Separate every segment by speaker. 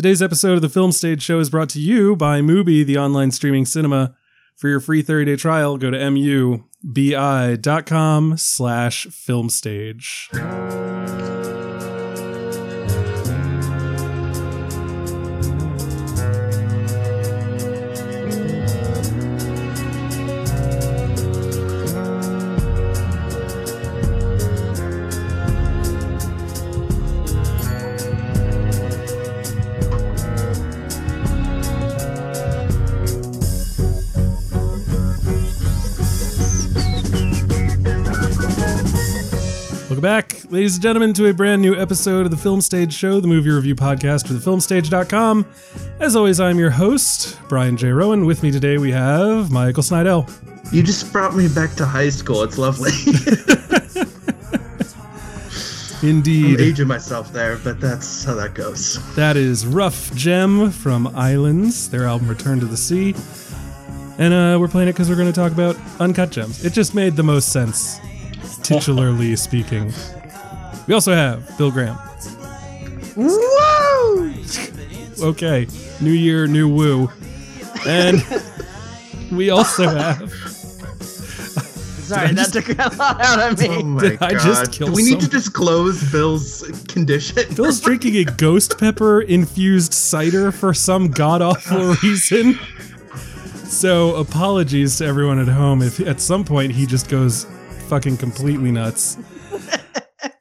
Speaker 1: Today's episode of the Film Stage Show is brought to you by Mubi, the online streaming cinema. For your free 30-day trial, go to mubi.com slash filmstage. Ladies and gentlemen, to a brand new episode of the Film Stage Show, the movie review podcast for thefilmstage.com. As always, I'm your host, Brian J. Roan. With me today, we have Michael Snydel.
Speaker 2: You just brought me back to high school. It's lovely.
Speaker 1: Indeed.
Speaker 2: I'm aging myself there, but that's how that goes.
Speaker 1: That is Rough Gem from Islands, their album Return to the Sea. And uh, we're playing it because we're going to talk about Uncut Gems. It just made the most sense, titularly speaking. We also have Bill Graham.
Speaker 2: Woo!
Speaker 1: Okay, new year, new woo. And we also have.
Speaker 3: Sorry, that took a lot out of oh me.
Speaker 2: Oh my
Speaker 1: Did
Speaker 2: god.
Speaker 1: I just kill
Speaker 2: Do we need to
Speaker 1: some-
Speaker 2: disclose Bill's condition?
Speaker 1: Bill's drinking a ghost pepper infused cider for some god awful reason. So, apologies to everyone at home if at some point he just goes fucking completely nuts.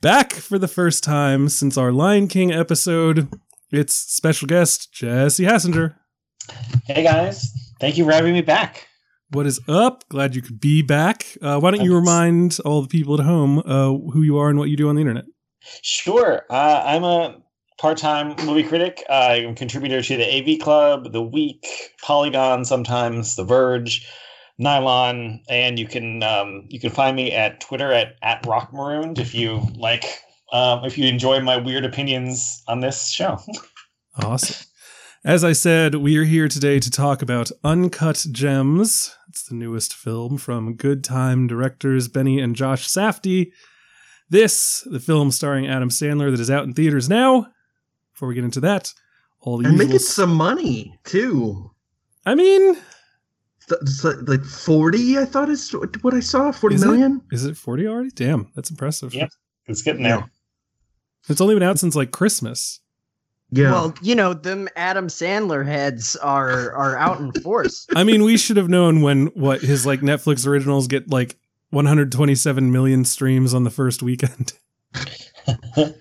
Speaker 1: Back for the first time since our Lion King episode, it's special guest Jesse Hassenger.
Speaker 4: Hey guys, thank you for having me back.
Speaker 1: What is up? Glad you could be back. Uh, why don't you remind all the people at home uh, who you are and what you do on the internet?
Speaker 4: Sure, uh, I'm a part-time movie critic. I'm a contributor to the AV Club, The Week, Polygon, sometimes The Verge, Nylon, and you can um, you can find me at Twitter at at rock marooned if you like um, if you enjoy my weird opinions on this show.
Speaker 1: Awesome. As I said, we are here today to talk about Uncut Gems. It's the newest film from Good Time directors Benny and Josh Safdie. This, the film starring Adam Sandler that is out in theaters now. Before we get into that, all the
Speaker 2: and
Speaker 1: usual.
Speaker 2: making some money too.
Speaker 1: I mean,
Speaker 2: Th- It's like, like 40, I thought is what I saw. Forty
Speaker 1: Is it?
Speaker 2: million.
Speaker 1: is it 40 already? Damn, that's impressive.
Speaker 4: Yep. It's getting there.
Speaker 2: Yeah.
Speaker 1: It's only been out since like Christmas.
Speaker 2: Yeah.
Speaker 3: Well, you know, them Adam Sandler heads are are out in force.
Speaker 1: I mean, we should have known when what his like Netflix originals get like 127 million streams on the first weekend.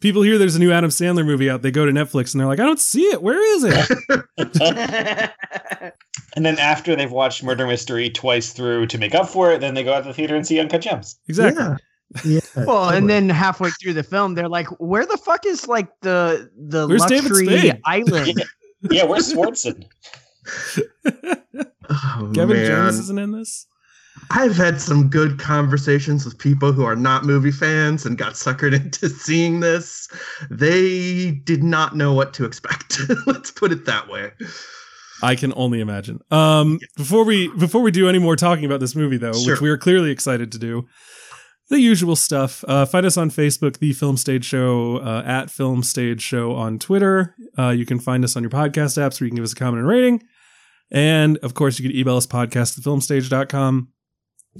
Speaker 1: People hear there's a new Adam Sandler movie out, they go to Netflix and they're like, I don't see it. Where is it?
Speaker 4: and then after they've watched Murder Mystery twice through to make up for it, then they go out to the theater and see Uncut Gems.
Speaker 1: exactly.
Speaker 2: Yeah. Yeah.
Speaker 3: well, and then halfway through the film, they're like, "Where the fuck is like the the
Speaker 1: Where's
Speaker 3: luxury island?"
Speaker 4: Yeah, where's Swartzen?
Speaker 2: Oh,
Speaker 1: Kevin
Speaker 2: man.
Speaker 1: Jones isn't in this.
Speaker 2: I've had some good conversations with people who are not movie fans and got suckered into seeing this. They did not know what to expect. Let's put it that way.
Speaker 1: I can only imagine. Um, before we before we do any more talking about this movie, though,
Speaker 2: Sure.
Speaker 1: which we are clearly excited to do, the usual stuff. Uh, find us on Facebook, the Film Stage Show, uh, at Film Stage Show on Twitter. Uh, you can find us on your podcast apps where you can give us a comment and rating. And of course, you can email us podcast at thefilmstage.com.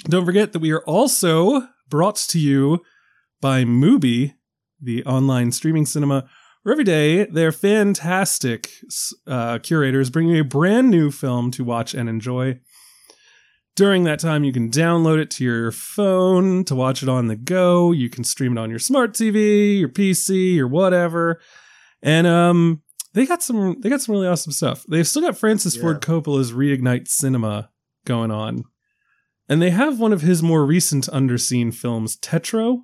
Speaker 1: Don't forget that we are also brought to you by Mubi, the online streaming cinema, every day they're fantastic uh, curators bringing you a brand new film to watch and enjoy. During that time, you can download it to your phone to watch it on the go. You can stream it on your smart TV, your PC, or whatever. And um, they got some they got some really awesome stuff. They've still got Francis
Speaker 2: Yeah.
Speaker 1: Ford Coppola's Reignite Cinema going on, and they have one of his more recent underseen films, Tetro.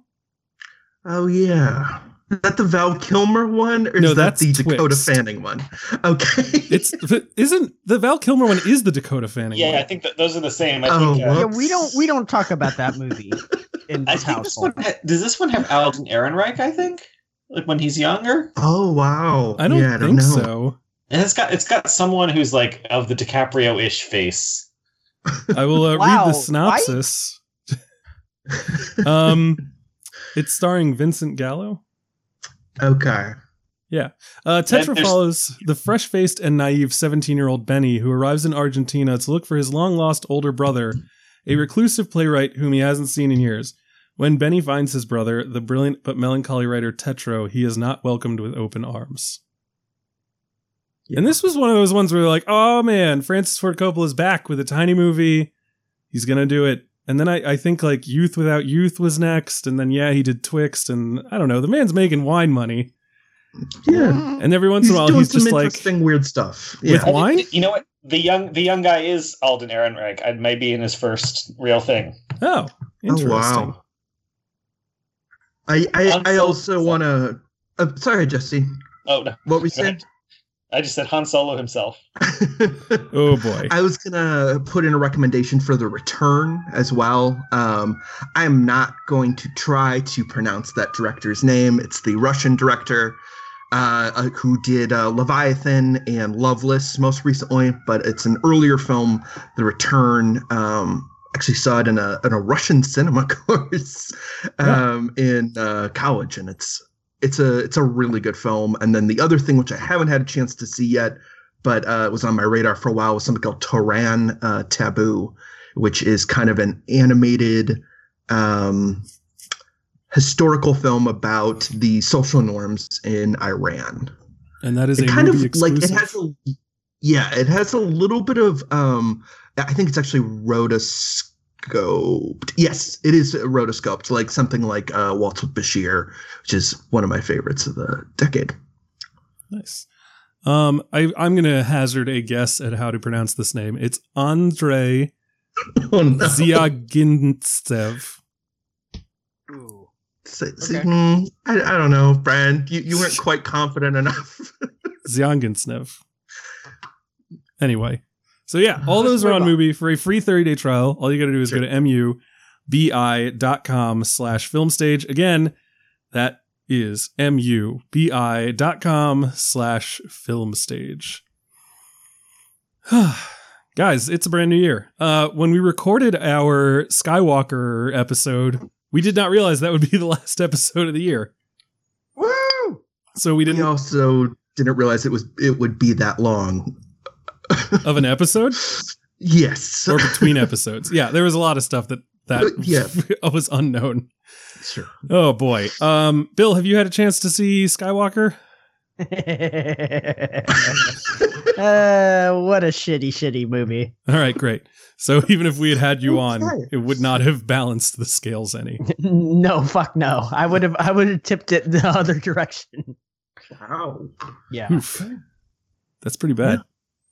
Speaker 2: Oh yeah. Is that the Val Kilmer one, or
Speaker 1: No,
Speaker 2: is that
Speaker 1: that's
Speaker 2: the Dakota Fanning one? Okay.
Speaker 1: It's isn't the Val Kilmer one is the Dakota Fanning one.
Speaker 4: Yeah,
Speaker 1: one.
Speaker 4: I think that those are the same. I
Speaker 2: Oh,
Speaker 4: think. Uh,
Speaker 3: yeah, we don't we don't talk about that movie in
Speaker 4: I
Speaker 3: this
Speaker 4: think this
Speaker 3: household.
Speaker 4: one does this one have Alden Ehrenreich? I think like when he's younger,
Speaker 2: oh wow.
Speaker 1: I don't
Speaker 2: yeah, I don't
Speaker 1: think
Speaker 2: know.
Speaker 1: so.
Speaker 4: and it's got it's got someone who's like of the DiCaprio-ish face.
Speaker 1: I will uh, read the synopsis. um, it's starring Vincent Gallo.
Speaker 2: Okay.
Speaker 1: Yeah. Uh,
Speaker 4: Tetro
Speaker 1: follows the fresh faced and naive 17 year old Benny, who arrives in Argentina to look for his long lost older brother, a reclusive playwright whom he hasn't seen in years. When Benny finds his brother, the brilliant but melancholy writer Tetro, he is not welcomed with open arms. And this was one of those ones where they're like, oh man, Francis Ford Coppola is back with a tiny movie. He's going to do it. And then I, I think like Youth Without Youth was next. And then, yeah, he did Twixt. And I don't know, the man's making wine money.
Speaker 2: Yeah.
Speaker 1: And every once
Speaker 2: He's
Speaker 1: in a while, he's just like,
Speaker 2: interesting weird stuff.
Speaker 1: With
Speaker 2: Yeah.
Speaker 4: And
Speaker 1: wine?
Speaker 4: it- You know what? The young the young guy is Alden Ehrenreich. I may be in his first real thing.
Speaker 1: oh,
Speaker 2: Oh,
Speaker 1: interesting.
Speaker 2: wow. I I,
Speaker 4: I'm
Speaker 2: I
Speaker 4: so-
Speaker 2: also want to. Uh, sorry, Jesse.
Speaker 4: Oh no,
Speaker 2: What we said?
Speaker 4: Ahead. I just said Han Solo himself.
Speaker 1: Oh boy.
Speaker 2: I was gonna put in a recommendation for the return as well. Um, I'm not going to try to pronounce that director's name. It's the Russian director uh, uh, who did uh, Leviathan and Loveless most recently, but it's an earlier film, The Return. Um, actually saw it in a in a Russian cinema course um, in uh, college, and it's it's a it's a really good film. And then the other thing, which I haven't had a chance to see yet, but uh, was on my radar for a while, was something called Tehran uh, Taboo, which is kind of an animated um, historical film about the social norms in Iran.
Speaker 1: and that is a
Speaker 2: It kind of
Speaker 1: movie
Speaker 2: like it has a yeah, it has a little bit of um, I think it's actually rotoscoped. Yes, it is rotoscoped, like something like uh, Waltz with Bashir, which is one of my favorites of the decade.
Speaker 1: Nice. Um, I, I'm going to hazard a guess at how to pronounce this name. It's Andre
Speaker 2: Oh no!
Speaker 1: Ziagintsev.
Speaker 3: Ooh.
Speaker 2: See- see,
Speaker 3: Okay.
Speaker 2: hmm, I, I don't know, Brian. You, you weren't quite confident enough.
Speaker 1: Ziagintsev. Anyway, so yeah, all those are on movie for a free 30 day trial. All you got to do is go to mubi.com slash film stage. Again, that is mubi.com slash film stage. Guys, it's a brand new year. Uh, when we recorded our Skywalker episode, we did not realize that would be the last episode of the year.
Speaker 3: Woo!
Speaker 1: So we
Speaker 2: we
Speaker 1: didn't
Speaker 2: also didn't realize it was it would be that long.
Speaker 1: Of an episode.
Speaker 2: Yes.
Speaker 1: or between episodes. Yeah, there was a lot of stuff that that
Speaker 2: yeah.
Speaker 1: was unknown.
Speaker 2: Sure.
Speaker 1: Oh boy. Um Bill, have you had a chance to see Skywalker?
Speaker 3: uh, what a shitty, shitty movie.
Speaker 1: All right, great. So even if we had had you on, it would not have balanced the scales any.
Speaker 3: no, fuck no. I would have, I would have tipped it the other direction.
Speaker 2: Wow.
Speaker 3: Yeah,
Speaker 1: Oof. That's pretty bad.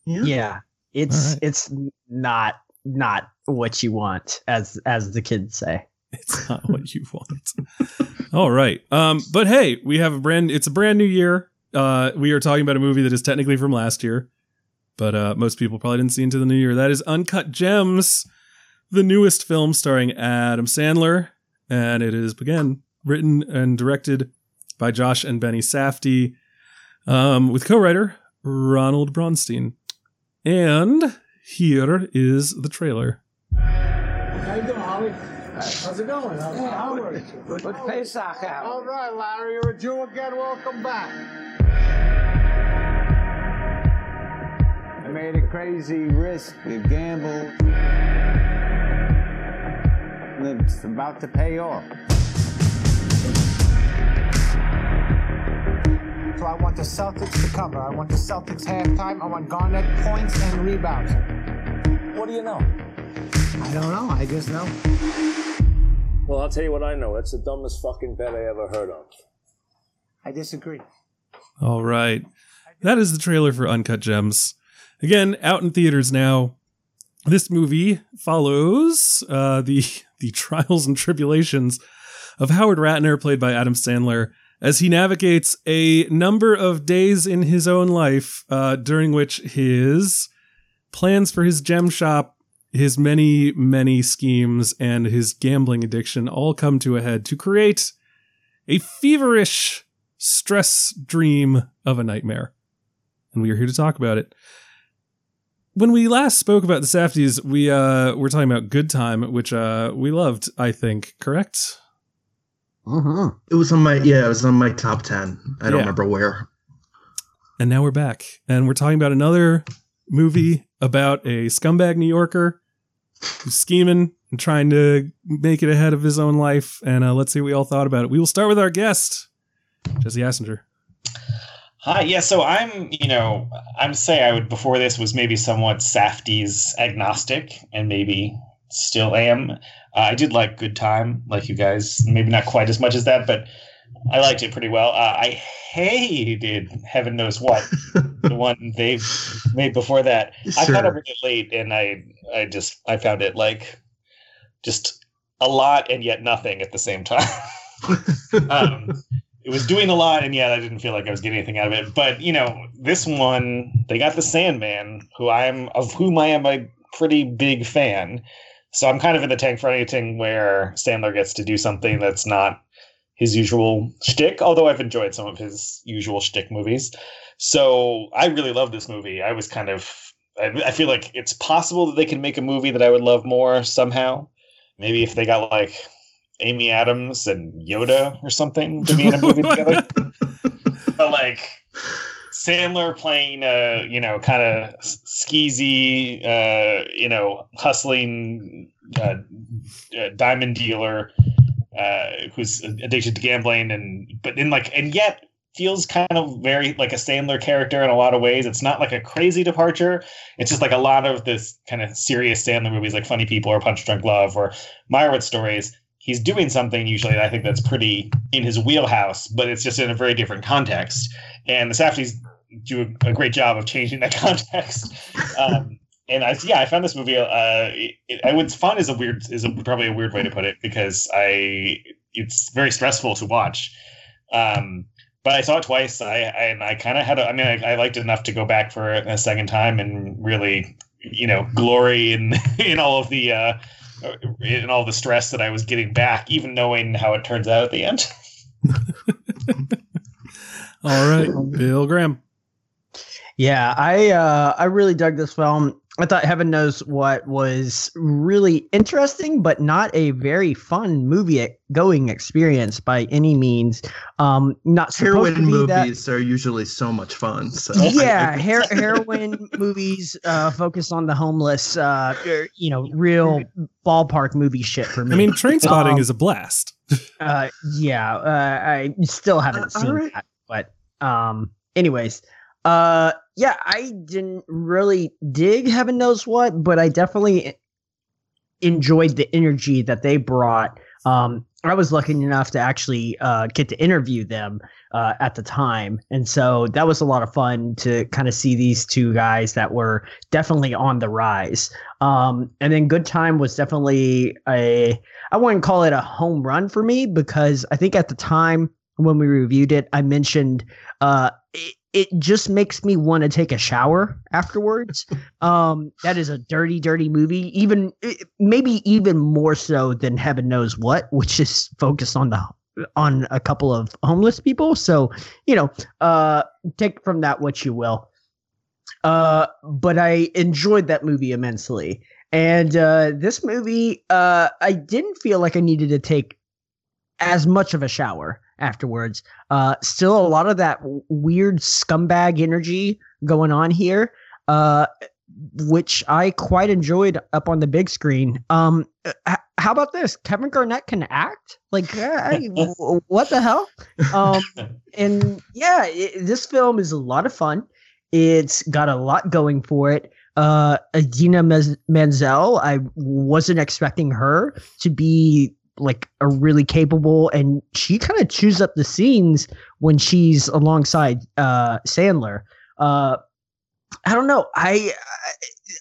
Speaker 2: Yeah.
Speaker 3: yeah. It's
Speaker 1: Alright.
Speaker 3: it's not not what you want, as as the kids say.
Speaker 1: It's not what you want. All right. Um but hey, we have a brand it's a brand new year. Uh we are talking about a movie that is technically from last year, but uh most people probably didn't see into the new year. That is Uncut Gems, the newest film starring Adam Sandler, and it is again written and directed by Josh and Benny Safdie, um, with co-writer Ronald Bronstein. And here is the trailer.
Speaker 5: How you doing, Holly? How's it going? How's hey, Howard. Put Pesach out. All right, Larry. You're a Jew again. Welcome back. I made a crazy risk. We gambled. And it's about to pay off. So I want the Celtics to cover. I want the Celtics halftime. I want Garnett points and rebounds. What do you know? I don't know. I just know.
Speaker 6: Well, I'll tell you what I know. It's the dumbest fucking bet I ever heard of.
Speaker 5: I disagree.
Speaker 1: All right. That is the trailer for Uncut Gems. Again, out in theaters now. This movie follows uh, the the trials and tribulations of Howard Ratner, played by Adam Sandler, as he navigates a number of days in his own life uh, during which his plans for his gem shop, his many, many schemes, and his gambling addiction all come to a head to create a feverish stress dream of a nightmare. And we are here to talk about it. When we last spoke about the Safdies, we uh were talking about Good Time, which uh we loved, I think, correct?
Speaker 3: Mm-hmm.
Speaker 2: It was on my yeah, it was on my top ten. I don't
Speaker 1: Yeah.
Speaker 2: remember where.
Speaker 1: And now we're back. And we're talking about another movie about a scumbag New Yorker who's scheming and trying to make it ahead of his own life. And uh, let's see what we all thought about it. We will start with our guest, Jesse Hassenger.
Speaker 4: Hi, yeah. So I'm, you know, I'm say I would before this was maybe somewhat Safdie's agnostic, and maybe still am. Uh, I did like Good Time, like you guys. Maybe not quite as much as that, but I liked it pretty well. Uh, I hated Heaven Knows What, the one they've made before that. I
Speaker 2: Sure.
Speaker 4: found it late, and I, I just, I found it like just a lot and yet nothing at the same time. um, it was doing a lot, and yet I didn't feel like I was getting anything out of it. But you know, this one they got the Sandman, who I'm of whom I am a pretty big fan. So I'm kind of in the tank for anything where Sandler gets to do something that's not his usual shtick. Although I've enjoyed some of his usual shtick movies, so I really love this movie. I was kind of I, I feel like it's possible that they can make a movie that I would love more somehow. Maybe if they got like Amy Adams and Yoda or something to be in a movie together. But like Sandler playing a you know kind of skeezy uh, you know hustling uh, uh, diamond dealer uh, who's addicted to gambling and but in like and yet feels kind of very like a Sandler character in a lot of ways. It's not like a crazy departure. It's just like a lot of this kind of serious Sandler movies like Funny People or Punch Drunk Love or Meyerowitz stories. He's doing something usually I think that's pretty in his wheelhouse, but it's just in a very different context. And the Safdies do a, a great job of changing that context. Um, and I, yeah, I found this movie. Uh, it, it, I would fun is a weird is a, probably a weird way to put it because I it's very stressful to watch. Um, but I saw it twice. I, I I kind of had. A, I mean, I, I liked it enough to go back for a second time and really, you know, glory in in all of the uh, in all the stress that I was getting back, even knowing how it turns out at the end.
Speaker 1: All right, Bill Graham.
Speaker 3: Yeah, I uh, I really dug this film. I thought Heaven Knows What was really interesting, but not a very fun movie going experience by any means. Um, not supposed
Speaker 2: Heroin
Speaker 3: to be that-
Speaker 2: movies are usually so much fun. So
Speaker 3: yeah, her- heroin movies uh, focus on the homeless. Uh, you know, real ballpark movie shit for me.
Speaker 1: I mean, Trainspotting
Speaker 3: Um,
Speaker 1: is a blast.
Speaker 3: uh, yeah, uh, I still haven't
Speaker 2: Uh,
Speaker 3: seen
Speaker 2: alright.
Speaker 3: that, but um, anyways, uh, yeah, I didn't really dig Heaven Knows What, but I definitely enjoyed the energy that they brought. Um, I was lucky enough to actually uh, get to interview them uh, at the time, and so that was a lot of fun to kind of see these two guys that were definitely on the rise. Um, and then Good Time was definitely a I wouldn't call it a home run for me because I think at the time when we reviewed it, I mentioned uh, it, it just makes me want to take a shower afterwards. um, that is a dirty, dirty movie. Even maybe even more so than Heaven Knows What, which is focused on the on a couple of homeless people. So you know, uh, take from that what you will. Uh, but I enjoyed that movie immensely. And uh, this movie, uh, I didn't feel like I needed to take as much of a shower afterwards. Uh, still a lot of that weird scumbag energy going on here, uh, which I quite enjoyed up on the big screen. Um, uh, how about this? Kevin Garnett can act. Like, w- what the hell? Um, and yeah, it, this film is a lot of fun. It's got a lot going for it. Uh, Idina Menzel, I wasn't expecting her to be like a really capable, and she kind of chews up the scenes when she's alongside uh, Sandler. Uh, I don't know. I,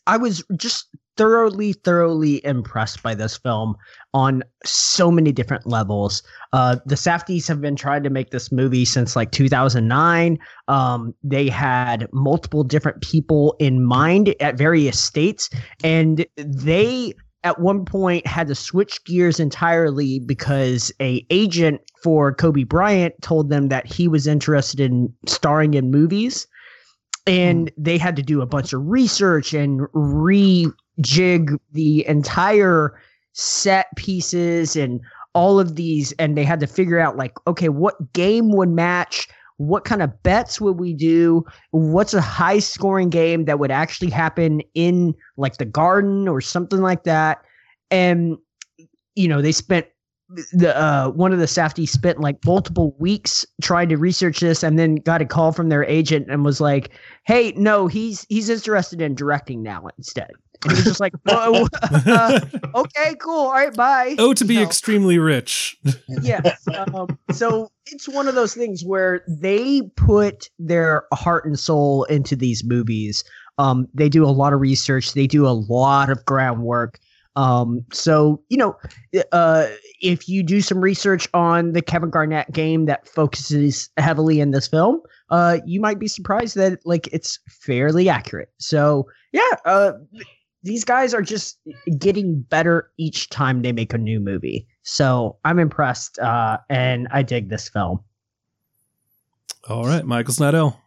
Speaker 3: I I was just thoroughly, thoroughly impressed by this film on so many different levels. Uh, the Safdies have been trying to make this movie since like 2009. Um, they had multiple different people in mind at various states, and they at one point had to switch gears entirely because a agent for Kobe Bryant told them that he was interested in starring in movies. And hmm. they had to do a bunch of research and rejig the entire set pieces and all of these. And they had to figure out like okay what game would match what kind of bets would we do? What's a high scoring game that would actually happen in like the garden or something like that? And you know, they spent the uh one of the Safdies spent like multiple weeks trying to research this and then got a call from their agent and was like, "Hey, no, he's he's interested in directing now instead." And he was just like, "Whoa, uh, okay, cool, all right, bye."
Speaker 1: Oh, to be
Speaker 3: You know?
Speaker 1: extremely rich.
Speaker 3: yes. Um, so it's one of those things where they put their heart and soul into these movies. Um, they do a lot of research. They do a lot of groundwork. Um, so you know, uh, if you do some research on the Kevin Garnett game that focuses heavily in this film, uh, you might be surprised that like it's fairly accurate. So yeah, uh, these guys are just getting better each time they make a new movie. So I'm impressed, uh, and I dig this film.
Speaker 1: All right, Michael Snydel.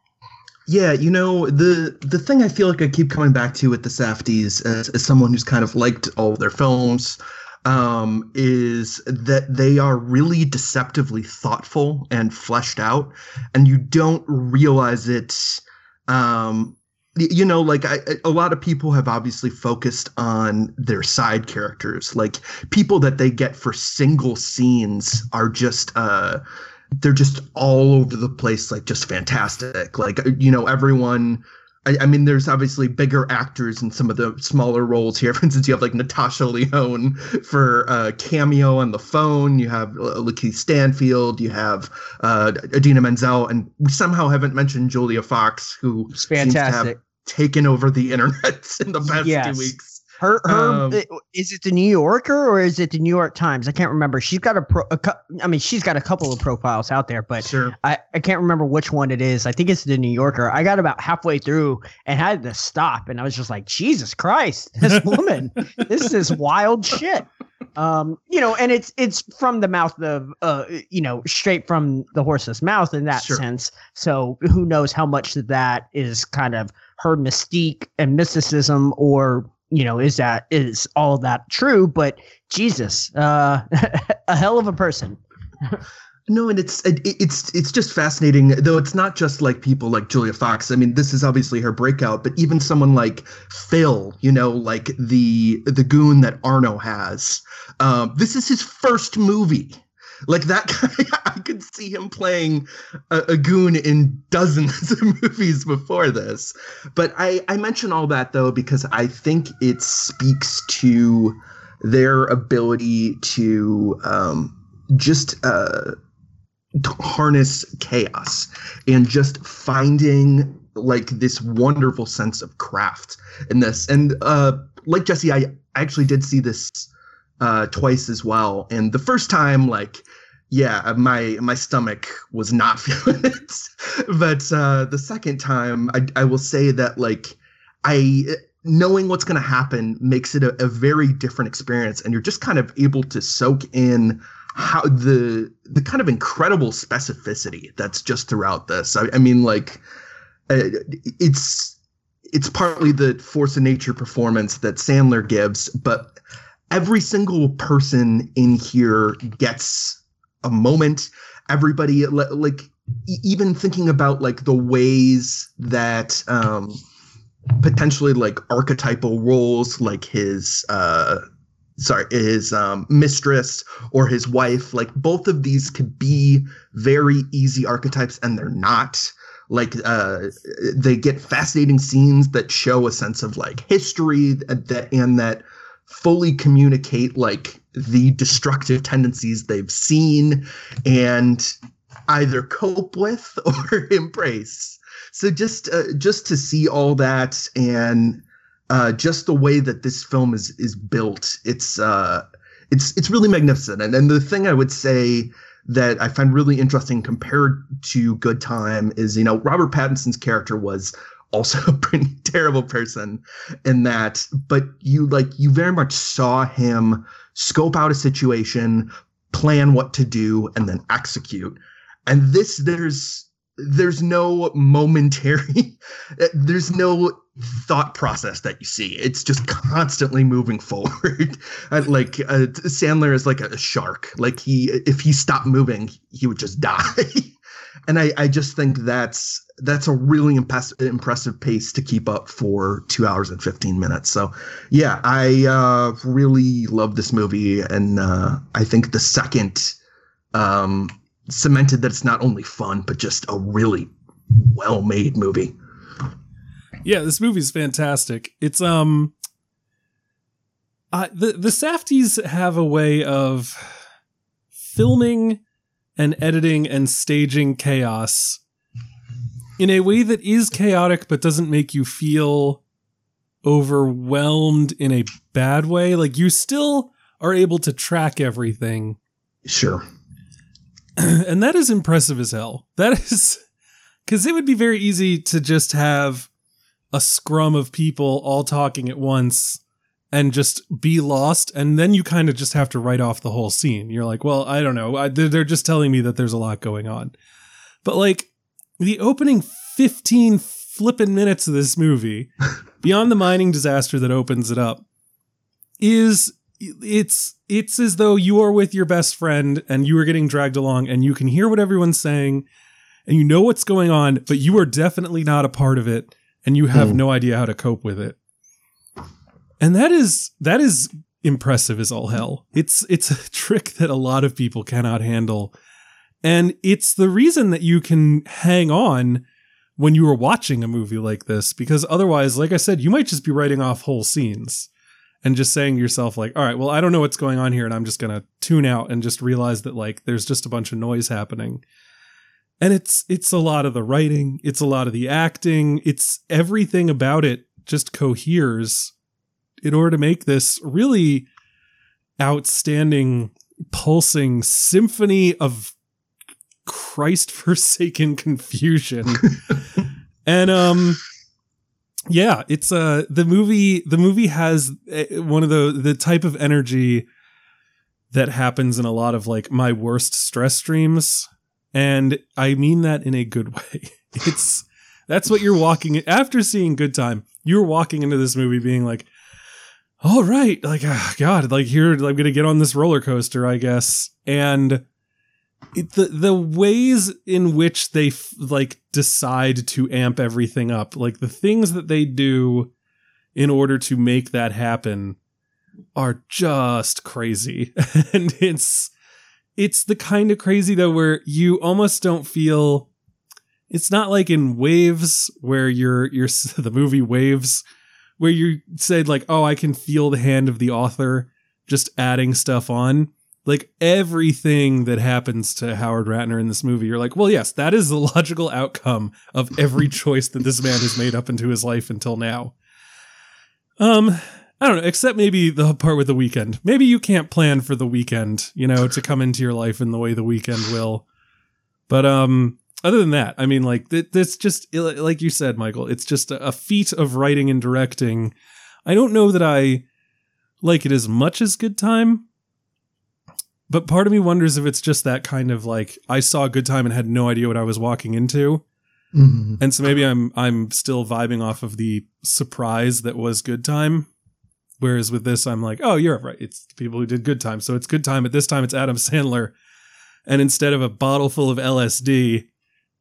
Speaker 2: Yeah, you know the the thing I feel like I keep coming back to with the Safdies as, as someone who's kind of liked all of their films um, is that they are really deceptively thoughtful and fleshed out, and you don't realize it. Um, y- you know, like I, a lot of people have obviously focused on their side characters, like people that they get for single scenes are just. Uh, they're just all over the place, like just fantastic. Like you know, everyone. I, I mean, there's obviously bigger actors in some of the smaller roles here. For instance, you have like Natasha Lyonne for uh, cameo on the phone. You have uh, Lakeith Stanfield. You have uh, Idina Menzel, and we somehow haven't mentioned Julia Fox, who
Speaker 3: It's
Speaker 2: seems to have
Speaker 3: fantastic.
Speaker 2: Taken over the internet in the past
Speaker 3: Yes.
Speaker 2: two weeks.
Speaker 3: Her, her,
Speaker 2: Um,
Speaker 3: is it the New Yorker or is it the New York Times? I can't remember. She's got a pro. A, I mean, she's got a couple of profiles out there, but
Speaker 2: Sure.
Speaker 3: I, I can't remember which one it is. I think it's the New Yorker. I got about halfway through and had to stop, and I was just like, Jesus Christ, this woman, this is wild shit. Um, you know, and it's it's from the mouth of uh, you know, straight from the horse's mouth in that
Speaker 2: Sure.
Speaker 3: sense. So who knows how much of that is kind of her mystique and mysticism, or you know, is that is all that true? But Jesus, uh, a hell of a person.
Speaker 2: No, and it's it, it's it's just fascinating. Though it's not just like people like Julia Fox. I mean, this is obviously her breakout, but even someone like Phil, you know, like the the goon that Arno has. Um, this is his first movie. Like that guy, I could see him playing a, a goon in dozens of movies before this. But I I mention all that though because I think it speaks to their ability to um, just uh, harness chaos and just finding like this wonderful sense of craft in this and uh like jesse I actually did see this uh twice as well. And the first time like yeah my my stomach was not feeling it. But uh the second time i i will say that like i knowing what's going to happen makes it a, a very different experience. And you're just kind of able to soak in how the the kind of incredible specificity that's just throughout this. I, I mean, like uh, it's it's partly the force of nature performance that Sandler gives, but every single person in here gets a moment. Everybody like even thinking about like the ways that um potentially like archetypal roles like his uh sorry his um mistress or his wife like both of these could be very easy archetypes and they're not like uh they get fascinating scenes that show a sense of like history that and that fully communicate like the destructive tendencies they've seen and either cope with or embrace so just uh, just to see all that and uh, just the way that this film is is built, it's uh, it's it's really magnificent. And and the thing I would say that I find really interesting compared to Good Time is you know Robert Pattinson's character was also pretty terrible person in that, but you like you very much saw him scope out a situation, plan what to do, and then execute. And this there's there's no momentary there's no thought process that you see. It's just constantly moving forward. Like uh, sandler is like a shark. Like he if he stopped moving he would just die and I, I just think that's that's a really impress- impressive pace to keep up for two hours and 15 minutes. So yeah i uh, really love this movie. And uh, i think the second um, cemented that it's not only fun but just a really well made movie.
Speaker 1: Yeah, this movie's fantastic. It's um uh, the the Safdies have a way of filming and editing and staging chaos in a way that is chaotic but doesn't make you feel overwhelmed in a bad way. Like you still are able to track everything
Speaker 2: sure
Speaker 1: and that is impressive as hell. That is because it would be very easy to just have a scrum of people all talking at once and just be lost, and then you kind of just have to write off the whole scene. You're like, well, I don't know. I, they're, they're just telling me that there's a lot going on, but like the opening 15 flippin' minutes of this movie, beyond the mining disaster that opens it up, is it's it's as though you are with your best friend and you are getting dragged along and you can hear what everyone's saying and you know what's going on but you are definitely not a part of it and you have
Speaker 2: Hmm.
Speaker 1: no idea how to cope with it and that is that is impressive as all hell. It's it's a trick that a lot of people cannot handle. And it's the reason that you can hang on when you are watching a movie like this because otherwise like i said you might just be writing off whole scenes and just saying to yourself like all right well i don't know what's going on here and i'm just going to tune out and just realize that like there's just a bunch of noise happening. And it's it's a lot of the writing it's a lot of the acting it's everything about it just coheres in order to make this really outstanding pulsing symphony of christ forsaken confusion. And um yeah it's uh the movie the movie has uh, one of the the type of energy that happens in a lot of like my worst stress streams and i mean that in a good way. It's that's what you're walking after seeing good time you're walking into this movie being like all right like ah, god like here i'm gonna get on this roller coaster i guess. And it, the the ways in which they f- like decide to amp everything up like the things that they do in order to make that happen are just crazy. And it's it's the kind of crazy though where you almost don't feel it's not like in waves where you're you're the movie waves where you said like oh i can feel the hand of the author just adding stuff on like everything that happens to Howard Ratner in this movie, you're like, well, yes, that is the logical outcome of every choice that this man has made up into his life until now. Um, I don't know, except maybe the part with the Weeknd. Maybe you can't plan for the Weeknd, you know, to come into your life in the way the Weeknd will. But um, other than that, I mean, like th- this just like you said, Michael, it's just a, feat of writing and directing. I don't know that I like it as much as Good Time, but part of me wonders if it's just that kind of like I saw Good Time and had no idea what I was walking into.
Speaker 2: Mhm.
Speaker 1: And so maybe I'm I'm still vibing off of the surprise that was Good Time. Whereas with this, I'm like, oh, you're right. It's the people who did Good Time. So it's Good Time. But this time it's Adam Sandler. And instead of a bottle full of LSD,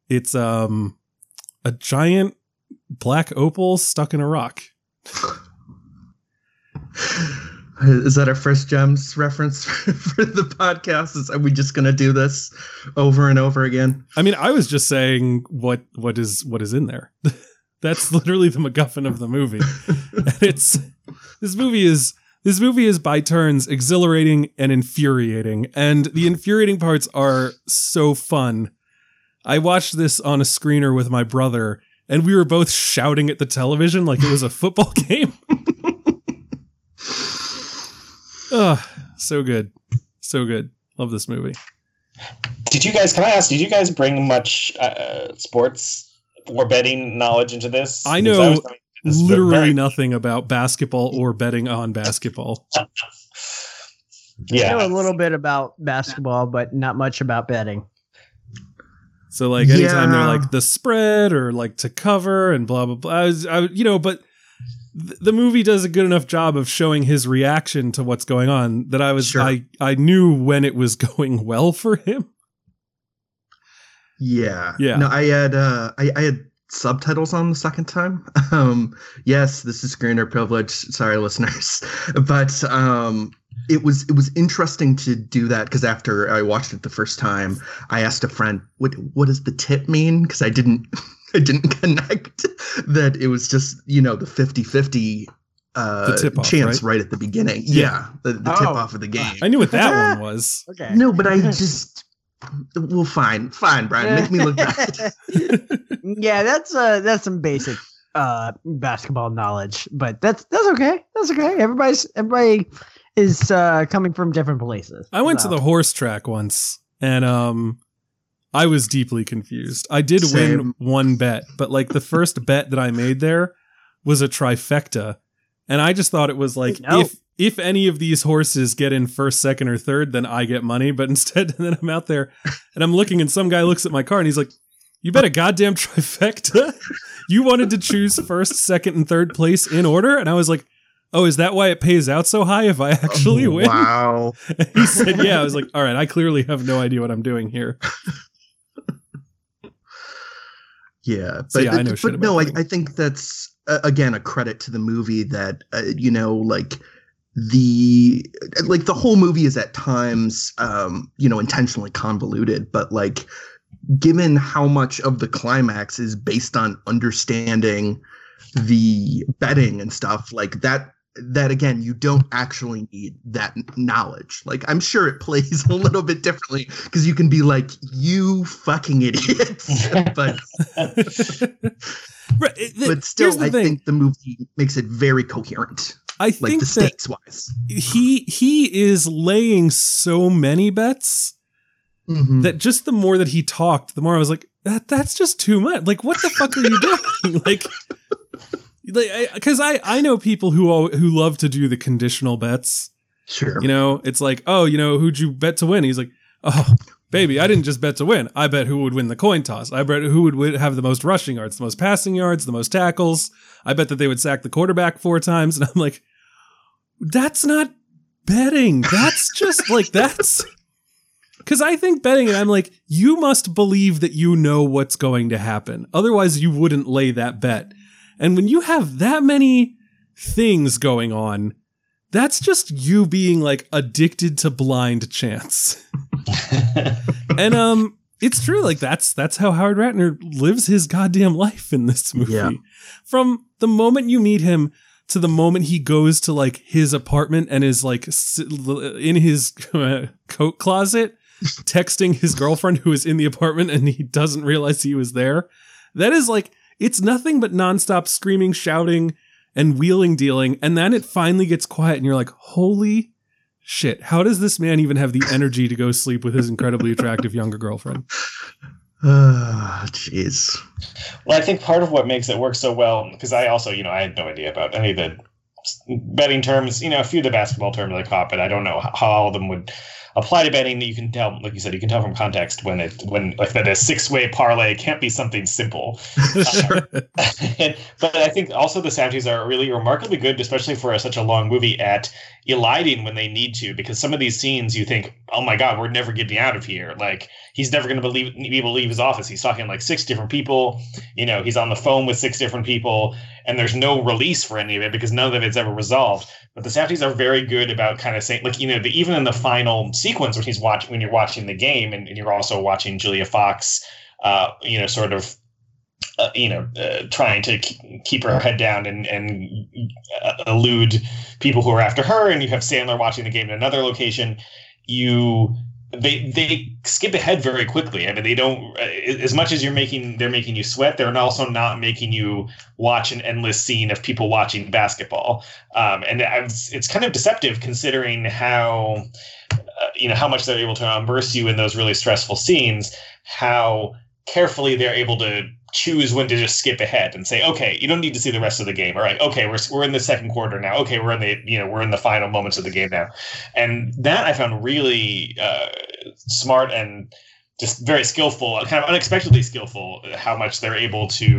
Speaker 1: it's um a giant black opal stuck in a rock.
Speaker 2: Is that our first gems reference for the podcast? Is are we just gonna do this over and over again?
Speaker 1: I mean, I was just saying what what is what is in there. That's literally the MacGuffin of the movie. and it's this movie is this movie is by turns exhilarating and infuriating, and the infuriating parts are so fun. I watched this on a screener with my brother, and we were both shouting at the television like it was a football game. Ugh, so good, so good. Love this movie.
Speaker 4: Did you guys? Can I ask? Did you guys bring much uh, sports or betting knowledge into this?
Speaker 1: I know
Speaker 4: was this
Speaker 1: Literally
Speaker 4: very-
Speaker 1: nothing about basketball or betting on basketball.
Speaker 4: Yeah,
Speaker 3: I know a little bit about basketball, but not much about betting.
Speaker 1: So like anytime they're like the spread or like to cover and blah blah blah, I was, I, you know, but th- the movie does a good enough job of showing his reaction to what's going on that I was
Speaker 2: Sure.
Speaker 1: I I knew when it was going well for him.
Speaker 2: Yeah.
Speaker 1: Yeah.
Speaker 2: No, I had uh I, I had subtitles on the second time. Um yes, this is screener privilege. Sorry listeners. But um it was it was interesting to do that because after I watched it the first time, I asked a friend, what what does the tip mean? Because I didn't I didn't connect that it was just, you know, the 50-50 uh
Speaker 1: The tip-off,
Speaker 2: chance
Speaker 1: right?
Speaker 2: right? at the beginning.
Speaker 1: Yeah.
Speaker 2: Yeah. The, the
Speaker 3: Oh.
Speaker 2: tip off of the game.
Speaker 1: I knew what that one was.
Speaker 3: Okay.
Speaker 2: No, but I just well fine, fine, Brian. Make me look bad.
Speaker 3: yeah, that's uh that's some basic uh basketball knowledge, but that's that's okay. That's okay. Everybody's everybody is uh coming from different places.
Speaker 1: I went
Speaker 3: so.
Speaker 1: to the horse track once and um I was deeply confused. I did
Speaker 2: Same.
Speaker 1: win one bet, but like the first bet that I made there was a trifecta. And I just thought it was like
Speaker 3: No.
Speaker 1: if if any of these horses get in first, second, or third, then I get money. But instead, then I'm out there and I'm looking, and some guy looks at my car and he's like, "You bet a goddamn trifecta! you wanted to choose first, second, and third place in order." And I was like, "Oh, is that why it pays out so high if I actually
Speaker 2: Oh,
Speaker 1: win?"
Speaker 2: Wow.
Speaker 1: he said, "Yeah." I was like, "All right, I clearly have no idea what I'm doing here."
Speaker 2: Yeah, but,
Speaker 1: So, yeah, I know
Speaker 2: but no, I, I think that's uh, again a credit to the movie that uh, you know, like the like the whole movie is at times um you know intentionally convoluted but like given how much of the climax is based on understanding the betting and stuff like that that again you don't actually need that knowledge like i'm sure it plays a little bit differently because you can be like you fucking idiots but
Speaker 1: Right, it- th-
Speaker 2: but still i
Speaker 1: thing.
Speaker 2: think the movie makes it very coherent
Speaker 1: I
Speaker 2: like
Speaker 1: think
Speaker 2: the stakes wise
Speaker 1: he he is laying so many bets
Speaker 2: Mhm.
Speaker 1: that just the more that he talked, the more I was like, that that's just too much. Like, what the fuck are you doing? like, like because I, I know people who who love to do the conditional bets.
Speaker 2: sure
Speaker 1: You know, it's like, oh, you know, who'd you bet to win? He's like, oh, baby, I didn't just bet to win. I bet who would win the coin toss. I bet who would win, have the most rushing yards, the most passing yards, the most tackles. I bet that they would sack the quarterback four times. And I'm like, that's not betting. That's just like, that's. Because I think betting, and I'm like, you must believe that you know what's going to happen. Otherwise, you wouldn't lay that bet. And when you have that many things going on, that's just you being like addicted to blind chance. and um it's true like that's that's how Howard Ratner lives his goddamn life in this movie.
Speaker 2: Yeah.
Speaker 1: From the moment you meet him to the moment he goes to like his apartment and is like in his coat closet texting his girlfriend who is in the apartment and he doesn't realize he was there. That is like it's nothing but nonstop screaming, shouting, and wheeling dealing, and then it finally gets quiet, and you're like, holy shit, how does this man even have the energy to go sleep with his incredibly attractive younger girlfriend?
Speaker 2: Ah, jeez
Speaker 4: Well, I think part of what makes it work so well, because I also, you know, I had no idea about any of the betting terms. You know, a few of the basketball terms I caught, but I don't know how how all of them would apply to betting. that You can tell, like you said, you can tell from context when it when like that a six way parlay can't be something simple.
Speaker 2: sure
Speaker 4: but I think also the Safdies are really remarkably good, especially for a, such a long movie, at eliding when they need to. Because some of these scenes, you think, "Oh my God, we're never getting out of here!" Like he's never going to believe be able to leave his office. He's talking like six different people. You know, he's on the phone with six different people, and there's no release for any of it because none of it's ever resolved. But the Safdies are very good about kind of saying, like, you know, the, even in the final sequence when he's watching, when you're watching the game, and, and you're also watching Julia Fox, uh, you know, sort of uh, you know, uh, trying to keep her head down and and uh, elude people who are after her, and you have Sandler watching the game in another location. You they they skip ahead very quickly. I mean, they don't uh, as much as you're making they're making you sweat. They're also not making you watch an endless scene of people watching basketball. Um, and it's, it's kind of deceptive considering how you know how much they're able to immerse you in those really stressful scenes. How carefully they're able to choose when to just skip ahead and say, okay, you don't need to see the rest of the game. All right, okay, we're we're in the second quarter now. Okay, we're in the you know we're in the final moments of the game now, and that I found really uh, smart and just very skillful, kind of unexpectedly skillful. How much they're able to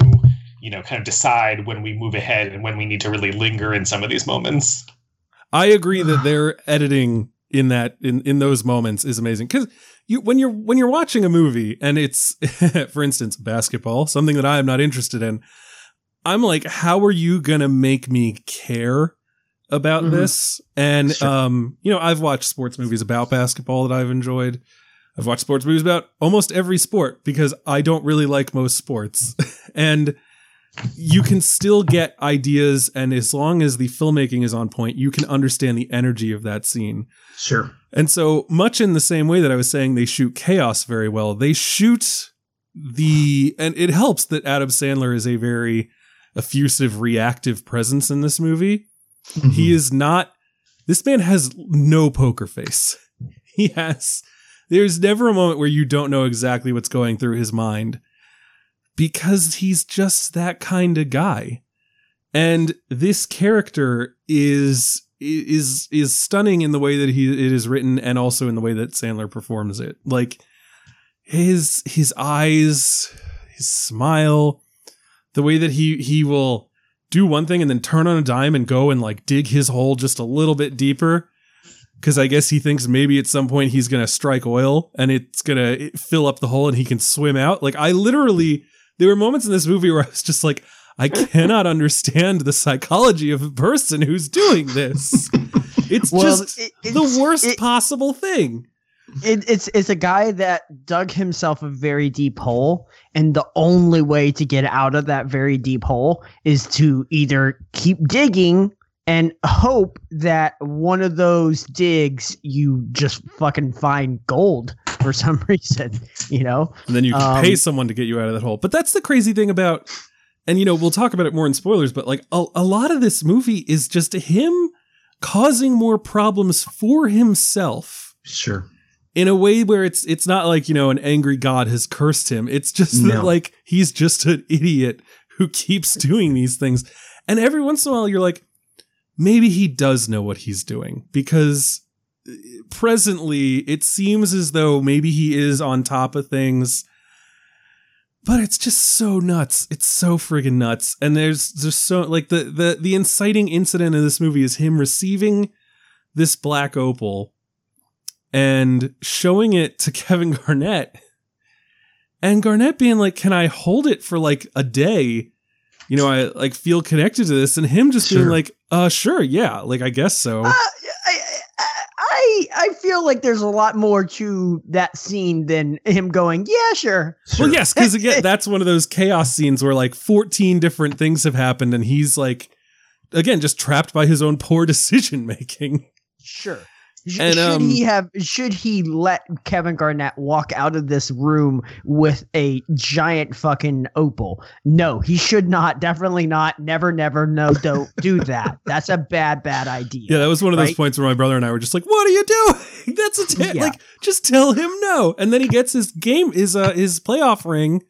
Speaker 4: you know kind of decide when we move ahead and when we need to really linger in some of these moments.
Speaker 1: I agree that their editing in that in in those moments is amazing because you when you're when you're watching a movie and it's for instance basketball something that I am not interested in I'm like how are you gonna make me care about
Speaker 3: Mhm.
Speaker 1: this and
Speaker 2: Sure.
Speaker 1: um you know I've watched sports movies about basketball that I've enjoyed I've watched sports movies about almost every sport because I don't really like most sports and you can still get ideas and as long as the filmmaking is on point you can understand the energy of that scene
Speaker 2: Sure.
Speaker 1: and so, much in the same way that I was saying they shoot chaos very well, they shoot the. And it helps that Adam Sandler is a very effusive, reactive presence in this movie. Mm-hmm. He is not. This man has no poker face. He has. There's never a moment where you don't know exactly what's going through his mind because he's just that kind of guy. And this character is is is stunning in the way that he it is written and also in the way that Sandler performs it. Like his his eyes, his smile, the way that he he will do one thing and then turn on a dime and go and like dig his hole just a little bit deeper because I guess he thinks maybe at some point he's gonna strike oil and it's gonna fill up the hole and he can swim out. Like I literally, there were moments in this movie where I was just like, I cannot understand the psychology of a person who's doing this. It's
Speaker 3: Well,
Speaker 1: just
Speaker 3: it-
Speaker 1: the worst
Speaker 3: it-
Speaker 1: possible thing.
Speaker 3: it, it's it's a guy that dug himself a very deep hole, and the only way to get out of that very deep hole is to either keep digging and hope that one of those digs you just fucking find gold for some reason, you know.
Speaker 1: And then you can
Speaker 3: Um,
Speaker 1: pay someone to get you out of that hole. But that's the crazy thing about, and you know, we'll talk about it more in spoilers, but like a, a lot of this movie is just him causing more problems for himself
Speaker 2: Sure.
Speaker 1: in a way where it's it's not like, you know, an angry god has cursed him. It's just that like he's just an idiot who keeps doing these things. And every once in a while you're like, maybe he does know what he's doing because presently it seems as though maybe he is on top of things but it's just so nuts. It's so friggin nuts. And there's just so like the the the inciting incident in this movie is him receiving this black opal and showing it to Kevin Garnett and Garnett being like can I hold it for like a day? You know I like feel connected to this. And him just being like uh sure yeah like I guess so.
Speaker 3: Uh, I, I I I feel like there's a lot more to that scene than him going, yeah, sure.
Speaker 2: Sure.
Speaker 1: Well, yes, because again, that's one of those chaos scenes where like 14 different things have happened, and he's like, again, just trapped by his own poor decision making.
Speaker 3: Sure.
Speaker 1: And,
Speaker 3: should
Speaker 1: um,
Speaker 3: he have? Should he let Kevin Garnett walk out of this room with a giant fucking opal? No, he should not. Definitely not. Never, never. No, don't do that. That's a bad, bad idea.
Speaker 1: Yeah, that was one of those points where my brother and I were just like, "What are you doing? That's a
Speaker 3: Yeah.
Speaker 1: like, just tell him no." And then he gets his game, his uh, his playoff ring,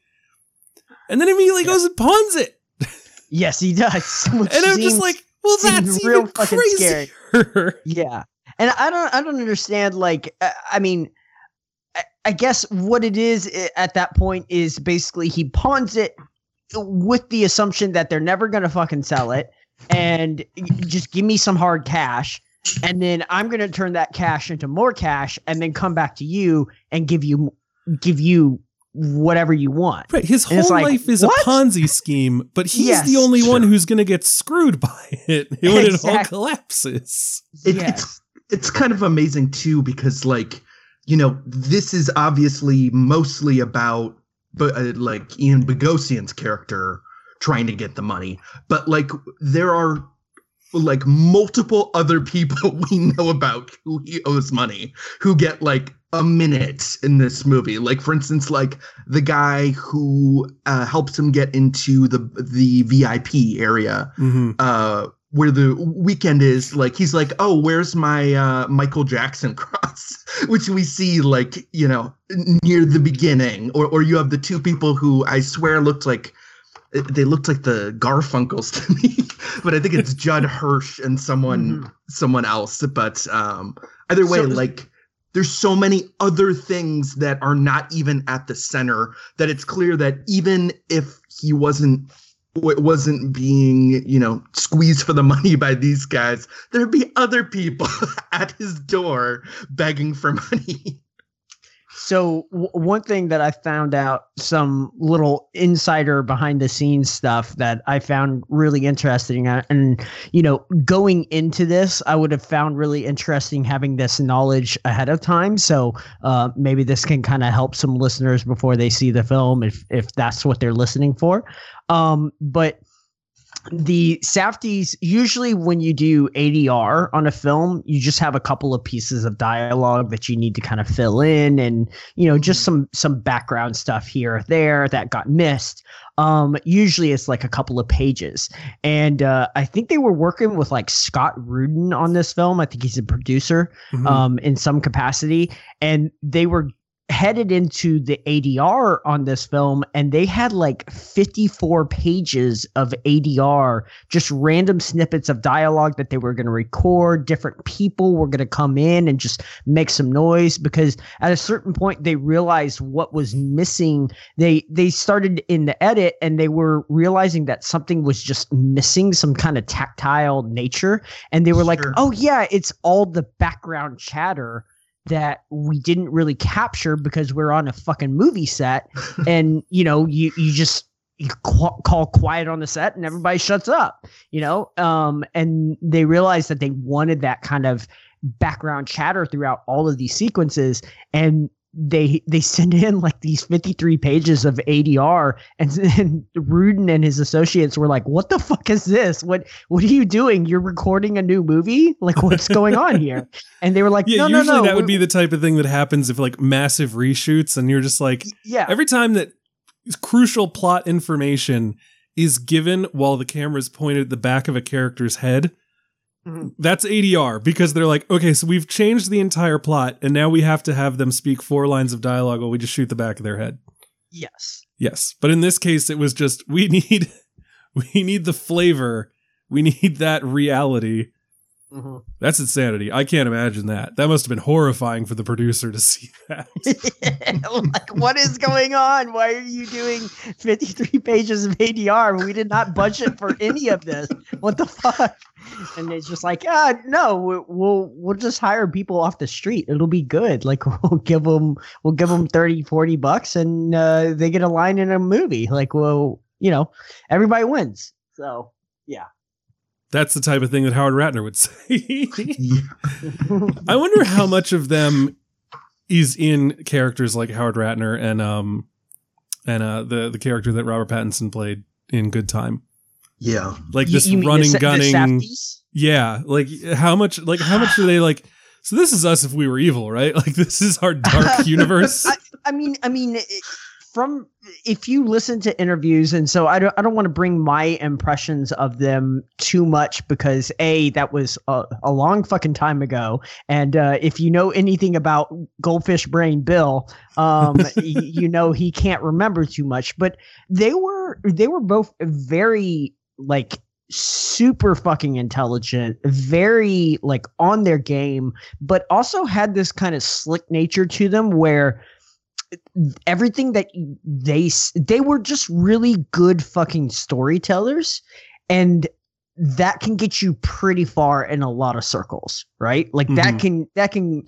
Speaker 1: and then immediately goes and pawns it.
Speaker 3: Yes, he does.
Speaker 1: And I'm just like, "Well, that's
Speaker 3: real
Speaker 1: even
Speaker 3: fucking scary.
Speaker 1: crazier."
Speaker 3: Yeah, and I don't, I don't understand. Like, uh, I mean, I, I guess what it is at that point is basically he pawns it with the assumption that they're never gonna fucking sell it, and just give me some hard cash, and then I'm gonna turn that cash into more cash, and then come back to you and give you, give you whatever you want.
Speaker 1: Right, his
Speaker 3: And it's
Speaker 1: whole
Speaker 3: like,
Speaker 1: life is
Speaker 3: what?
Speaker 1: a Ponzi scheme, but he's
Speaker 3: Yes,
Speaker 1: the only one who's going to get screwed by it when it all collapses.
Speaker 2: It-
Speaker 3: yes.
Speaker 2: it's it's kind of amazing too because like you know this is obviously mostly about but uh, like Ian Bogosian's character trying to get the money but like there are like multiple other people we know about who he owes money who get like a minute in this movie like for instance like the guy who uh, helps him get into the the VIP area
Speaker 1: Mm-hmm.
Speaker 2: uh where the Weeknd is like he's like oh where's my uh michael jackson cross? Which we see like you know near the beginning or or you have the two people who i swear looked like they looked like the garfunkels to me but i think it's judd hirsch and someone someone else but um either way
Speaker 3: So-
Speaker 2: like there's so many other things that are not even at the center that it's clear that even if he wasn't w- wasn't being, you know, squeezed for the money by these guys, there'd be other people at his door begging for money.
Speaker 3: So w- one thing that I found out, some little insider behind the scenes stuff that I found really interesting, uh, and you know, going into this, I would have found really interesting having this knowledge ahead of time. So uh, maybe this can kind of help some listeners before they see the film, if if that's what they're listening for. Um, but the Safdies usually when you do ADR on a film, you just have a couple of pieces of dialogue that you need to kind of fill in and you know just some some background stuff here or there that got missed. Um usually it's like a couple of pages. And uh I think they were working with like Scott Rudin on this film. I think he's a producer
Speaker 1: Mhm.
Speaker 3: um, in some capacity, and they were headed into the ADR on this film, and they had like 54 pages of ADR, just random snippets of dialogue that they were going to record. Different people were going to come in and just make some noise because at a certain point they realized what was missing. They they started in the edit and they were realizing that something was just missing, some kind of tactile nature, and they were like, "Oh yeah, it's all the background chatter." That we didn't really capture because we're on a fucking movie set and you know you you just you call quiet on the set and everybody shuts up you know? Um and they realized that they wanted that kind of background chatter throughout all of these sequences. And they they send in like these 53 pages of ADR and then Rudin and his associates were like what the fuck is this? What what are you doing? You're recording a new movie? Like what's going on here? And they were like
Speaker 1: yeah,
Speaker 3: no
Speaker 1: usually
Speaker 3: no no
Speaker 1: that would be the type of thing that happens if like massive reshoots and you're just like
Speaker 3: yeah.
Speaker 1: every time that crucial plot information is given while the camera's pointed at the back of a character's head
Speaker 3: Mhm.
Speaker 1: that's ADR because they're like okay so we've changed the entire plot and now we have to have them speak four lines of dialogue while we just shoot the back of their head.
Speaker 3: Yes.
Speaker 1: Yes. But in this case it was just we need we need the flavor. We need that reality
Speaker 3: Mhm.
Speaker 1: that's insanity. I can't imagine that. That must have been horrifying for the producer to see that.
Speaker 3: Like what is going on? Why are you doing 53 pages of adr we did not budget for any of this? What the fuck? And it's just like ah no we- we'll we'll just hire people off the street. It'll be good. Like we'll give them we'll give them 30 40 bucks and uh, they get a line in a movie. Like well you know everybody wins. So
Speaker 1: that's the type of thing that howard ratner would say I wonder how much of them is in characters like Howard Ratner and um and uh the the character that Robert Pattinson played in Good Time.
Speaker 2: Yeah.
Speaker 1: Like
Speaker 3: You-
Speaker 1: this
Speaker 3: you mean
Speaker 1: running
Speaker 3: the
Speaker 1: gunning
Speaker 3: Safdies?
Speaker 1: Yeah, like how much like how much do they like so this is us if we were evil, right? Like this is our dark universe.
Speaker 3: I, I mean, I mean, it- from if you listen to interviews, and so I don't, I don't want to bring my impressions of them too much because a that was a, a long fucking time ago, and uh, if you know anything about Goldfish Brain Bill, um, y- you know he can't remember too much. But they were they were both very like super fucking intelligent, very like on their game, but also had this kind of slick nature to them where everything that they they were just really good fucking storytellers and that can get you pretty far in a lot of circles right? Like that
Speaker 1: Mhm.
Speaker 3: can that can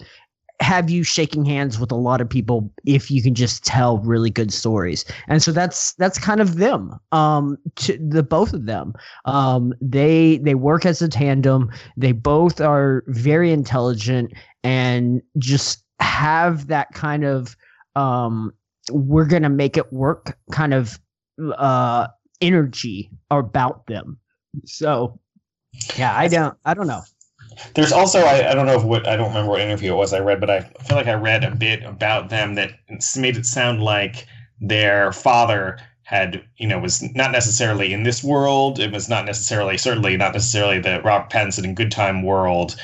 Speaker 3: have you shaking hands with a lot of people if you can just tell really good stories. And so that's that's kind of them um to the both of them. Um they they work as a tandem. They both are very intelligent and just have that kind of um we're gonna make it work kind of uh energy about them so yeah i don't i don't know
Speaker 4: There's also I, I don't know if what I don't remember what interview it was I read, but I feel like I read a bit about them that made it sound like their father had you know was not necessarily in this world. It was not necessarily certainly not necessarily the Robert Pattinson in Good Time world,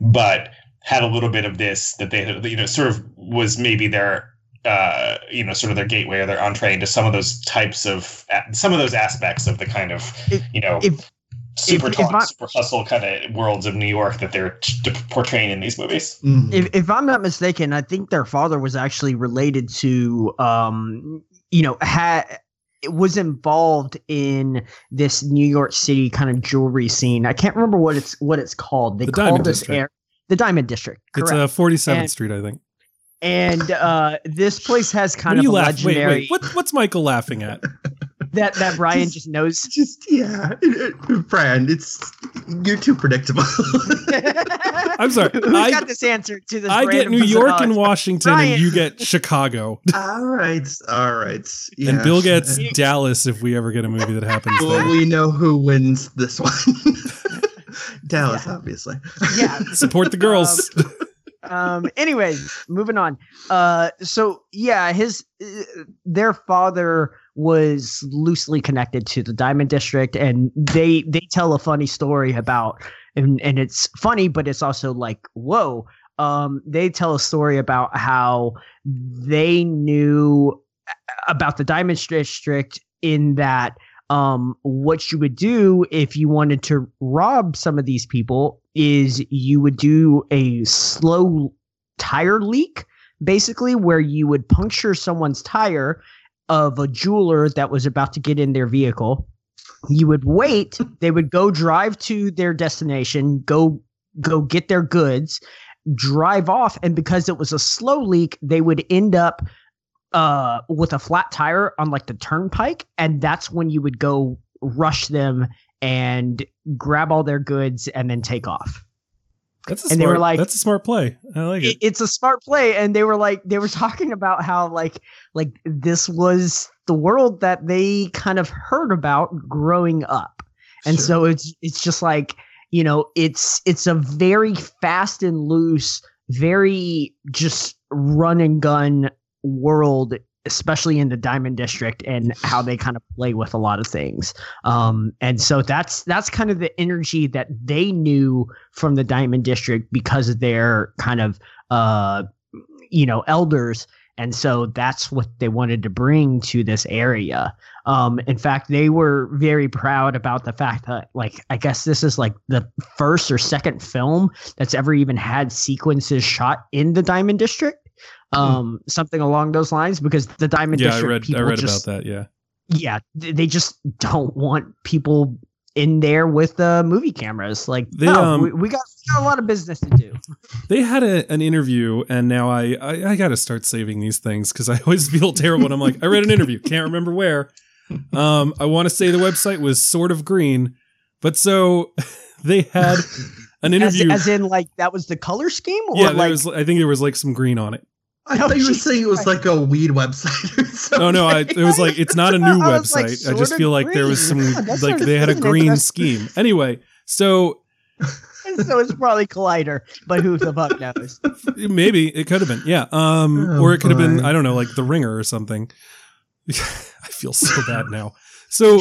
Speaker 4: but had a little bit of this that they you know sort of was maybe their uh, you know sort of their gateway or their entree into some of those types of some of those aspects of the kind of
Speaker 3: If-
Speaker 4: you know
Speaker 3: if
Speaker 4: super
Speaker 3: if- if
Speaker 4: talk,
Speaker 3: I-
Speaker 4: super hustle kind of worlds of New York that they're t- portraying in these movies.
Speaker 2: Mhm.
Speaker 3: if, if i'm not mistaken i think their father was actually related to um you know had was involved in this New York City kind of jewelry scene. I can't remember what it's what it's called. They
Speaker 1: The
Speaker 3: call
Speaker 1: Diamond
Speaker 3: this
Speaker 1: District.
Speaker 3: air the Diamond District.
Speaker 1: It's
Speaker 3: Correct.
Speaker 1: uh, 47th
Speaker 3: And-
Speaker 1: Street, I think.
Speaker 3: And uh, this place has kind
Speaker 1: what
Speaker 3: of
Speaker 1: you
Speaker 3: a
Speaker 1: laughing? Wait,
Speaker 3: legendary
Speaker 1: wait. What, what's Michael laughing at?
Speaker 3: that that Brian
Speaker 2: Just-
Speaker 3: just knows.
Speaker 2: Just yeah, it- it- Brian, it's you're too predictable.
Speaker 1: I'm sorry.
Speaker 3: Who's
Speaker 1: I-
Speaker 3: got this answer to this?
Speaker 1: I get New York and? Washington,
Speaker 3: Brian.
Speaker 1: and you get Chicago.
Speaker 2: all right, all right.
Speaker 1: And. Bill gets Dallas if we ever get a movie that happens
Speaker 2: Well,
Speaker 1: there.
Speaker 2: we know who wins this one. Dallas, obviously.
Speaker 3: Yeah.
Speaker 1: Support the girls.
Speaker 3: um anyways moving on. Uh so yeah his uh, their father was loosely connected to the diamond district and they they tell a funny story about and and it's funny but it's also like whoa. Um they tell a story about how they knew about the diamond district in that um what you would do if you wanted to rob some of these people is you would do a slow tire leak basically where you would puncture someone's tire of a jeweler that was about to get in their vehicle. You would wait. They would go drive to their destination go go get their goods drive off and because it was a slow leak they would end up uh with a flat tire on like the turnpike and that's when you would go rush them and grab all their goods and then take off
Speaker 1: That's a
Speaker 3: And they were like-
Speaker 1: that's a smart play. I like it.
Speaker 3: it, it's a smart play and they were like they were talking about how like like this was the world that they kind of heard about growing up and
Speaker 2: Sure.
Speaker 3: so it's it's just like you know it's it's a very fast and loose very just run and gun world especially in the diamond district and how they kind of play with a lot of things. Um and so that's that's kind of the energy that they knew from the diamond district because of their kind of uh you know elders. And so that's what they wanted to bring to this area. Um in fact they were very proud about the fact that like i guess this is like the first or second film that's ever even had sequences shot in the diamond district um something along those lines because the diamond
Speaker 1: yeah, I
Speaker 3: district
Speaker 1: read. I read
Speaker 3: just
Speaker 1: about that. Yeah.
Speaker 3: yeah they just don't want people in there with the movie cameras like
Speaker 1: They,
Speaker 3: no,
Speaker 1: um,
Speaker 3: we, we got, we got a lot of business to do
Speaker 1: They had a, an interview, and now I I, I got to start saving these things because I always feel terrible. when I'm like, I read an interview, can't remember where. Um, I want to say the website was sort of green, but so they had an
Speaker 3: as,
Speaker 1: interview.
Speaker 3: as in like that was the color scheme or
Speaker 1: yeah,
Speaker 3: like
Speaker 1: was. I think there was like some green on it.
Speaker 2: I thought you were saying it was like a weed website or something.
Speaker 1: Oh no, I, it was like it's not a new
Speaker 3: I was like,
Speaker 1: website. I just feel like there was some.
Speaker 3: Yeah,
Speaker 1: like they had a green
Speaker 3: interesting.
Speaker 1: scheme. Anyway, so
Speaker 3: so it's probably collider but who the fuck knows
Speaker 1: maybe it could have been yeah um
Speaker 2: Oh,
Speaker 1: or it could have been i don't know like the ringer or something i feel so bad now so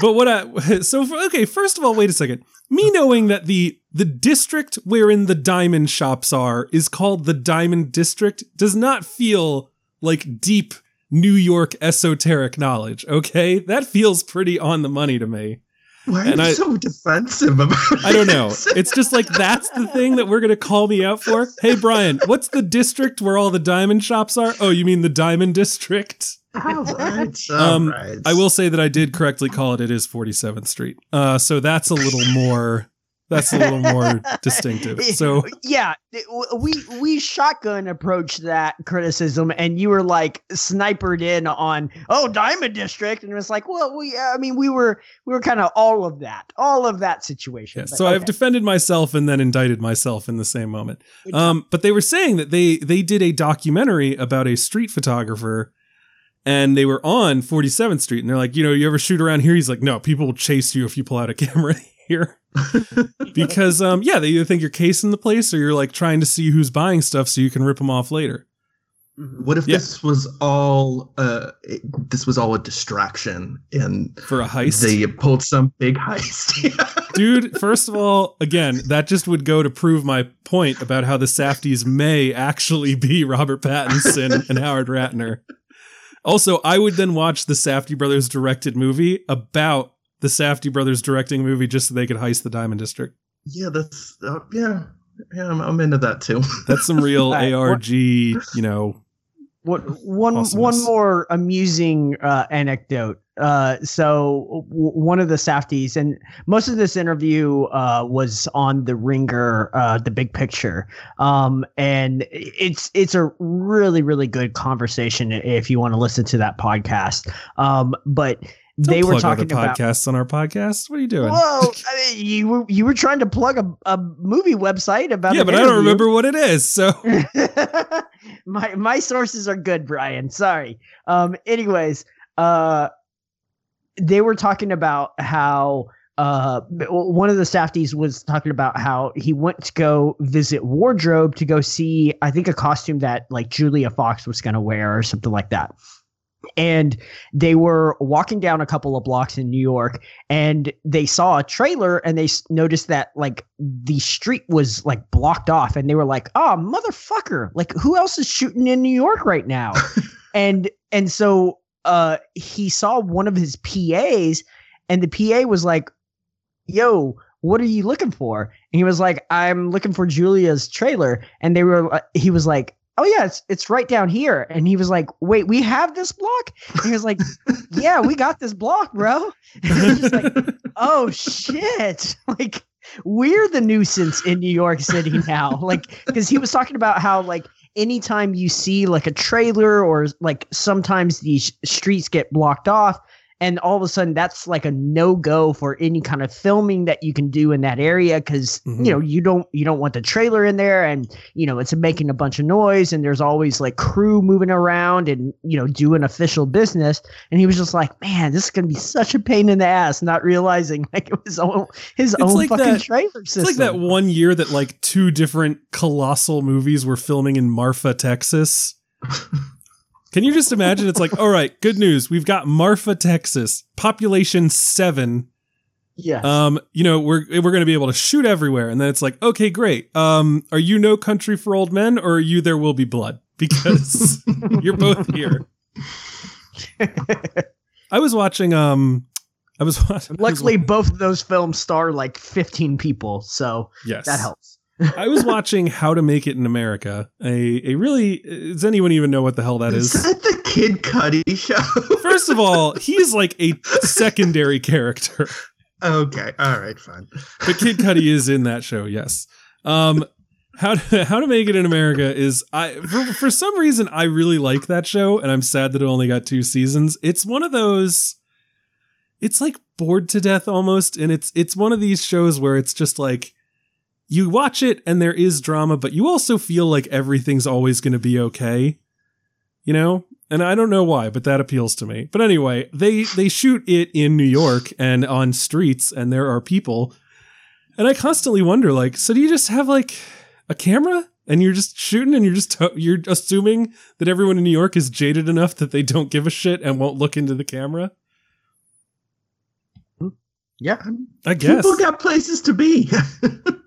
Speaker 1: but what i so for, okay first of all wait a second me knowing that the the district wherein the diamond shops are is called the diamond district does not feel like deep new york esoteric knowledge okay that feels pretty on the money to me
Speaker 2: Why are
Speaker 1: and
Speaker 2: you
Speaker 1: I-
Speaker 2: so defensive about it?
Speaker 1: I don't know. It's just like that's the thing that we're gonna call me out for. Hey Brian, what's the district where all the diamond shops are? Oh, you mean the Diamond District?
Speaker 2: All right.
Speaker 1: Um,
Speaker 2: all right.
Speaker 1: I will say that I did correctly call it. It is 47th Street. Uh, so that's a little more. That's a little more distinctive. So
Speaker 3: yeah we we shotgun approached that criticism and you were like snipered in on oh diamond district and it was like well we i mean we were we were kind of all of that all of that situation
Speaker 1: yeah,
Speaker 3: But
Speaker 1: so I've defended myself and then indicted myself in the same moment. Um, but they were saying that they they did a documentary about a street photographer, and they were on 47th Street, and they're like, you know, you ever shoot around here? He's like, no, people will chase you if you pull out a camera here, because um, yeah, they either think you're casing the place or you're like trying to see who's buying stuff so you can rip them off later.
Speaker 3: Mhm.
Speaker 2: What if
Speaker 1: Yeah.
Speaker 2: this was all uh it- this was all a distraction and
Speaker 1: For a heist,
Speaker 2: they pulled some big heist?
Speaker 1: dude. First of all, again, that just would go to prove my point about how the Safdies may actually be Robert Pattinson and Howard Ratner. Also, I would then watch the Safdie brothers directed movie about the Safdie brothers directing a movie just so they could heist the Diamond District.
Speaker 2: yeah, that's uh, yeah. Yeah, I'm, I'm into that too.
Speaker 1: That's some real ARG, you know,
Speaker 3: One, one,
Speaker 1: Awesomeness.
Speaker 3: one more amusing uh, anecdote. Uh, so w- one of the Safdies, and most of this interview uh, was on the Ringer, uh, the Big Picture, um, and it's it's a really really good conversation if you want to listen to that podcast. Um, but
Speaker 1: Don't
Speaker 3: they were talking
Speaker 1: other
Speaker 3: about
Speaker 1: podcasts on our podcast. What are you doing?
Speaker 3: Whoa! I mean, you were you were trying to plug a, a movie website about
Speaker 1: yeah,
Speaker 3: an
Speaker 1: but I don't remember what it is. So
Speaker 3: my my sources are good, Brian. Sorry. Um. Anyways, uh, they were talking about how uh one of the Safdies was talking about how he went to go visit wardrobe to go see I think a costume that like Julia Fox was going to wear or something like that. And they were walking down a couple of blocks in New York and they saw a trailer and they noticed that like the street was like blocked off and they were like, "Oh, motherfucker. Like who else is shooting in New York right now?" and and so uh he saw one of his PAs and the PA was like, "Yo, what are you looking for?" And he was like, "I'm looking for Julia's trailer." And they were he was like, "Oh yeah, it's it's right down here." And he was like, "Wait, we have this block?" And he was like, "Yeah, we got this block, bro." And just like, "Oh shit." Like we're the nuisance in New York City now. Like cuz he was talking about how like anytime you see like a trailer or like sometimes these streets get blocked off and all of a sudden that's like a no-go for any kind of filming that you can do in that area because
Speaker 1: Mhm.
Speaker 3: you know you don't you don't want the trailer in there and you know it's making a bunch of noise and there's always like crew moving around and you know doing official business and he was just like man this is gonna be such a pain in the ass not realizing like it was own, his
Speaker 1: It's
Speaker 3: own
Speaker 1: like
Speaker 3: fucking
Speaker 1: that-
Speaker 3: trailer
Speaker 1: it's like that one year that like two different colossal movies were filming in Marfa, Texas. Can you just imagine? It's like, all right, good news. We've got Marfa, Texas, population seven.
Speaker 3: yeah
Speaker 1: Um, you know, we're we're going to be able to shoot everywhere, and then it's like, okay, great. Um, are you No Country for Old Men, or are you There Will Be Blood? Because you're both here. I was watching. Um, I was watching.
Speaker 3: luckily both of those films star like 15 people so
Speaker 1: yes,
Speaker 3: that helps
Speaker 1: I was watching How to Make It in America. A a really does anyone even know what the hell that
Speaker 2: Is
Speaker 1: is?
Speaker 2: that the Kid Cudi show?
Speaker 1: First of all, he's like a secondary character,
Speaker 2: okay, all right, fine.
Speaker 1: but Kid Cudi is in that show. Yes. Um, how to, How to Make It in America is I for, for some reason I really like that show, and I'm sad that it only got two seasons. It's one of those. It's like bored to death almost, and it's it's one of these shows where it's just like you watch it and there is drama, but you also feel like everything's always going to be okay. You know? And I don't know why, but that appeals to me. But anyway, they they shoot it in New York and on streets and there are people. And I constantly wonder like, so do you just have like a camera and you're just shooting and you're just you're assuming that everyone in New York is jaded enough that they don't give a shit and won't look into the camera? Hmm.
Speaker 3: yeah
Speaker 1: I guess.
Speaker 2: People got places to be.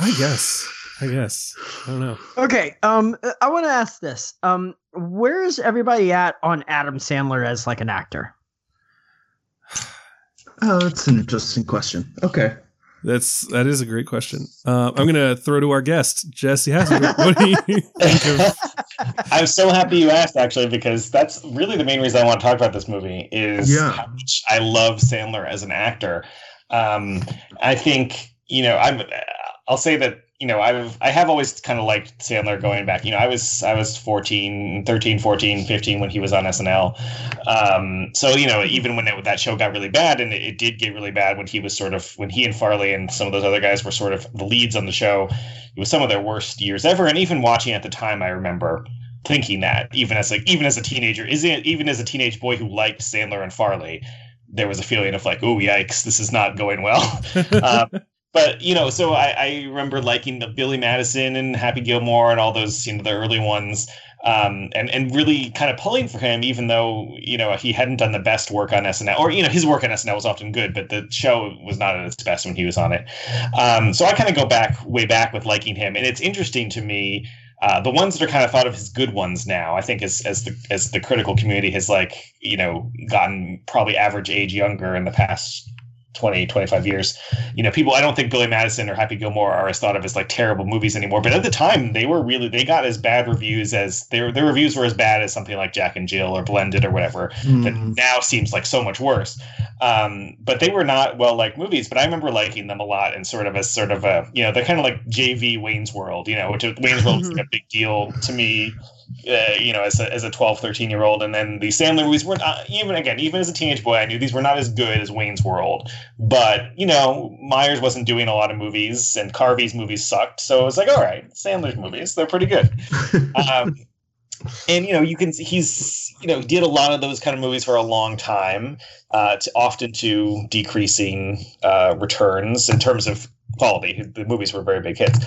Speaker 1: I guess. I guess. I don't know.
Speaker 3: okay um i want to ask this um where's everybody at on adam sandler as like an actor
Speaker 2: oh, that's an interesting question. Okay.
Speaker 1: That's that is a great question. Uh, I'm gonna throw to our guest, Jesse Hasselberg. What do you think of?
Speaker 4: I'm so happy you asked, actually, because that's really the main reason I want to talk about this movie is
Speaker 2: Yeah.
Speaker 4: how much I love Sandler as an actor. Um, I think you know I'm. I'll say that you know I've I have always kind of liked Sandler going back. You know I was I was 14, 13, 14, 15 when he was on SNL. Um, so you know even when it, that show got really bad, and it, it did get really bad when he was sort of when he and Farley and some of those other guys were sort of the leads on the show. It was some of their worst years ever, and even watching at the time, I remember thinking that even as like even as a teenager, is it even as a teenage boy who liked Sandler and Farley, there was a feeling of like, oh yikes, this is not going well. um, but you know, so I, I remember liking the Billy Madison and Happy Gilmore and all those you know the early ones. Um, and and really kind of pulling for him, even though you know he hadn't done the best work on SNL, or you know his work on SNL was often good, but the show was not at its best when he was on it. Um, so I kind of go back way back with liking him, and it's interesting to me uh, the ones that are kind of thought of as good ones now, I think as as the as the critical community has like you know gotten probably average age younger in the past 20, 25 years. You know, people, I don't think Billy Madison or Happy Gilmore are as thought of as like terrible movies anymore. But at the time, they were really, they got as bad reviews as their, their reviews were as bad as something like Jack and Jill or Blended or whatever that
Speaker 2: Mm.
Speaker 4: now seems like so much worse. Um, but they were not well liked movies, but I remember liking them a lot and sort of as sort of a, you know, they're kind of like JV Wayne's World, you know, which Wayne's World is like a big deal to me uh, you know, as a, as a 12, 13 year old. And then the Sandler movies were not, even again, even as a teenage boy, I knew these were not as good as Wayne's World. But, you know, Myers wasn't doing a lot of movies and Carvey's movies sucked. So it was like, all right, Sandler's movies, they're pretty good. um, and, you know, you can, he's, you know, did a lot of those kind of movies for a long time, uh, to, often to decreasing uh, returns in terms of quality. The movies were very big hits.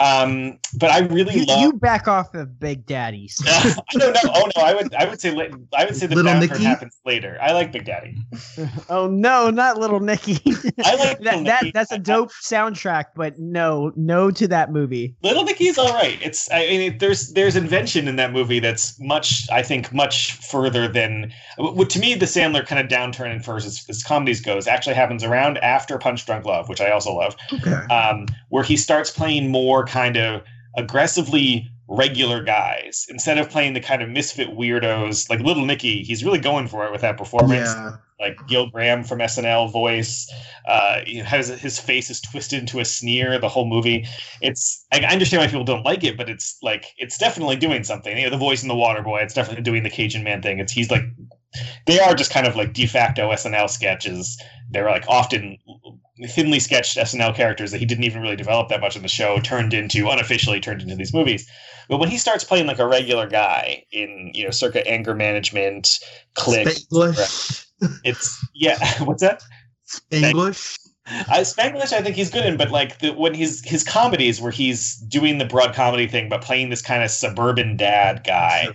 Speaker 4: Um, but I really
Speaker 3: You,
Speaker 4: love.
Speaker 3: you back off of Big Daddies.
Speaker 4: I don't know. Oh no, I would I would say I would say the
Speaker 2: Little
Speaker 4: downturn
Speaker 2: Nicky?
Speaker 4: happens later. I like Big Daddy.
Speaker 3: oh no, not Little Nicky.
Speaker 4: I like
Speaker 3: that,
Speaker 4: Little
Speaker 3: that
Speaker 4: Nicky.
Speaker 3: that's a dope soundtrack, but no, no to that movie.
Speaker 4: Little Nicky's all right. It's I mean it, there's there's invention in that movie that's much I think much further than what to me the Sandler kind of downturn in first as, as comedies goes actually happens around after Punch Drunk Love, which I also love.
Speaker 2: Okay.
Speaker 4: um, where he starts playing more kind of aggressively regular guys instead of playing the kind of misfit weirdos like Little Nicky. He's really going for it with that performance.
Speaker 2: Yeah.
Speaker 4: Like Gil Graham from SNL voice, uh, has his face is twisted into a sneer. The whole movie, it's I understand why people don't like it, but it's like it's definitely doing something. You know, the voice in the Water Boy, it's definitely doing the Cajun Man thing. It's he's like they are just kind of like de facto SNL sketches. They're like often thinly sketched SNL characters that he didn't even really develop that much in the show turned into unofficially turned into these movies. But when he starts playing like a regular guy in you know circa anger management, click,
Speaker 2: Spanglish.
Speaker 4: it's yeah. What's that?
Speaker 2: English.
Speaker 4: I, Spanglish, I think he's good in, but like the, when his his comedies where he's doing the broad comedy thing, but playing this kind of suburban dad guy,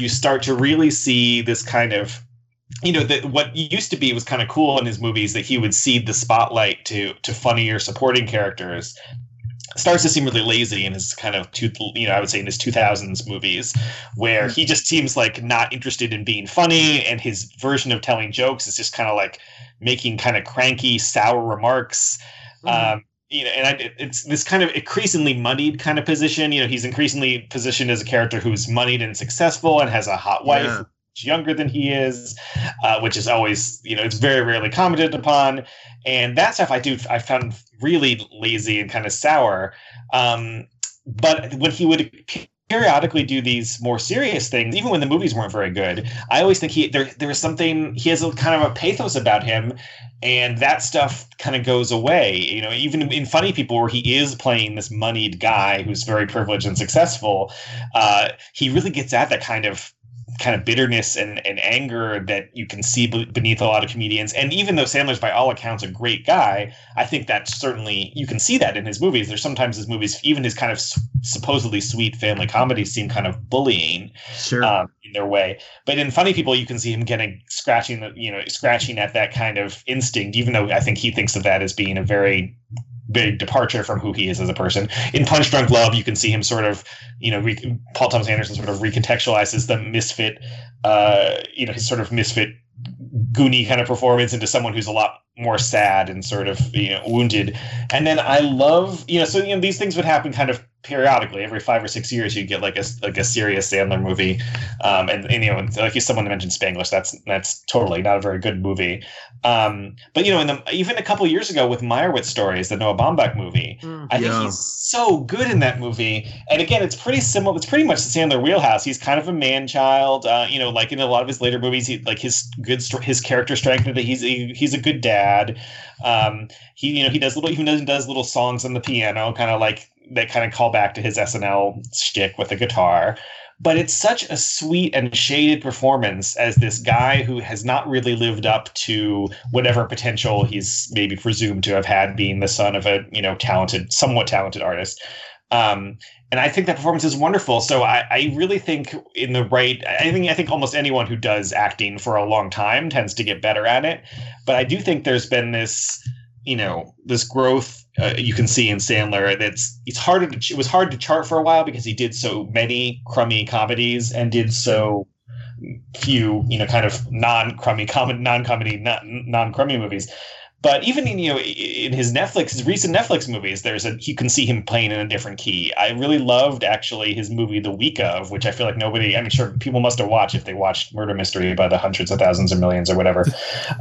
Speaker 4: you start to really see this kind of you know that what used to be was kind of cool in his movies that he would cede the spotlight to to funnier supporting characters starts to seem really lazy in his kind of two you know i would say in his 2000s movies where he just seems like not interested in being funny and his version of telling jokes is just kind of like making kind of cranky sour remarks. Um you know, and I, it's this kind of increasingly moneyed kind of position. You know, he's increasingly positioned as a character who's moneyed and successful and has a hot wife
Speaker 2: Yeah.
Speaker 4: younger than he is, uh, which is always, you know, it's very rarely commented upon. And that stuff I do, I found really lazy and kind of sour. Um, but when he would periodically do these more serious things, even when the movies weren't very good, I always think he there there was something he has a kind of a pathos about him and that stuff kind of goes away you know even in funny people where he is playing this moneyed guy who's very privileged and successful uh, he really gets at that kind of kind of bitterness and, and anger that you can see be- beneath a lot of comedians and even though sandler's by all accounts a great guy i think that certainly you can see that in his movies there's sometimes his movies even his kind of s- supposedly sweet family comedies seem kind of bullying
Speaker 2: Sure.
Speaker 4: um, in their way. But in funny people, you can see him getting scratching, the, you know, scratching at that kind of instinct. Even though I think he thinks of that as being a very big departure from who he is as a person. In Punch Drunk Love, you can see him sort of, you know, re- Paul Thomas Anderson sort of recontextualizes the misfit, uh, you know, his sort of misfit goony kind of performance into someone who's a lot more sad and sort of you know wounded and then i love you know so you know these things would happen kind of periodically every five or six years you get like a like a serious sandler movie um and, and you know like you someone mentioned spanglish that's that's totally not a very good movie um but you know in the even a couple years ago with meyerowitz stories the noah baumbach movie
Speaker 3: Mm.
Speaker 4: I think he's so good in that movie. And again, it's pretty similar. It's pretty much the Sandler wheelhouse. He's kind of a man child. Uh, you know, like in a lot of his later movies, he like his good his character strength that he's he, he's a good dad. Um, he you know he does little he does does little songs on the piano, kind of like that kind of call back to his SNL shtick with the guitar. But it's such a sweet and shaded performance as this guy who has not really lived up to whatever potential he's maybe presumed to have had being the son of a you know talented somewhat talented artist um, and i think that performance is wonderful. So I, I really think in the right i think i think almost anyone who does acting for a long time tends to get better at it. But i do think there's been this you know this growth uh, you can see in Sandler that's it's harder to it was hard to chart for a while because he did so many crummy comedies and did so few you know kind of non crummy comedy non comedy non crummy movies But even in you know in his Netflix, his recent Netflix movies, there's a you can see him playing in a different key. I really loved actually his movie The Week of, which I feel like nobody. I mean, sure, people must have watched if they watched Murder Mystery by the hundreds of thousands or millions or whatever.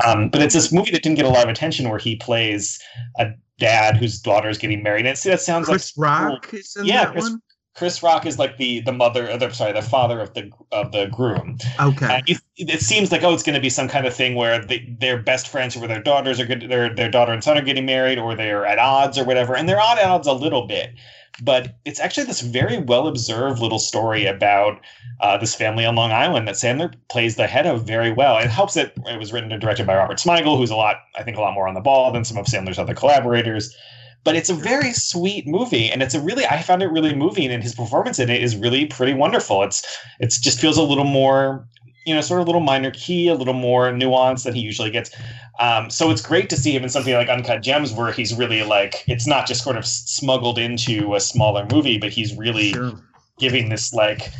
Speaker 4: Um, but it's this movie that didn't get a lot of attention where he plays a dad whose daughter is getting married. And see, that sounds
Speaker 2: Chris
Speaker 4: like
Speaker 2: Rock is in
Speaker 4: Yeah,
Speaker 2: that
Speaker 4: Chris-
Speaker 2: one.
Speaker 4: Chris Rock is like the the mother, the, sorry, the father of the of the groom.
Speaker 2: Okay.
Speaker 4: And you, it seems like oh, it's going to be some kind of thing where they, they're best friends, or where their daughters are good, their their daughter and son are getting married, or they're at odds, or whatever. And they're at odds a little bit, but it's actually this very well observed little story about uh, this family on Long Island that Sandler plays the head of very well. It helps that it was written and directed by Robert Smigel, who's a lot, I think, a lot more on the ball than some of Sandler's other collaborators. But it's a very sweet movie, and it's a really I found it really moving, and his performance in it is really pretty wonderful. It's it's just feels a little more you know, sort of a little minor key, a little more nuance than he usually gets. Um, so it's great to see him in something like Uncut Gems, where he's really like, it's not just sort of smuggled into a smaller movie, but he's really
Speaker 2: Sure.
Speaker 4: giving this like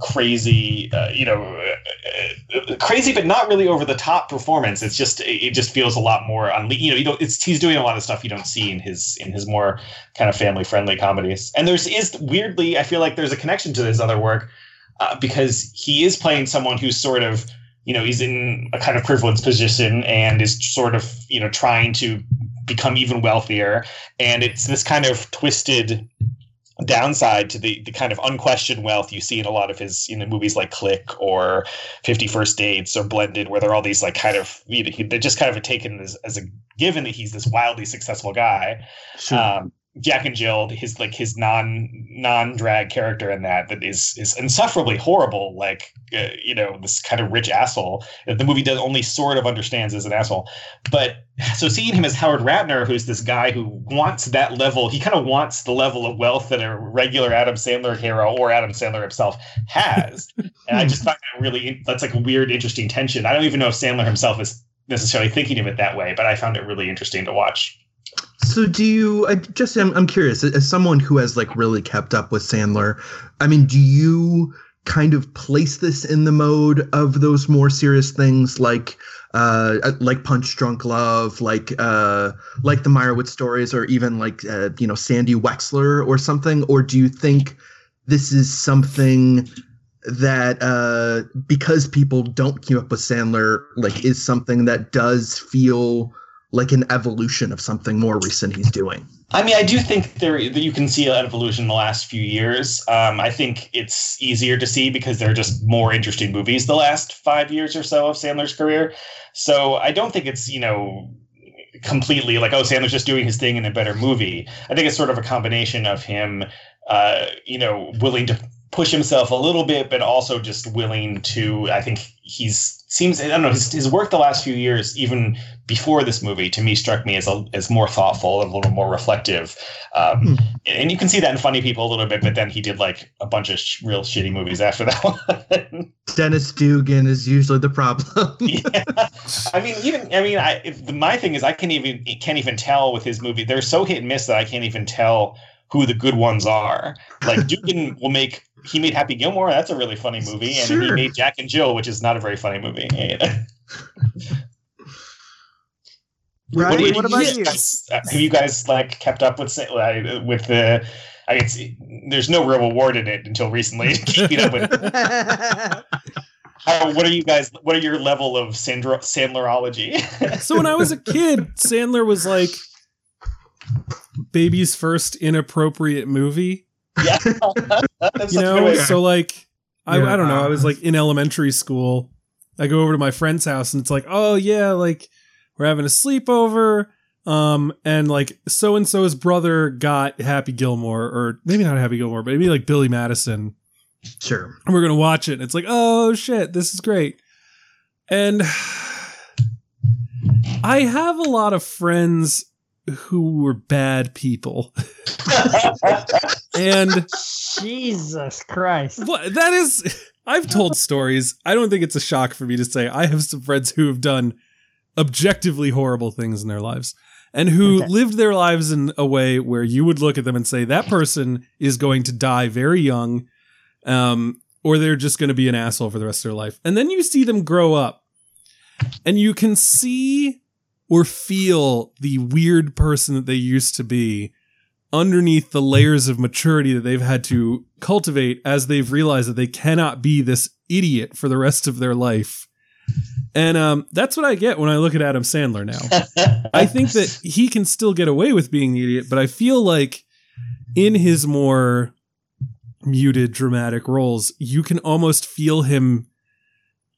Speaker 4: crazy, uh, you know, uh, uh, crazy but not really over the top performance. It's just it just feels a lot more unle- you know you don't it's he's doing a lot of stuff you don't see in his in his more kind of family friendly comedies. And there's is weirdly I feel like there's a connection to his other work uh, because he is playing someone who's sort of you know he's in a kind of privileged position and is sort of you know trying to become even wealthier and it's this kind of twisted downside to the the kind of unquestioned wealth you see in a lot of his you know movies like Click or Fifty First Dates or Blended, where they're all these like kind of you know, they're just kind of taken as, as a given that he's this wildly successful guy.
Speaker 2: Sure.
Speaker 4: Um, Jack and Jill, his like his non non drag character in that that is is insufferably horrible. Like uh, you know this kind of rich asshole that the movie does only sort of understands as an asshole. But so seeing him as Howard Ratner, who's this guy who wants that level, he kind of wants the level of wealth that a regular Adam Sandler hero or Adam Sandler himself has. and I just find that really that's like a weird, interesting tension. I don't even know if Sandler himself is necessarily thinking of it that way, but I found it really interesting to watch.
Speaker 2: So do you I just I'm, I'm curious as someone who has like really kept up with Sandler I mean do you kind of place this in the mode of those more serious things like uh like Punch Drunk Love like uh like the Meyerowitz stories or even like uh, you know Sandy Wexler or something? Or do you think this is something that uh because people don't keep up with Sandler like is something that does feel like an evolution of something more recent he's doing.
Speaker 4: I mean, I do think there that you can see an evolution in the last few years. Um, I think it's easier to see because there are just more interesting movies the last five years or so of Sandler's career. So I don't think it's you know completely like oh Sandler's just doing his thing in a better movie. I think it's sort of a combination of him, uh, you know, willing to push himself a little bit, but also just willing to. I think he's seems I don't know his, his work the last few years, even before this movie, to me struck me as a, as more thoughtful and a little more reflective. Um, And you can see that in Funny People a little bit, but then he did like a bunch of sh- real shitty movies after that one.
Speaker 2: Dennis Dugan is usually the problem.
Speaker 4: yeah. I mean, even I mean, I if, my thing is I can't even can't even tell with his movie. They're so hit and miss that I can't even tell who the good ones are. Like Dugan will make he made Happy Gilmore. That's a really funny movie, and he made Jack and Jill, which is not a very funny movie.
Speaker 3: Right,
Speaker 4: do
Speaker 3: what about you?
Speaker 4: guys- Have you guys like kept up with Sa- with the? I guess there's no real award in it until recently. Keeping up with how, what are you guys? What are your level of Sandro, Sandlerology?
Speaker 1: So when I was a kid, Sandler was like baby's first inappropriate movie.
Speaker 4: Yeah,
Speaker 1: You
Speaker 4: such a good
Speaker 1: know, so like I,
Speaker 2: Yeah.
Speaker 1: I don't know. I was like in elementary school. I go over to my friend's house and it's like, oh yeah, like we're having a sleepover. Um, and like so and so's brother got Happy Gilmore, or maybe not Happy Gilmore, but maybe like Billy Madison.
Speaker 2: sure.
Speaker 1: and we're gonna watch it. And it's like, oh shit, this is great. And I have a lot of friends who were bad people, and
Speaker 3: Jesus Christ.
Speaker 1: what that is. I've told stories. I don't think it's a shock for me to say I have some friends who have done objectively horrible things in their lives and who
Speaker 3: Okay.
Speaker 1: lived their lives in a way where you would look at them and say that person is going to die very young um, or they're just going to be an asshole for the rest of their life and then you see them grow up and you can see or feel the weird person that they used to be underneath the layers of maturity that they've had to cultivate as they've realized that they cannot be this idiot for the rest of their life. And um, that's what I get when I look at Adam Sandler now. I think that he can still get away with being the idiot, but I feel like in his more muted dramatic roles, you can almost feel him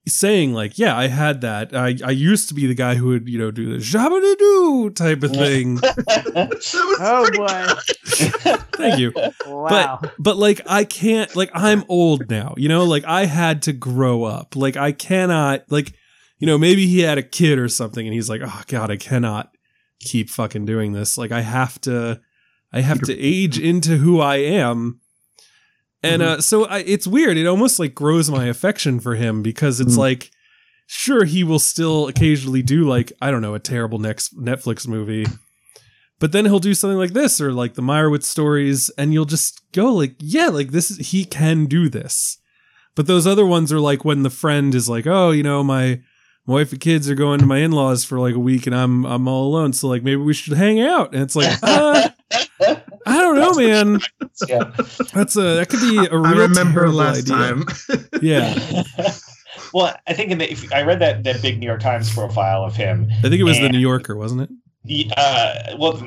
Speaker 1: saying like, "Yeah, I had that. I I used to be the guy who would you know do the jabba doo type of thing."
Speaker 3: Oh boy!
Speaker 1: Thank you.
Speaker 3: Wow.
Speaker 1: But like I can't like I'm old now, you know, like I had to grow up. Like I cannot like you know, maybe he had a kid or something and he's like, "Oh god, I cannot keep fucking doing this. Like I have to I have to age into who I am." And uh so I, it's weird. It almost like grows my affection for him because it's
Speaker 2: Mhm.
Speaker 1: like sure he will still occasionally do like I don't know, a terrible next Netflix movie. But then he'll do something like this or like the Meyerowitz stories, and you'll just go like, yeah, like this is he can do this. But those other ones are like when the friend is like, oh, you know, my my wife and kids are going to my in laws for like a week, and I'm I'm all alone, so like maybe we should hang out. And it's like, uh, I don't know, man.
Speaker 4: yeah.
Speaker 1: That's a that could be a real
Speaker 2: I remember
Speaker 1: terrible
Speaker 2: last
Speaker 1: idea.
Speaker 2: time.
Speaker 1: Yeah,
Speaker 4: well, I think in the, if, I read that that big New York Times profile of him.
Speaker 1: I think it was the New Yorker, wasn't it?
Speaker 4: He, uh, well,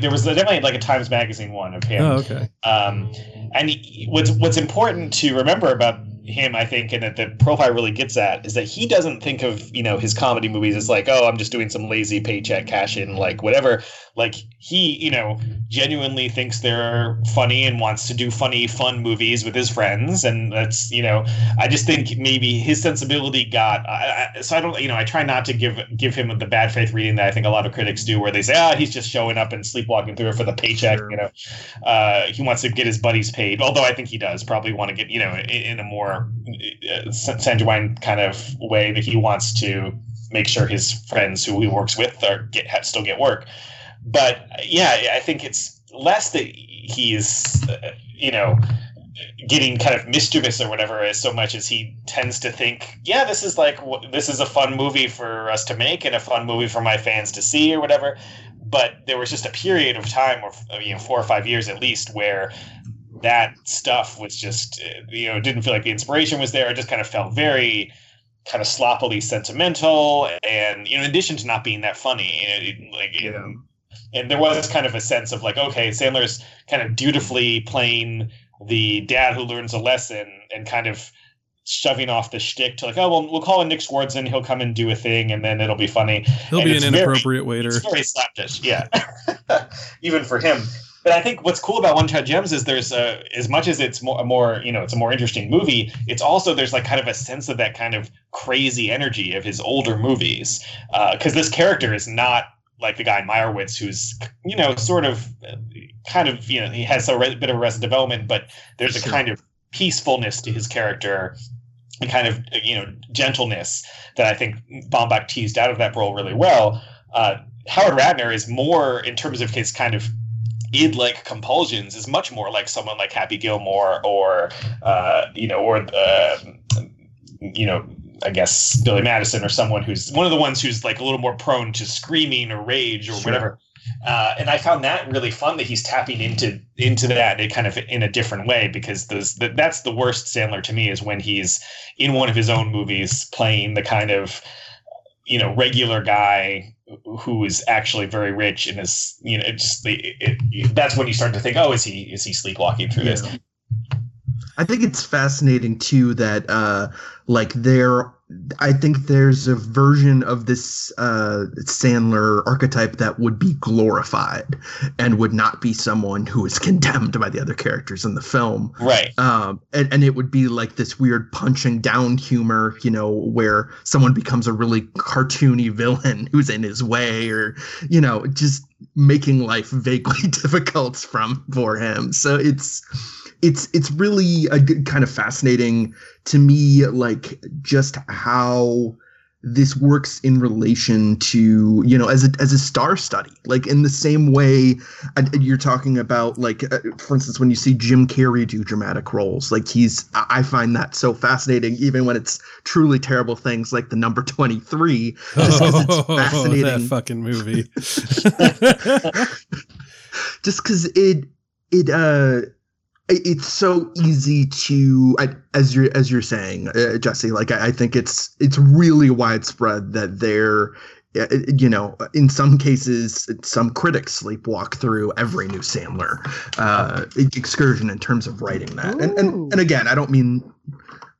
Speaker 4: there was definitely like a Times Magazine one of him.
Speaker 1: Oh, okay.
Speaker 4: Um, and he, what's what's important to remember about him, I think, and that the profile really gets at is that he doesn't think of you know his comedy movies as like, oh, I'm just doing some lazy paycheck cash in, like whatever. Like he, you know, genuinely thinks they're funny and wants to do funny, fun movies with his friends, and that's you know, I just think maybe his sensibility got. I, I, so I don't, you know, I try not to give give him the bad faith reading that I think a lot of critics do, where they say, ah, he's just showing up and sleepwalking through it for the paycheck,
Speaker 2: Sure.
Speaker 4: you know uh, he wants to get his buddies paid. Although I think he does probably want to get, you know, in, in a more uh, sanguine kind of way that he wants to make sure his friends who he works with are get ha- still get work. But yeah, I think it's less that he's, uh, you know, getting kind of mischievous or whatever as so much as he tends to think yeah this is like this is a fun movie for us to make and a fun movie for my fans to see or whatever but there was just a period of time of you know four or five years at least where that stuff was just uh, you know didn't feel like the inspiration was there it just kind of felt very kind of sloppily sentimental and you know in addition to not being that funny it, it- like
Speaker 2: Yeah.
Speaker 4: and, and there was kind of a sense of like okay sandler's kind of dutifully playing the dad who learns a lesson and kind of shoving off the shtick to like, oh well, we'll call in Nick Swardson, he'll come and do a thing, and then it'll be funny.
Speaker 1: He'll
Speaker 4: And
Speaker 1: be
Speaker 4: it's
Speaker 1: an
Speaker 4: very-
Speaker 1: inappropriate waiter.
Speaker 4: It's very slapdish, yeah, even for him. But I think what's cool about One Shot Gems is there's a, as much as it's more, a more you know it's a more interesting movie. It's also there's like kind of a sense of that kind of crazy energy of his older movies because this character is not like the guy in Meyerowitz who's you know sort of uh, kind of you know he has a re- bit of arrested development, but there's a kind of peacefulness to his character a kind of you know gentleness that I think Baumbach teased out of that role really well. Uh, Howard Ratner is more in terms of his kind of id-like compulsions is much more like someone like Happy Gilmore or uh, you know or uh, you know I guess Billy Madison or someone who's one of the ones who's like a little more prone to screaming or rage or
Speaker 2: Sure.
Speaker 4: whatever. Uh, and I found that really fun that he's tapping into into that in kind of in a different way because those that, that's the worst Sandler to me is when he's in one of his own movies playing the kind of you know regular guy who is actually very rich and is you know just the it, it, that's when you start to think oh is he is he sleepwalking through this?
Speaker 2: I think it's fascinating too that uh like there I think there's a version of this uh Sandler archetype that would be glorified and would not be someone who is condemned by the other characters in the film.
Speaker 4: right
Speaker 2: Um and, and it would be like this weird punching down humor, you know, where someone becomes a really cartoony villain who's in his way or you know, just making life vaguely difficult from for him. So it's it's it's really a good, kind of fascinating to me like just how this works in relation to you know as a as a star study like in the same way uh, you're talking about like uh, for instance when you see Jim Carrey do dramatic roles like he's I find that so fascinating even when it's truly terrible things like the number 23 just because it's fascinating
Speaker 1: that fucking movie.
Speaker 2: just because it it uh it's so easy to I- as you're as you're saying uh, jesse like I, I think it's it's really widespread that they're uh, you know in some cases some critics sleepwalk through every new sandler uh excursion in terms of writing that and,
Speaker 3: Ooh.
Speaker 2: and and again i don't mean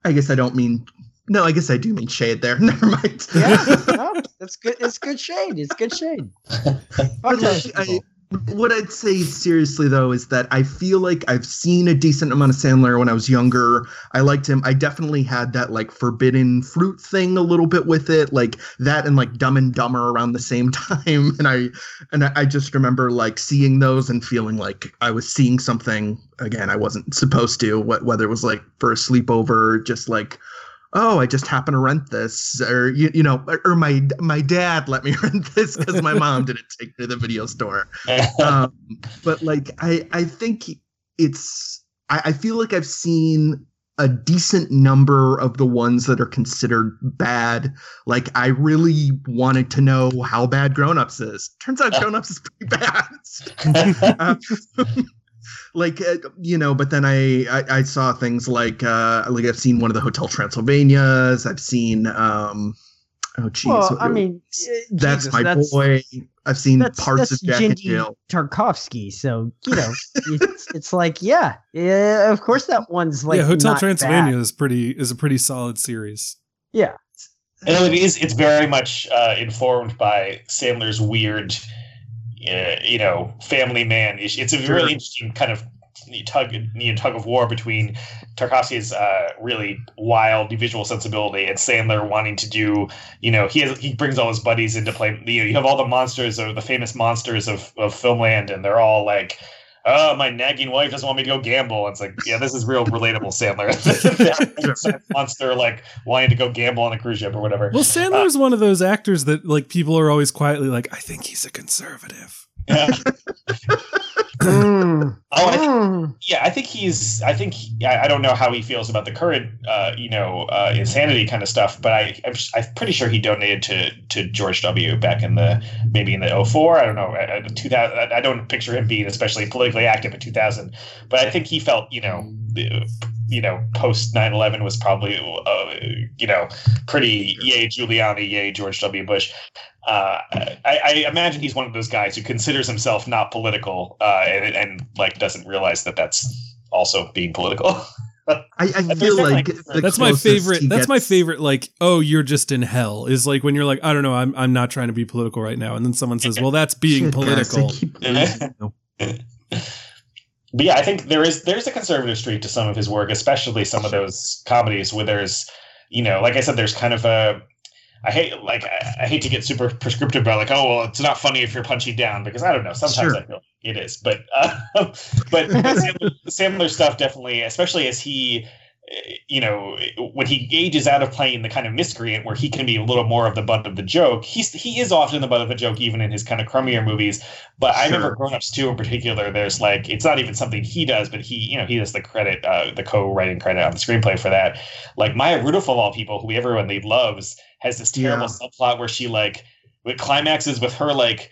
Speaker 2: i guess i don't mean no i guess i do mean shade there never mind
Speaker 3: Yeah, no, that's good. It's good shade. It's good shade.
Speaker 2: But,
Speaker 3: those
Speaker 2: like, I-
Speaker 3: people.
Speaker 2: What I'd say seriously though is that I feel like I've seen a decent amount of Sandler when I was younger. I liked him. I definitely had that like forbidden fruit thing a little bit with it, like that and like Dumb and Dumber around the same time. And I and I, just remember like seeing those and feeling like I was seeing something again I wasn't supposed to. What whether it was like for a sleepover, just like oh, I just happened to rent this, or you, you know, or, or my my dad let me rent this because my mom didn't take me to the video store. Um, but like, I I think it's I, I feel like I've seen a decent number of the ones that are considered bad. Like, I really wanted to know how bad Grown Ups is. Turns out Grown Ups is pretty bad. Um, like uh, you know but then I, I i saw things like uh like i've seen one of the hotel transylvanias i've seen um oh geez
Speaker 3: well, I mean,
Speaker 2: that's
Speaker 3: Jesus,
Speaker 2: my
Speaker 3: that's,
Speaker 2: boy i've seen
Speaker 3: That's
Speaker 2: parts
Speaker 3: that's
Speaker 2: of jack and jill
Speaker 3: Tarkovsky. So you know, it's, it's like, yeah, yeah. Of course, that one's like
Speaker 1: yeah, Hotel
Speaker 3: not
Speaker 1: Transylvania
Speaker 3: bad.
Speaker 1: is pretty is a pretty solid series.
Speaker 3: Yeah,
Speaker 4: And it is. It's very much uh, informed by Sandler's weird, you know, family man. It's, a
Speaker 2: Sure.
Speaker 4: really interesting kind of tug, you know, tug of war between Tartakovsky's uh, really wild visual sensibility and Sandler wanting to do. You know, he has, he brings all his buddies into play. You know, you have all the monsters or the famous monsters of of filmland, and they're all like. Oh, my nagging wife doesn't want me to go gamble. It's like, yeah, this is real relatable, Sandler. Monster like wanting to go gamble on a cruise ship or whatever.
Speaker 1: Well, Sandler's uh, one of those actors that like people are always quietly like, I think he's a conservative.
Speaker 4: Yeah.
Speaker 3: Mm,
Speaker 4: Oh, I th-
Speaker 3: mm.
Speaker 4: yeah. I think he's. I think he- I, I don't know how he feels about the current, uh, you know, uh, insanity kind of stuff. But I, I'm, I'm pretty sure he donated to to George W. back in the maybe in the 04. I don't know. uh, 2000. I- I don't picture him being especially politically active in 2000. But I think he felt, you know. Uh, You know, post 9 11 was probably, uh, you know, pretty yay Giuliani, yay George W. Bush. uh, I, I imagine he's one of those guys who considers himself not political uh, and, and like doesn't realize that that's also being political.
Speaker 2: I, I feel like,
Speaker 4: like,
Speaker 1: That's my favorite.
Speaker 2: he
Speaker 1: That's my favorite. Like, oh, you're just in hell. Is like when you're like, I don't know, I'm I'm not trying to be political right now, and then someone says, well, that's being
Speaker 2: Shit, guys,
Speaker 1: political.
Speaker 2: keep losing you.
Speaker 4: but yeah, I think there is there's a conservative streak to some of his work, especially some of those comedies where there's, you know, like I said, there's kind of a. I hate like I, hate to get super prescriptive about like oh well it's not funny if you're punching down because I don't know sometimes
Speaker 2: Sure.
Speaker 4: I feel it is but uh, but Sandler, Sandler stuff definitely especially as he you know when he ages out of playing the kind of miscreant where he can be a little more of the butt of the joke he's he is often the butt of the joke even in his kind of crummier movies. But I remember Grown Ups 2 in particular there's like it's not even something he does but he you know he does the credit uh, the co-writing credit on the screenplay for that. Like Maya Rudolph of all people who everyone loves has this terrible
Speaker 2: Yeah.
Speaker 4: subplot where she like it climaxes with her like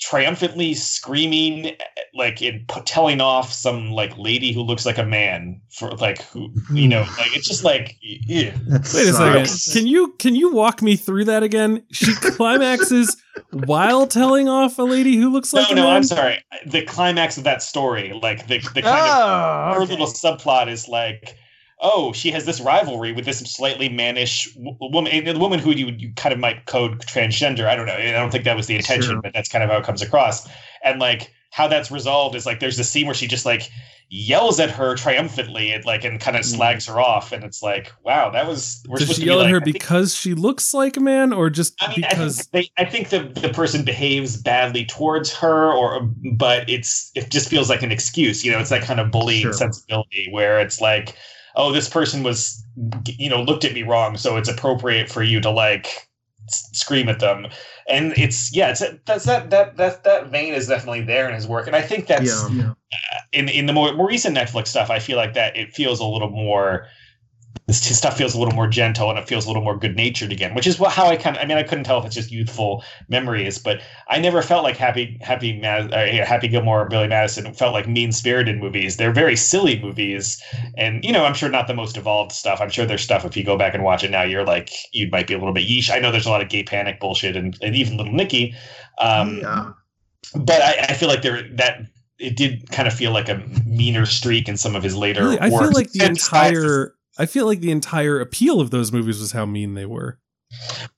Speaker 4: triumphantly screaming like in p- telling off some like lady who looks like a man for like who you know like it's just like ew.
Speaker 2: That
Speaker 1: Wait a second. Can you can you walk me through that again? She climaxes while telling off a lady who looks
Speaker 4: no
Speaker 1: like a
Speaker 4: no
Speaker 1: man?
Speaker 4: i'm sorry the climax of that story like the, the kind of
Speaker 3: Oh,
Speaker 4: her
Speaker 3: okay.
Speaker 4: little subplot is like oh she has this rivalry with this slightly mannish w- woman, eh, the woman who you, you kind of might code transgender i don't know i don't think that was the intention
Speaker 2: Sure.
Speaker 4: but that's kind of how it comes across and like how that's resolved is like there's this scene where she just like yells at her triumphantly and like and kind of mm. slags her off and it's like wow that was we're
Speaker 1: Does she yell at
Speaker 4: like,
Speaker 1: her
Speaker 4: think-
Speaker 1: because she looks like a man, or just
Speaker 4: I mean,
Speaker 1: because?
Speaker 4: I think, they, I think the, the person behaves badly towards her, or um, but it's it just feels like an excuse. You know, it's that kind of bullying
Speaker 2: Sure.
Speaker 4: sensibility where it's like, oh, this person was, you know, looked at me wrong, so it's appropriate for you to like, s- scream at them. And it's yeah, it's that's that that that that vein is definitely there in his work, and I think that's
Speaker 2: yeah.
Speaker 4: in in the more more recent Netflix stuff. I feel like that it feels a little more. This stuff feels a little more gentle and it feels a little more good natured again, which is what how I kind of. I mean, I couldn't tell if it's just youthful memories, but I never felt like Happy Happy Mad, uh, Happy Gilmore or Billy Madison felt like mean spirited movies. They're very silly movies, and you know, I'm sure not the most evolved stuff. I'm sure there's stuff if you go back and watch it now, you're like you might be a little bit yeesh. I know there's a lot of gay panic bullshit and, and even Little Nicky, um,
Speaker 2: yeah.
Speaker 4: but I, I feel like there that it did kind of feel like a meaner streak in some of his later.
Speaker 1: Really, I feel
Speaker 4: works.
Speaker 1: like the
Speaker 4: And
Speaker 1: entire I feel like the entire appeal of those movies was how mean they were.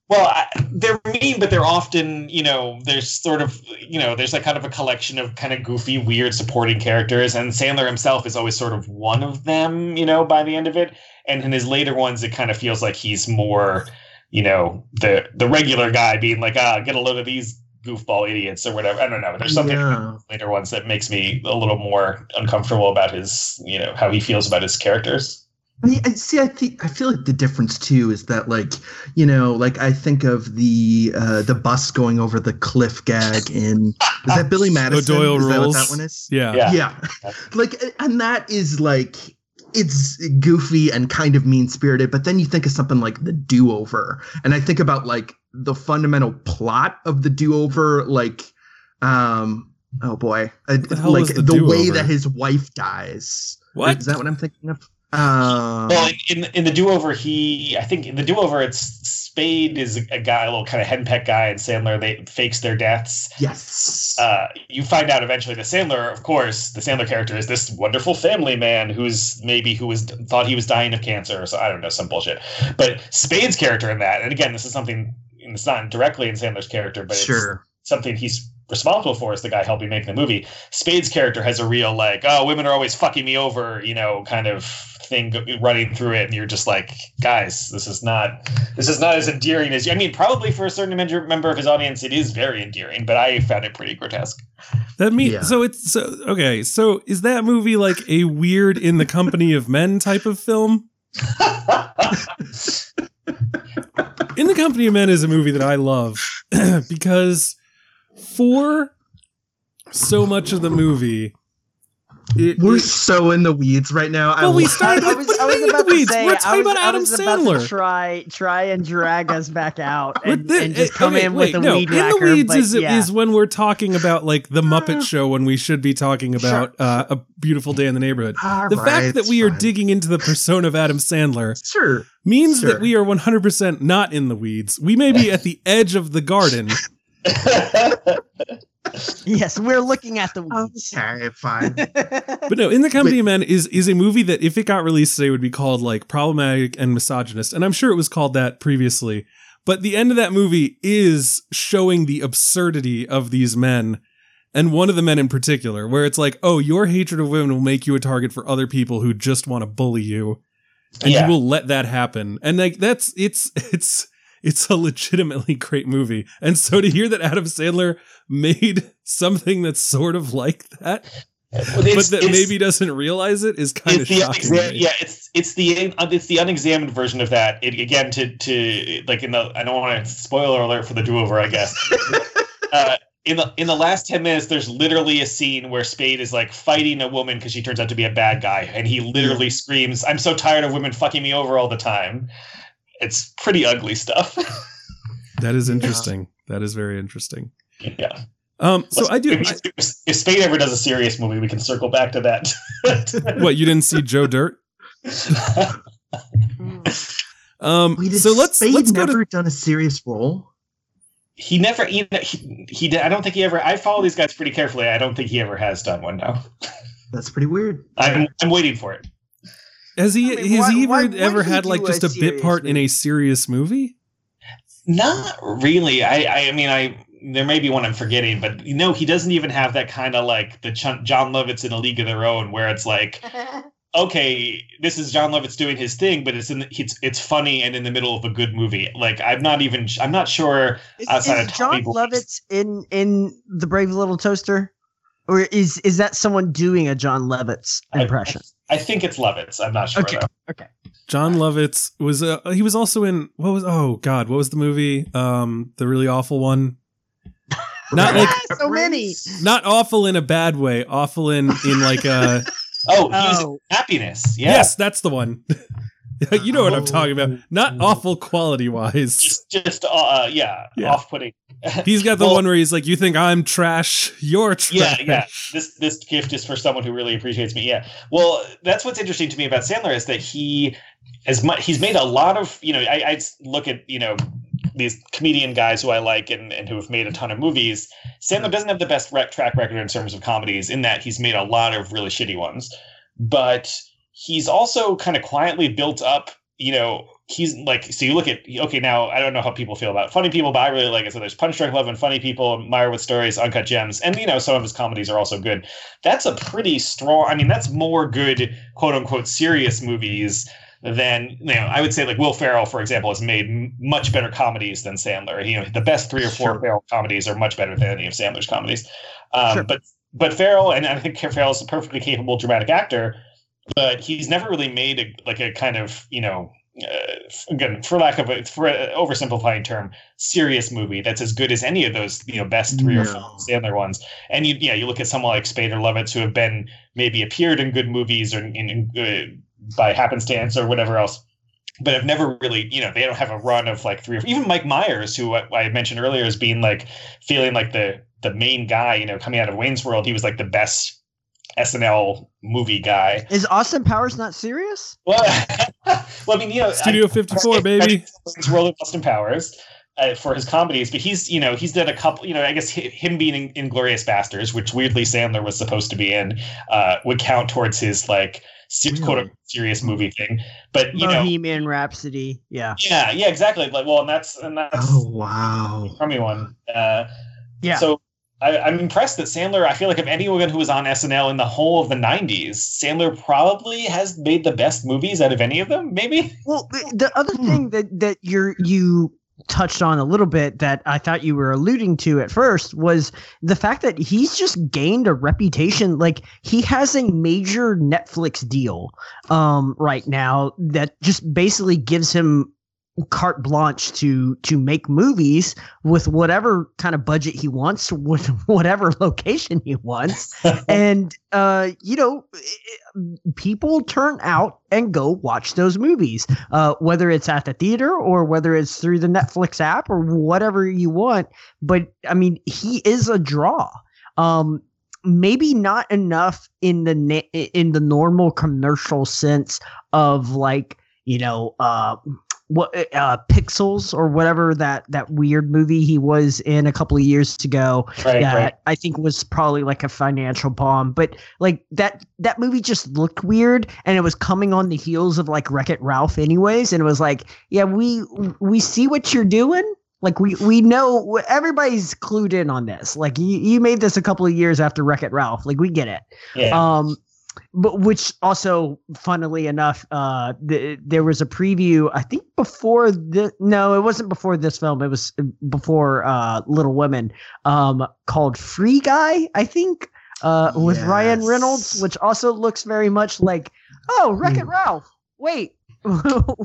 Speaker 4: Well, I, they're mean, but they're often, you know, there's sort of, you know, there's like kind of a collection of kind of goofy, weird supporting characters, and Sandler himself is always sort of one of them, you know, by the end of it. And in his later ones, it kind of feels like he's more, you know, the the regular guy being like, ah, get a load of these goofball idiots or whatever. I don't know. There's something
Speaker 2: Yeah.
Speaker 4: later ones that makes me a little more uncomfortable about his, you know, how he feels about his characters.
Speaker 2: I mean, I see. I think I feel like the difference too is that, like, you know, like I think of the uh the bus going over the cliff gag in is that Billy Madison?
Speaker 1: Doyle
Speaker 2: is that what
Speaker 1: Rules.
Speaker 2: that one is?
Speaker 1: Yeah.
Speaker 4: Yeah.
Speaker 2: yeah like and that is like it's goofy and kind of mean spirited but then you think of something like the do-over and i think about like the fundamental plot of the do-over like um oh boy
Speaker 1: the
Speaker 2: like the,
Speaker 1: The
Speaker 2: way that his wife dies
Speaker 1: What?
Speaker 2: is that what i'm thinking of um
Speaker 4: Well, in, in in the do over, he I think in the do over, it's Spade is a guy, a little kind of henpeck guy, and Sandler they fakes their deaths.
Speaker 2: yes
Speaker 4: Uh, you find out eventually the Sandler, of course, the Sandler character is this wonderful family man who's maybe who was thought he was dying of cancer, or so I don't know some bullshit. But Spade's character in that, and again, this is something it's not directly in Sandler's character, but it's something he's responsible for is the guy helping make the movie. Spade's character has a real like, oh, women are always fucking me over, you know, kind of thing running through it, and you're just like, guys, this is not this is not as endearing as you. I mean, probably for a certain member member of his audience, it is very endearing, but I found it pretty grotesque.
Speaker 1: That means
Speaker 2: Yeah.
Speaker 1: so it's so okay. So is that movie like a weird in the company of men type of film? In the Company of Men is a movie that I love because for so much of the movie, it,
Speaker 2: we're
Speaker 1: it-
Speaker 2: so in the weeds right now I
Speaker 1: we
Speaker 2: love-
Speaker 1: started
Speaker 3: I
Speaker 1: with-
Speaker 3: was, I was about
Speaker 1: the
Speaker 3: to
Speaker 1: weeds?
Speaker 3: say,
Speaker 1: We're
Speaker 3: I
Speaker 1: talking
Speaker 3: was,
Speaker 1: about
Speaker 3: I
Speaker 1: Adam
Speaker 3: was about to
Speaker 1: Sandler.
Speaker 3: try, try and drag us back out and,
Speaker 1: But thi-
Speaker 3: and just
Speaker 1: eh,
Speaker 3: come
Speaker 1: okay,
Speaker 3: in
Speaker 1: wait,
Speaker 3: with a
Speaker 1: no,
Speaker 3: weed
Speaker 1: in
Speaker 3: whacker.
Speaker 1: the weeds
Speaker 3: but
Speaker 1: is,
Speaker 3: yeah.
Speaker 1: is when we're talking about like the Muppet Show when we should be talking about uh, a beautiful day in the neighborhood.
Speaker 2: All
Speaker 1: The
Speaker 2: right,
Speaker 1: fact that we are
Speaker 2: fine.
Speaker 1: digging into the persona of Adam Sandler
Speaker 2: sure
Speaker 1: means
Speaker 2: Sure.
Speaker 1: that we are 100% not in the weeds. We may be at the edge of the garden.
Speaker 3: yes, we're looking at the weeds.
Speaker 2: okay fine
Speaker 1: But no, In the Company of Men is is a movie that if it got released today would be called like problematic and misogynist. And I'm sure it was called that previously. But the end of that movie is showing the absurdity of these men. And one of the men in particular, where it's like, oh, your hatred of women will make you a target for other people who just want to bully you. And
Speaker 4: Yeah.
Speaker 1: you will let that happen. And like that's it's it's it's a legitimately great movie. And so to hear that Adam Sandler made something that's sort of like that
Speaker 4: But
Speaker 1: but that maybe doesn't realize it is kind of shocking.
Speaker 4: yeah, it's it's the it's the unexamined version of that. It, again, to to like in the I don't want to spoiler alert for the do over, I guess. uh, in the in the last ten minutes, there's literally a scene where Spade is like fighting a woman because she turns out to be a bad guy, and he literally screams, "I'm so tired of women fucking me over all the time." It's pretty ugly stuff.
Speaker 1: That is interesting. That is very interesting.
Speaker 4: yeah.
Speaker 1: Um, so I do.
Speaker 4: If, if, if Spade ever does a serious movie, we can circle back to that.
Speaker 1: What you didn't see Joe Dirt? Um,
Speaker 2: Wait,
Speaker 1: so let's
Speaker 2: Spade
Speaker 1: let's go
Speaker 2: never
Speaker 1: to
Speaker 2: done a serious role
Speaker 4: he never he, he he did, I don't think he ever I follow these guys pretty carefully. I don't think he ever has done one now.
Speaker 2: that's pretty weird
Speaker 4: I'm I'm waiting for it.
Speaker 1: Has he
Speaker 3: I mean,
Speaker 1: has
Speaker 3: why-
Speaker 1: he
Speaker 3: why
Speaker 1: ever,
Speaker 3: would
Speaker 1: ever
Speaker 3: he
Speaker 1: had like just
Speaker 3: a
Speaker 1: a bit
Speaker 3: serious
Speaker 1: part in a serious movie?
Speaker 4: Not really. I I, I mean I there may be one I'm forgetting, but you know he doesn't even have that kind of like the Ch- Jon Lovitz in a league of their own where it's like okay, this is Jon Lovitz doing his thing, but it's in the, it's it's funny and in the middle of a good movie. Like I'm not even I'm not sure
Speaker 3: Is,
Speaker 4: outside
Speaker 3: is
Speaker 4: of
Speaker 3: John
Speaker 4: Boy.
Speaker 3: Lovitz in in the Brave Little Toaster, or is is that someone doing a Jon Lovitz
Speaker 4: I-
Speaker 3: impression?
Speaker 4: I think it's Lovitz. I'm not sure.
Speaker 3: Okay.
Speaker 4: though.
Speaker 3: Okay.
Speaker 1: Jon Lovitz was uh, he was also in what was oh god what was the movie um the really awful one not like
Speaker 3: so many.
Speaker 1: not awful in a bad way awful in in like a
Speaker 4: Oh, he was
Speaker 3: Oh.
Speaker 4: in happiness. Yeah.
Speaker 1: yes that's the one you know what I'm talking about not
Speaker 2: Oh.
Speaker 1: awful quality wise
Speaker 4: Just, just uh, yeah,
Speaker 1: Yeah.
Speaker 4: off-putting.
Speaker 1: he's got the
Speaker 4: Well,
Speaker 1: one where he's like you think I'm trash you're
Speaker 4: Yeah,
Speaker 1: trash
Speaker 4: yeah. This this gift is for someone who really appreciates me. Yeah. Well, that's what's interesting to me about Sandler is that he, as much he's made a lot of you know I, I look at you know these comedian guys who I like and, and who have made a ton of movies. Sandler doesn't have the best rec- track record in terms of comedies in that he's made a lot of really shitty ones, but he's also kind of quietly built up. You know, he's like so you look at okay now I don't know how people feel about funny people, but I really like it. So there's Punch Drunk Love and Funny People, Meyerowitz Stories, Uncut Gems, and you know some of his comedies are also good. That's a pretty strong. I mean, that's more good quote unquote serious movies than you know. I would say like Will Ferrell, for example, has made m- much better comedies than Sandler. You know, the best three or four
Speaker 2: Sure.
Speaker 4: Ferrell comedies are much better than any of Sandler's comedies. Um,
Speaker 3: Sure.
Speaker 4: But but Ferrell, and I think Ferrell is a perfectly capable dramatic actor, but he's never really made a, like a kind of you know uh, again for lack of a for an oversimplifying term serious movie that's as good as any of those you know best three or
Speaker 2: No.
Speaker 4: four Sandler ones and you yeah you look at someone like Spade or Lovitz who have been maybe appeared in good movies or in, in uh, by happenstance or whatever else but have never really, you know, they don't have a run of like three or even Mike Myers, who I, I mentioned earlier as being like feeling like the the main guy, you know, coming out of Wayne's World, he was like the best SNL movie guy.
Speaker 3: Is Austin Powers not serious?
Speaker 4: Well, well, I mean, you know,
Speaker 1: Studio 54 baby
Speaker 4: Wayne's World of Austin Powers. Uh, for his comedies, but he's you know he's done a couple you know I guess him being in Inglourious Basterds, which weirdly Sandler was supposed to be in, uh, would count towards his like se- quote unquote serious movie thing. But you know,
Speaker 3: Bohemian Rhapsody. Yeah.
Speaker 4: yeah, yeah, exactly. Like, well, and that's and that's
Speaker 2: Oh wow.
Speaker 4: crummy one. Uh,
Speaker 3: Yeah.
Speaker 4: So I, I'm impressed that Sandler. I feel like of anyone who was on SNL in the whole of the '90s, Sandler probably has made the best movies out of any of them. Maybe.
Speaker 3: Well, the, the other
Speaker 2: Hmm.
Speaker 3: thing that that you're you touched on a little bit that I thought you were alluding to at first was the fact that he's just gained a reputation like he has a major Netflix deal um right now that just basically gives him carte blanche to to make movies with whatever kind of budget he wants with whatever location he wants. And uh you know people turn out and go watch those movies uh whether it's at the theater or whether it's through the Netflix app or whatever you want. But i mean he is a draw. Um maybe not enough in the na- in the normal commercial sense of like you know uh what uh pixels or whatever that that weird movie he was in a couple of years ago
Speaker 4: right,
Speaker 3: that
Speaker 4: right.
Speaker 3: I think was probably like a financial bomb. But like that that movie just looked weird and it was coming on the heels of like Wreck It Ralph anyways. And it was like, yeah, we we see what you're doing. Like we we know everybody's clued in on this. Like you, you made this a couple of years after Wreck It Ralph. Like we get it.
Speaker 4: Yeah.
Speaker 3: Um, but which also, funnily enough, uh, th- there was a preview. I think before the no, it wasn't before this film. It was before uh, Little Women, um, called Free Guy. I think uh, with Ryan Reynolds, which also looks very much like oh Wreck It
Speaker 2: Hmm.
Speaker 3: Ralph. Wait,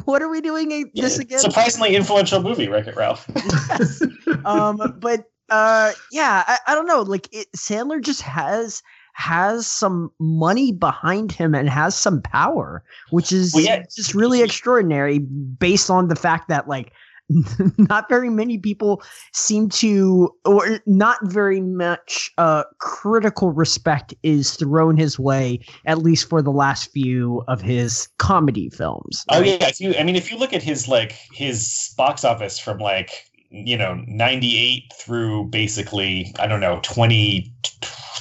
Speaker 3: what are we doing a-
Speaker 4: Yeah,
Speaker 3: this again?
Speaker 4: Surprisingly influential movie, Wreck It Ralph.
Speaker 3: um but uh yeah I, I don't know like it, sandler just has has some money behind him and has some power which is
Speaker 4: Well, yeah.
Speaker 3: just really extraordinary based on the fact that like not very many people seem to or not very much uh critical respect is thrown his way at least for the last few of his comedy films
Speaker 4: Oh
Speaker 3: right?
Speaker 4: yeah, if you I mean if you look at his like his box office from like you know 98 through basically I don't know 20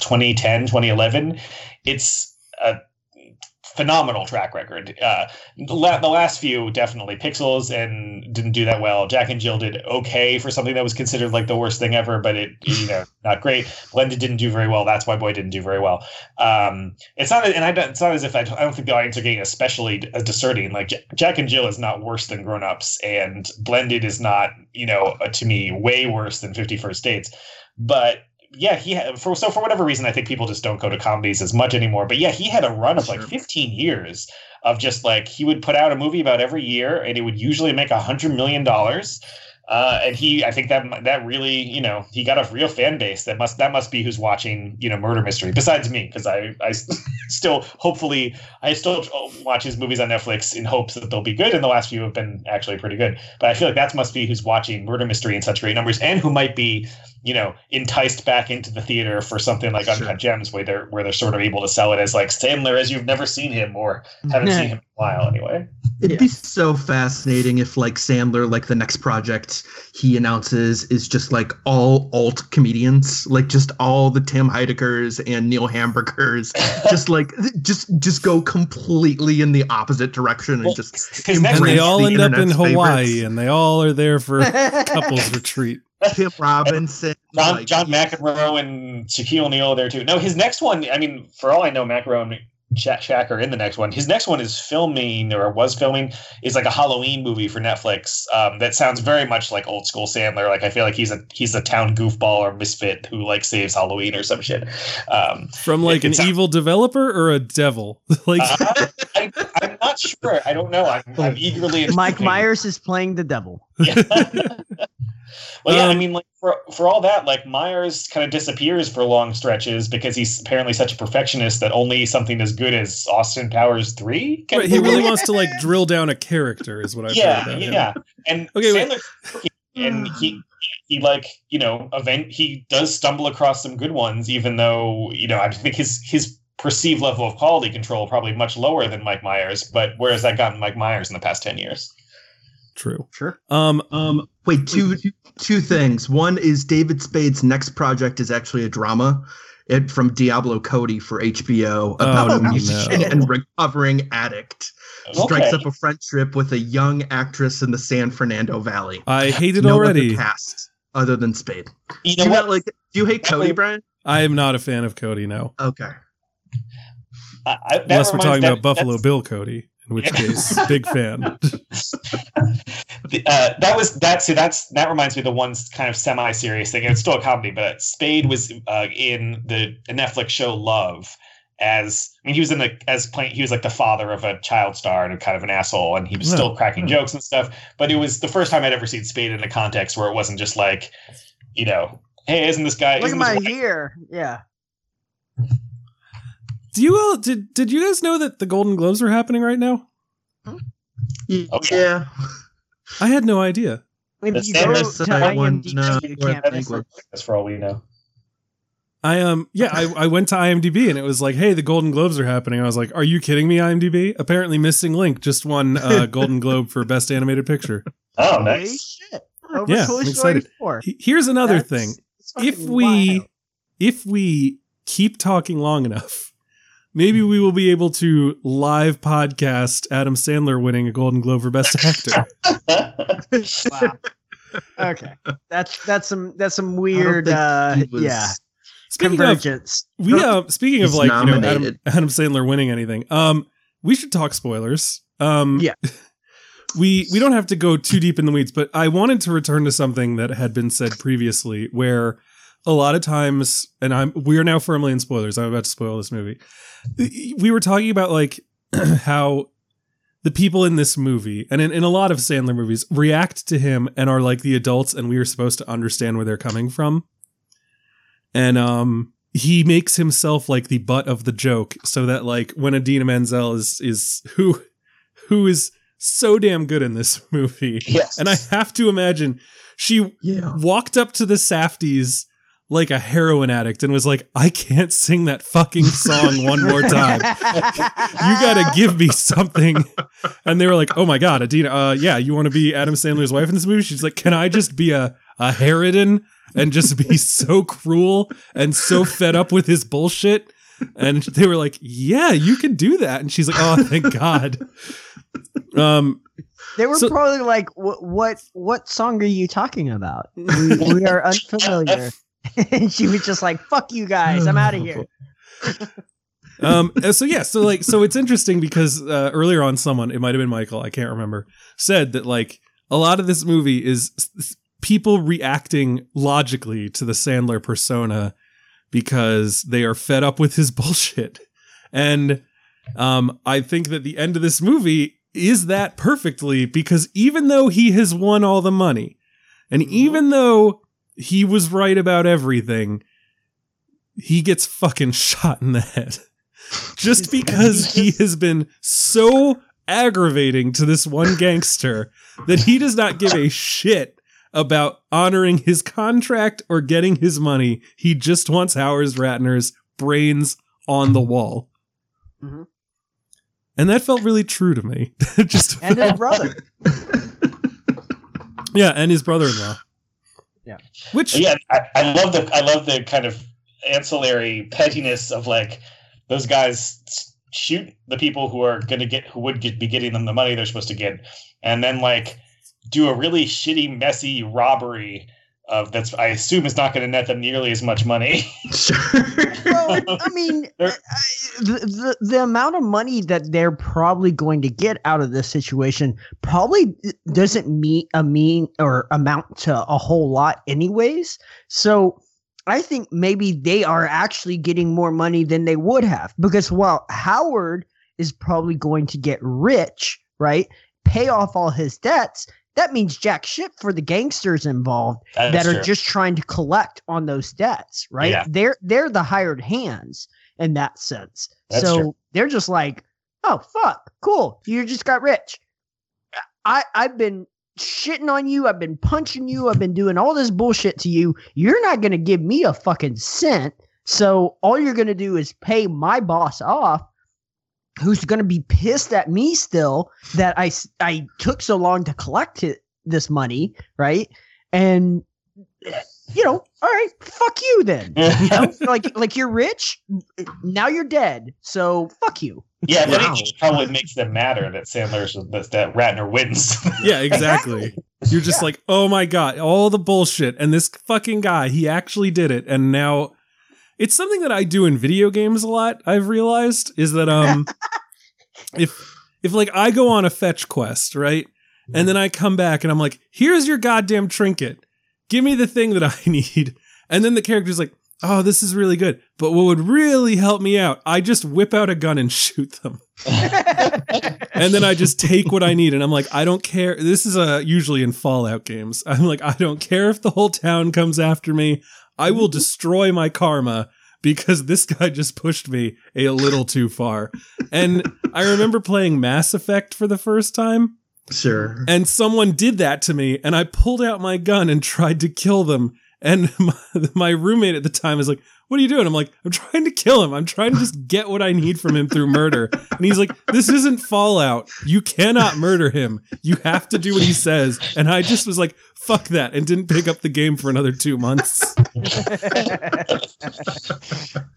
Speaker 4: 2010 2011 it's a phenomenal track record. Uh the, la- the last few definitely Pixels and didn't do that well. Jack and Jill did okay for something that was considered like the worst thing ever, but it you know not great. Blended didn't do very well. That's why Boy didn't do very well. Um, it's not, and I don't, it's not as if I, I don't think the audience are getting especially as discerning. Like J- Jack and Jill is not worse than Grown Ups, and Blended is not, you know, uh, to me way worse than Fifty First Dates. But yeah, he had for so for whatever reason, I think people just don't go to comedies as much anymore. But yeah, he had a run of like
Speaker 2: Sure.
Speaker 4: 15 years of just like he would put out a movie about every year, and it would usually make a hundred million dollars. Uh, and he, I think that that really, you know, he got a real fan base. That must that must be who's watching, you know, Murder Mystery. Besides me, because I I still hopefully I still watch his movies on Netflix in hopes that they'll be good. And the last few have been actually pretty good. But I feel like that must be who's watching Murder Mystery in such great numbers, and who might be, you know, enticed back into the theater for something like
Speaker 2: Sure.
Speaker 4: Uncut Gems, where they're where they're sort of able to sell it as like Sandler as you've never seen him or haven't seen him in a while anyway.
Speaker 2: It'd be so fascinating if like Sandler, like the next project he announces is just like all alt comedians, like just all the Tim Heideckers and Neil Hamburgers, just like just just go completely in the opposite direction and
Speaker 4: Well,
Speaker 2: just
Speaker 4: his next
Speaker 1: and they all
Speaker 2: the
Speaker 1: end up in Hawaii,
Speaker 2: favorites.
Speaker 1: and they all are there for couples retreat.
Speaker 2: Tim Robinson,
Speaker 4: John
Speaker 2: like,
Speaker 4: John McEnroe and Shaquille O'Neal there too. No, his next one. I mean, for all I know, McEnroe and Sha- Shaq are in the next one. His next one is filming or was filming is like a Halloween movie for Netflix. Um, that sounds very much like old school Sandler. Like I feel like he's a he's a town goofball or misfit who like saves Halloween or some shit. Um,
Speaker 1: From like
Speaker 4: It-
Speaker 1: an
Speaker 4: it sounds-
Speaker 1: evil developer or a devil? like
Speaker 4: uh, I, I'm not sure. I don't know. I'm, I'm eagerly.
Speaker 3: Mike Myers is playing the devil.
Speaker 4: Yeah. well, yeah, I
Speaker 1: Um,
Speaker 4: mean, like for for all that, like Myers kind of disappears for long stretches because he's apparently such a perfectionist that only something as good as Austin Powers three can.
Speaker 1: Right, he really wants to like drill down a character, is what I've heard
Speaker 4: yeah,
Speaker 1: him.
Speaker 4: yeah, and
Speaker 1: Okay.
Speaker 4: Sandler, and he he like you know event he does stumble across some good ones, even though you know I think his his perceived level of quality control probably much lower than Mike Myers. But where has that gotten Mike Myers in the past ten years?
Speaker 1: True.
Speaker 3: Sure.
Speaker 1: Um,
Speaker 2: Um, wait, two two things. One is David Spade's next project is actually a drama. It from Diablo Cody for HBO about
Speaker 1: Oh,
Speaker 2: a musician
Speaker 1: no.
Speaker 2: and recovering addict strikes up a friendship with a young actress in the San Fernando Valley.
Speaker 1: I hate it
Speaker 2: no
Speaker 1: already.
Speaker 2: other cast other than Spade.
Speaker 4: You
Speaker 2: Do you
Speaker 4: what?
Speaker 2: not like? Do you hate Cody,
Speaker 4: Definitely-
Speaker 2: Brian?
Speaker 1: I am not a fan of Cody now,
Speaker 2: Okay.
Speaker 4: I- I- that
Speaker 1: unless we're talking
Speaker 4: that-
Speaker 1: about Buffalo Bill Cody, in which case, big fan.
Speaker 4: The- uh, that was that. See, that's that reminds me of the one kind of semi-serious thing. It's still a comedy, but Spade was uh, in the Netflix show Love as I mean he was in the as playing he was like the father of a child star and kind of an asshole, and he was
Speaker 1: Yeah.
Speaker 4: still cracking jokes and stuff. But it was the first time I'd ever seen Spade in a context where it wasn't just like, you know, hey, isn't this guy?
Speaker 3: Look at
Speaker 4: isn't
Speaker 3: my
Speaker 4: this white-
Speaker 3: hair. Yeah.
Speaker 1: Do you all did did you guys know that the Golden Globes are happening right now?
Speaker 4: Okay.
Speaker 2: Yeah.
Speaker 1: I had no idea.
Speaker 3: If
Speaker 4: The
Speaker 3: you
Speaker 4: Sandler
Speaker 3: go to
Speaker 2: one,
Speaker 3: IMDb,
Speaker 2: no,
Speaker 3: you can't
Speaker 2: I
Speaker 3: it.
Speaker 4: That's for all we know.
Speaker 1: I um yeah, I, I went to IMDb and it was like, hey, the Golden Globes are happening. I was like, are you kidding me, IMDb? Apparently, Missing Link just won uh, Golden Globe for Best Animated Picture.
Speaker 4: Oh,
Speaker 3: Holy shit. Over
Speaker 1: Yeah,
Speaker 3: Toy
Speaker 1: I'm excited.
Speaker 3: 4.
Speaker 1: Here's another
Speaker 3: That's-
Speaker 1: thing. If we
Speaker 3: wild.
Speaker 1: if we keep talking long enough, maybe we will be able to live podcast Adam Sandler winning a Golden Globe for Best Actor.
Speaker 3: Wow. Okay. That's that's some that's some weird uh
Speaker 2: was-
Speaker 3: yeah,
Speaker 1: Speaking of we uh speaking of like you know, Adam. Adam Sandler winning anything, um, we should talk spoilers. Um,
Speaker 3: Yeah.
Speaker 1: we we don't have to go too deep in the weeds, but I wanted to return to something that had been said previously, where a lot of times, and I'm we are now firmly in spoilers. I'm about to spoil this movie. We were talking about like how the people in this movie and in, in a lot of Sandler movies react to him and are like the adults, and we are supposed to understand where they're coming from. And um he makes himself like the butt of the joke so that like when Idina Menzel is is who who is so damn good in this movie.
Speaker 4: yes.
Speaker 1: And I have to imagine she
Speaker 2: Yeah.
Speaker 1: walked up to the Safdies like a heroin addict and was like, I can't sing that fucking song one more time. You gotta give me something. And they were like, Oh my god, Idina, uh yeah, you wanna be Adam Sandler's wife in this movie? She's like, Can I just be a a Harridan and just be so cruel and so fed up with his bullshit? And they were like, Yeah, you can do that. And she's like, Oh, thank God. Um
Speaker 3: They were
Speaker 1: So-
Speaker 3: probably like, "What? What? What song are you talking about? We, we are unfamiliar." and she was just like, "Fuck you guys, I'm out of here."
Speaker 1: um so yeah so like so it's interesting because uh, earlier on someone it might have been michael i can't remember said that like a lot of this movie is s- s- people reacting logically to the sandler persona because they are fed up with his bullshit and Um, I think that the end of this movie is that perfectly because even though he has won all the money, and even though he was right about everything, he gets fucking shot in the head. Just because he has been so aggravating to this one gangster that he does not give a shit about honoring his contract or getting his money. He just wants Howard Ratner's brains on the wall.
Speaker 3: Mhm.
Speaker 1: And that felt really true to me. just
Speaker 3: And his brother.
Speaker 1: yeah, and his brother-in-law.
Speaker 3: Yeah.
Speaker 1: Which
Speaker 4: yeah, I, I love the I love the kind of ancillary pettiness of like those guys shoot the people who are going to get who would get, be getting them the money they're supposed to get, and then like do a really shitty, messy robbery of that's I assume is not going to net them nearly as much money.
Speaker 2: Sure.
Speaker 3: well, I mean, I- the, the the amount of money that they're probably going to get out of this situation probably doesn't meet a mean or amount to a whole lot, anyways. So. I think maybe they are actually getting more money than they would have because while Howard is probably going to get rich, right? Pay off all his debts. That means jack shit for the gangsters involved
Speaker 4: That's
Speaker 3: that are
Speaker 4: true.
Speaker 3: just trying to collect on those debts, right?
Speaker 4: Yeah.
Speaker 3: They're they're the hired hands in that sense.
Speaker 4: That's
Speaker 3: so
Speaker 4: true.
Speaker 3: they're just like, oh fuck, cool, you just got rich. I I've been shitting on you, I've been punching you, I've been doing all this bullshit to you. You're not gonna give me a fucking cent. So all you're gonna do is pay my boss off. Who's gonna be pissed at me still that I I took so long to collect it, this money, right? And you know, all right, fuck you then. You know, like like you're rich, now you're dead. So fuck you.
Speaker 4: yeah, if
Speaker 2: Wow.
Speaker 4: anything, it probably makes them matter that Sandler's that, that Ratner wins.
Speaker 1: Yeah, exactly. You're just like, oh my god, all the bullshit, and this fucking guy, he actually did it, and now it's something that I do in video games a lot. I've realized is that um, if if like I go on a fetch quest, right, and then I come back and I'm like, here's your goddamn trinket, give me the thing that I need, and then the character's like. Oh, this is really good. But what would really help me out, I just whip out a gun and shoot them and then I just take what I need, and I'm like, I don't care. This is uh, usually in Fallout games. I'm like, I don't care if the whole town comes after me. I will destroy my karma because this guy just pushed me a little too far. And I remember playing Mass Effect for the first time,
Speaker 2: Sure.
Speaker 1: and someone did that to me, and I pulled out my gun and tried to kill them. And my, my roommate at the time is like, What are you doing? I'm like, I'm trying to kill him. I'm trying to just get what I need from him through murder. And he's like, This isn't Fallout. You cannot murder him. You have to do what he says. And I just was like, Fuck that. And didn't pick up the game for another two months.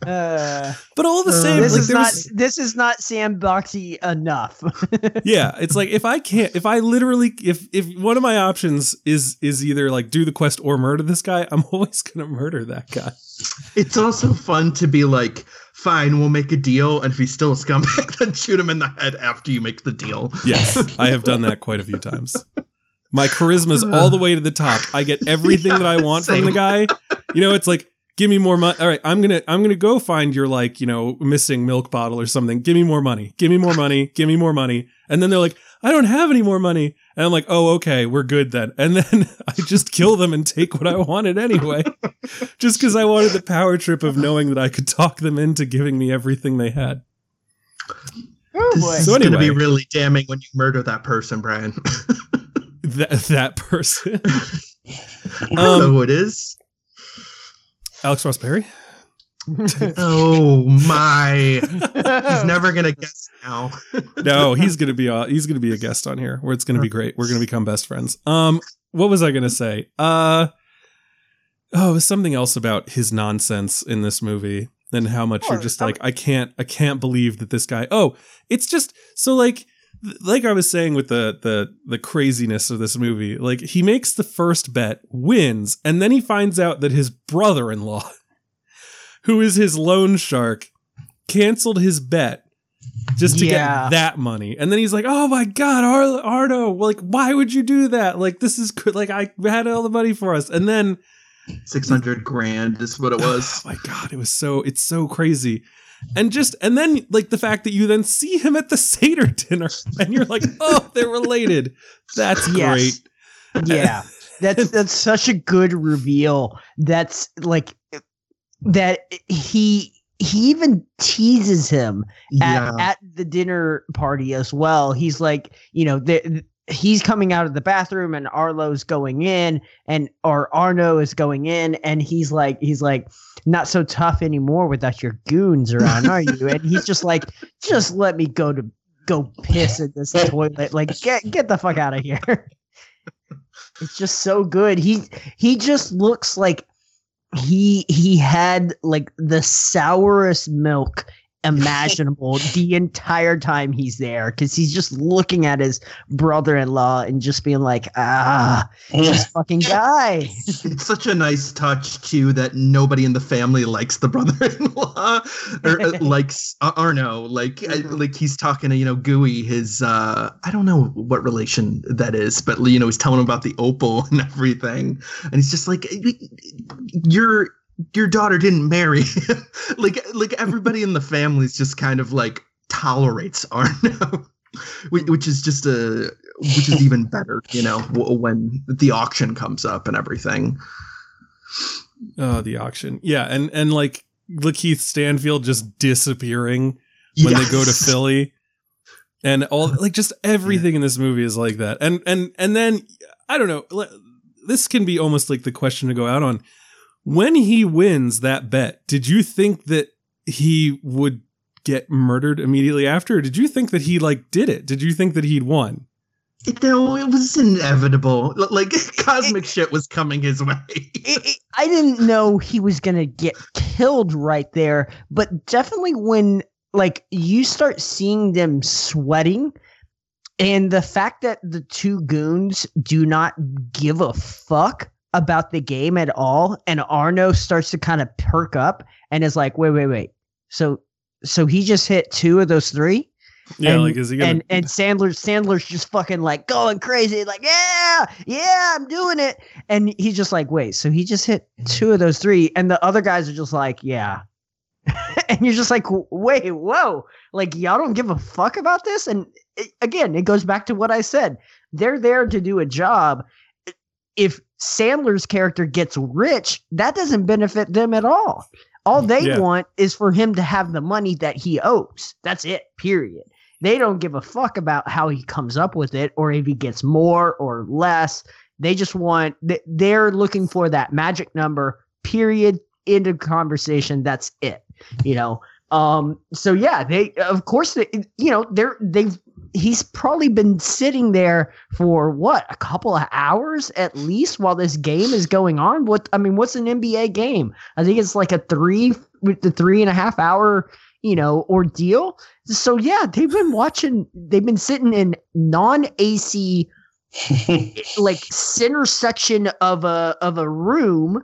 Speaker 3: Uh,
Speaker 1: But all the
Speaker 2: Uh,
Speaker 1: same,
Speaker 3: this
Speaker 1: like,
Speaker 3: is not
Speaker 1: was-
Speaker 3: this is not sandboxy enough.
Speaker 1: yeah it's like if i can't if i literally if if one of my options is is either like do the quest or murder this guy i'm always gonna murder that guy
Speaker 2: It's also fun to be like, fine, we'll make a deal, and if he's still a scumbag, then shoot him in the head after you make the deal.
Speaker 1: yes i have done that quite a few times my charisma's all the way to the top. I get everything that i want from the guy. You know it's like give me more money all right i'm gonna i'm gonna go find your like you know missing milk bottle or something. Give me more money. Give me more money. Give me more money. And then they're like i don't have any more money. And i'm like oh okay we're good then. And then i just kill them and take what i wanted anyway. Just because i wanted the power trip of knowing that i could talk them into giving me everything they had.
Speaker 3: Oh
Speaker 2: This
Speaker 3: boy.
Speaker 2: is
Speaker 1: So
Speaker 2: going to be really damning when you murder that person, Brian.
Speaker 1: That, that person
Speaker 2: I don't
Speaker 1: Um,
Speaker 2: know who it is.
Speaker 1: alex ross perry
Speaker 2: Oh my! He's never gonna guess now.
Speaker 1: no, he's gonna be uh, he's gonna be a guest on here where it's gonna be great. We're gonna become best friends. Um, what was I gonna say? Uh, oh, it was something else about his nonsense in this movie and how much you're just
Speaker 3: I'm-
Speaker 1: like, I can't, I can't believe that this guy. Oh, it's just so like, like I was saying with the the the craziness of this movie. Like he makes the first bet, wins, and then he finds out that his brother-in-law, who is his loan shark, canceled his bet just to
Speaker 3: Yeah.
Speaker 1: get that money. And then he's like, "Oh my god, Ar- Ardo, like why would you do that? Like this is good. Like I had all the money for us." And then
Speaker 2: Six hundred grand is what it oh was.
Speaker 1: Oh my god, it was so it's so crazy. And just and then like the fact that you then see him at the Seder dinner and you're like, oh, they're related. That's
Speaker 3: Yes.
Speaker 1: great.
Speaker 3: yeah that's that's such a good reveal that's like that he he even teases him
Speaker 2: Yeah.
Speaker 3: at, at the dinner party as well he's like you know the, he's coming out of the bathroom and arlo's going in and or arno is going in and he's like he's like not so tough anymore without your goons around are you? And he's just like just let me go to go piss in this toilet. Like get get the fuck out of here. It's just so good. He he just looks like he he had like the sourest milk imaginable the entire time he's there because he's just looking at his brother-in-law and just being like ah this fucking guy
Speaker 2: it's such a nice touch too that nobody in the family likes the brother-in-law or uh, likes uh, Arno. Like, uh,
Speaker 3: Mhm.
Speaker 2: like he's talking to you know Gooey, his uh, I don't know what relation that is, but you know he's telling him about the opal and everything, and he's just like, your your daughter didn't marry, like like everybody in the family is just kind of like tolerates Arno. Which, is just a which is even better you know when the auction comes up and everything
Speaker 1: Oh, the auction. Yeah, and and like Lakeith Stanfield just disappearing when they go to Philly. And all like just everything in this movie is like that. And and and then I don't know, this can be almost like the question to go out on. When he wins that bet, did you think that he would get murdered immediately after? Or did you think that he like did it? Did you think that he'd won?
Speaker 2: It, no, it was inevitable. Like cosmic shit was coming his way.
Speaker 3: it, it- I didn't know he was gonna get killed right there, but definitely when like you start seeing them sweating, and the fact that the two goons do not give a fuck about the game at all, and Arno starts to kind of perk up and is like, "Wait, wait, wait." So, so he just hit two of those three?
Speaker 1: Yeah,
Speaker 3: and,
Speaker 1: like is he gonna
Speaker 3: and and Sandler Sandler's just fucking like going crazy, like yeah, yeah, I'm doing it, and he's just like, wait, so he just hit two of those three, and the other guys are just like, yeah, and you're just like, wait, whoa, like y'all don't give a fuck about this, and it, again, it goes back to what I said, they're there to do a job. If Sandler's character gets rich, that doesn't benefit them at all. All they
Speaker 1: Yeah.
Speaker 3: want is for him to have the money that he owes. That's it. Period they don't give a fuck about how he comes up with it or if he gets more or less. They just want they're looking for that magic number. Period. End of conversation. That's it. You know. Um. So yeah, they of course they, you know they're they've he's probably been sitting there for what a couple of hours at least while this game is going on. What I mean, what's an NBA game? I think it's like a three with the three and a half hour you know ordeal so yeah they've been watching they've been sitting in non-ac like center section of a of a room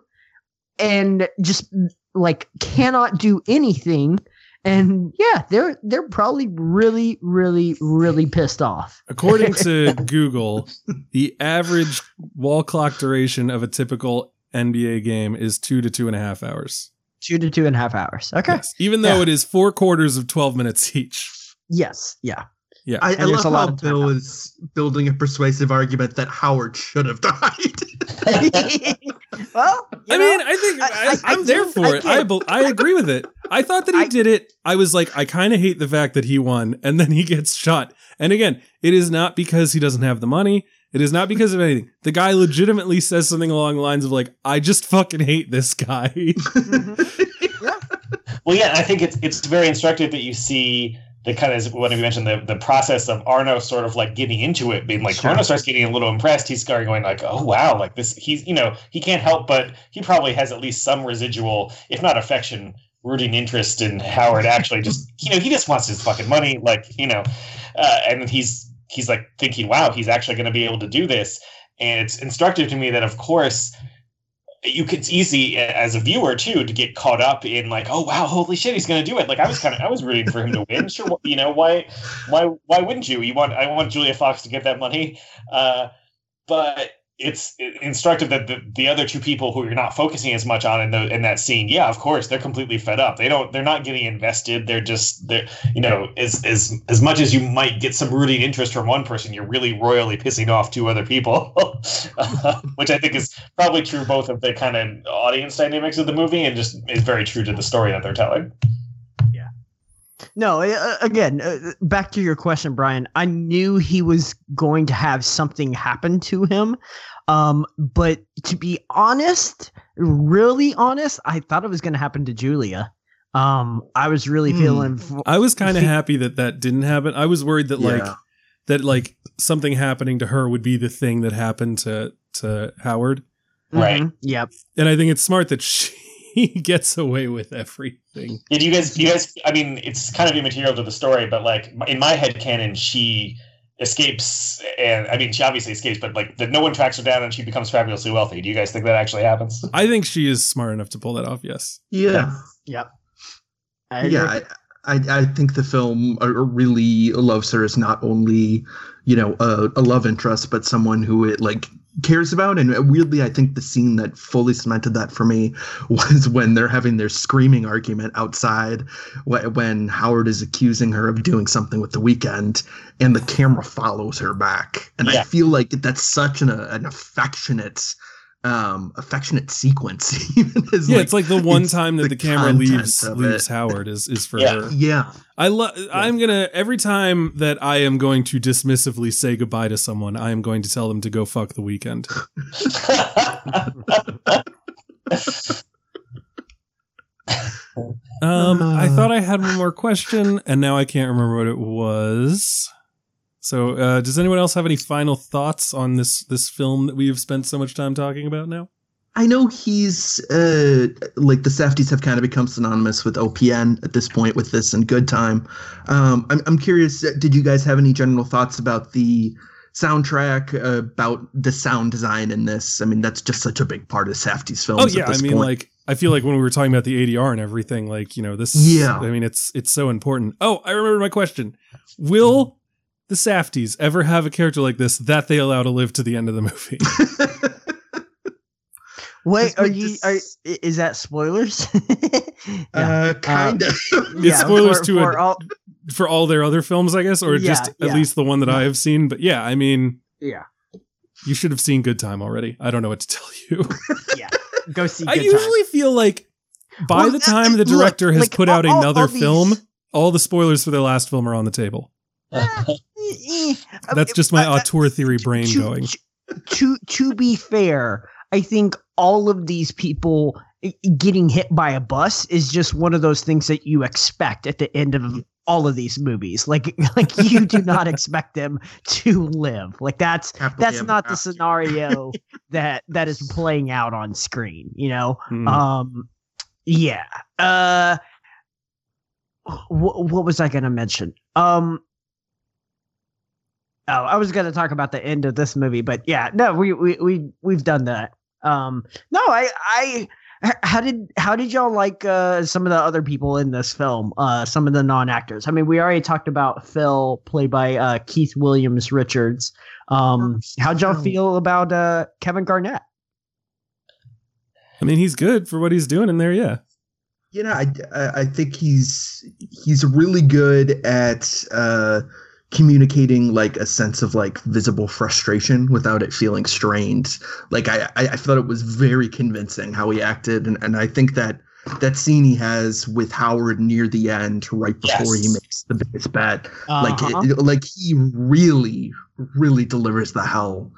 Speaker 3: and just like cannot do anything and yeah they're they're probably really really really pissed off
Speaker 1: According to Google, the average wall clock duration of a typical NBA game is two to two and a half hours.
Speaker 3: two to two and a half hours okay
Speaker 1: Yes. Even though
Speaker 3: Yeah.
Speaker 1: it is four quarters of 12 minutes each.
Speaker 3: yes yeah
Speaker 1: Yeah.
Speaker 2: I, I
Speaker 3: And there's
Speaker 2: love
Speaker 3: a lot
Speaker 2: how
Speaker 3: of
Speaker 2: Bill is building a persuasive argument that Howard should have died.
Speaker 3: well you
Speaker 1: I
Speaker 3: know,
Speaker 1: mean, I think
Speaker 3: I-
Speaker 1: I,
Speaker 3: I- I
Speaker 1: am there for
Speaker 3: I
Speaker 1: it. I,
Speaker 3: get-
Speaker 1: bel- I agree with it. I thought that he
Speaker 3: I-
Speaker 1: did it. I was like, I kind of hate the fact that he won and then he gets shot. And again, it is not because he doesn't have the money. It is not because of anything. The guy legitimately says something along the lines of like, I just fucking hate this guy. Mm-hmm.
Speaker 4: Well, yeah, I think it's it's very instructive that you see the kind of what have you mentioned the the process of Arno sort of like getting into it, being like
Speaker 2: Sure.
Speaker 4: Arno starts getting a little impressed. He's starting going like, oh wow, like this. He's you know he can't help but he probably has at least some residual, if not affection, rooting interest in Howard. Actually, just you know he just wants his fucking money, like you know, uh, and he's he's like thinking, wow, he's actually going to be able to do this. And it's instructive to me that of course you could it's easy as a viewer too to get caught up in like oh wow holy shit he's gonna do it. Like i was kind of i was rooting for him to win. Sure you know why why why wouldn't you? You want i want julia fox to get that money. Uh but it's instructive that the, the other two people who you're not focusing as much on in the in that scene, yeah, of course, they're completely fed up. They don't they're not getting invested. They're just they're you know, as as as much as you might get some rooting interest from one person, you're really royally pissing off two other people. Uh, which I think is probably true both of the kind of audience dynamics of the movie and just is very true to the story that they're telling.
Speaker 3: No, uh, again, uh, back to your question, Brian. I knew he was going to have something happen to him. Um, but to be honest, really honest, I thought it was going to happen to Julia. Um, I was really
Speaker 2: Hmm.
Speaker 3: feeling. f-
Speaker 1: I was kind of happy that that didn't happen. I was worried that like that like something happening to her would be the thing that happened to to Howard.
Speaker 4: Right.
Speaker 3: Mhm, Yep.
Speaker 1: And I think it's smart that she gets away with everything.
Speaker 4: Did you guys? You guys? I mean, it's kind of immaterial to the story, but like in my head canon, she escapes, and I mean, she obviously escapes, but like that no one tracks her down, and she becomes fabulously wealthy. Do you guys think that actually happens?
Speaker 1: I think she is smart enough to pull that off. Yes.
Speaker 2: Yeah.
Speaker 3: Yep. I
Speaker 2: yeah. I, I, I think the film uh, really loves her as not only, you know, a, a love interest, but someone who it like cares about. And weirdly, I think the scene that fully cemented that for me was when they're having their screaming argument outside, when Howard is accusing her of doing something with the Weeknd, and the camera follows her back. And
Speaker 4: Yeah.
Speaker 2: I feel like that's such an, an affectionate. Um, affectionate sequence. even as,
Speaker 1: Yeah, it's like the one time that
Speaker 2: the
Speaker 1: the, camera leaves leaves. Howard is is for
Speaker 4: Yeah.
Speaker 1: her.
Speaker 2: yeah,
Speaker 1: I love. I'm gonna every time that I am going to dismissively say goodbye to someone, I am going to tell them to go fuck the Weeknd. Um, I
Speaker 2: Uh.
Speaker 1: thought I had one more question, and now I can't remember what it was. So, uh, does anyone else have any final thoughts on this this film that we have spent so much time talking about now?
Speaker 2: I know he's uh like the Safdies have kind of become synonymous with OPN at this point with this and Good Time. Um, I'm I'm curious. uh, Did you guys have any general thoughts about the soundtrack, uh, about the sound design in this? I mean, that's just such a big part of Safdie's films.
Speaker 1: Oh yeah, I mean,
Speaker 2: point.
Speaker 1: like I feel like when we were talking about the ADR and everything, like you know, this.
Speaker 2: Yeah.
Speaker 1: I mean, it's it's so important. Oh, I remember my question. Will the Safdies ever have a character like this that they allow to live to the end of the movie?
Speaker 3: Wait, are you? Are is that spoilers? yeah.
Speaker 2: uh, kind of.
Speaker 1: It's spoilers
Speaker 3: for,
Speaker 1: to
Speaker 3: for
Speaker 1: it.
Speaker 3: all.
Speaker 1: For all their other films, I guess, or
Speaker 3: Yeah,
Speaker 1: just at
Speaker 3: yeah.
Speaker 1: least the one that I have seen. But yeah, I mean,
Speaker 3: Yeah,
Speaker 1: you should have seen Good Time already. I don't know what to tell you.
Speaker 3: Yeah, go see.
Speaker 1: I
Speaker 3: Good
Speaker 1: usually feel like by
Speaker 3: Well,
Speaker 1: the
Speaker 3: uh,
Speaker 1: time
Speaker 3: uh,
Speaker 1: the
Speaker 3: look,
Speaker 1: director has
Speaker 3: like,
Speaker 1: put out another
Speaker 3: all these-
Speaker 1: film, all the spoilers for their last film are on the table.
Speaker 3: Time. Eh, eh,
Speaker 1: That's just my
Speaker 3: uh,
Speaker 1: auteur theory brain
Speaker 3: to,
Speaker 1: going.
Speaker 3: To to be fair, I think all of these people getting hit by a bus is just one of those things that you expect at the end of all of these movies. Like like you do not expect them to live. Like that's
Speaker 2: Happily
Speaker 3: that's
Speaker 2: ever
Speaker 3: not the scenario that that is playing out on screen. You know.
Speaker 1: Hmm.
Speaker 3: Um, yeah. Uh, wh- what was I going to mention? Um, oh, I was going to talk about the end of this movie, but yeah, no, we we we we've done that. Um, no, I How did how did y'all like uh, some of the other people in this film? Uh, some of the non actors. I mean, we already talked about Phil, played by uh, Keith Williams Richards. Um, how'd y'all feel about uh, Kevin Garnett?
Speaker 1: I mean, he's good for what he's doing in there. Yeah.
Speaker 2: you know, I, I I think he's he's really good at uh, communicating like a sense of like visible frustration without it feeling strained. Like I I, I thought it was very convincing how he acted, and, and I think that that scene he has with Howard near the end, right before he makes the biggest bet, like
Speaker 3: Uh-huh.
Speaker 2: it, like he really really delivers the hell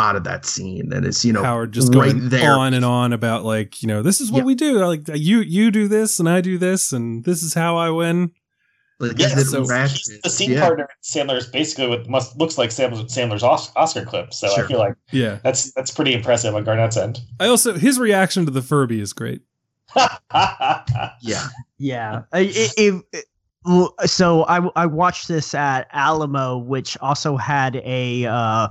Speaker 2: out of that scene, and it's you know
Speaker 1: Howard just
Speaker 2: right
Speaker 1: going
Speaker 2: there.
Speaker 1: on and on about like, you know, this is what
Speaker 2: Yeah.
Speaker 1: we do. Like you you do this and I do this and this is how I win.
Speaker 2: Like
Speaker 4: Yeah,
Speaker 1: so
Speaker 4: he's the scene
Speaker 2: Yeah.
Speaker 4: partner in Sandler's basically what must looks like Sam, Sandler's Oscar clip. So
Speaker 2: Sure.
Speaker 4: I feel like
Speaker 1: Yeah.
Speaker 4: that's that's pretty impressive on Garnett's end.
Speaker 1: I also his reaction to the Furby is great.
Speaker 2: Yeah.
Speaker 3: Yeah. I- i- If, well, so I I watched this at Alamo, which also had a uh,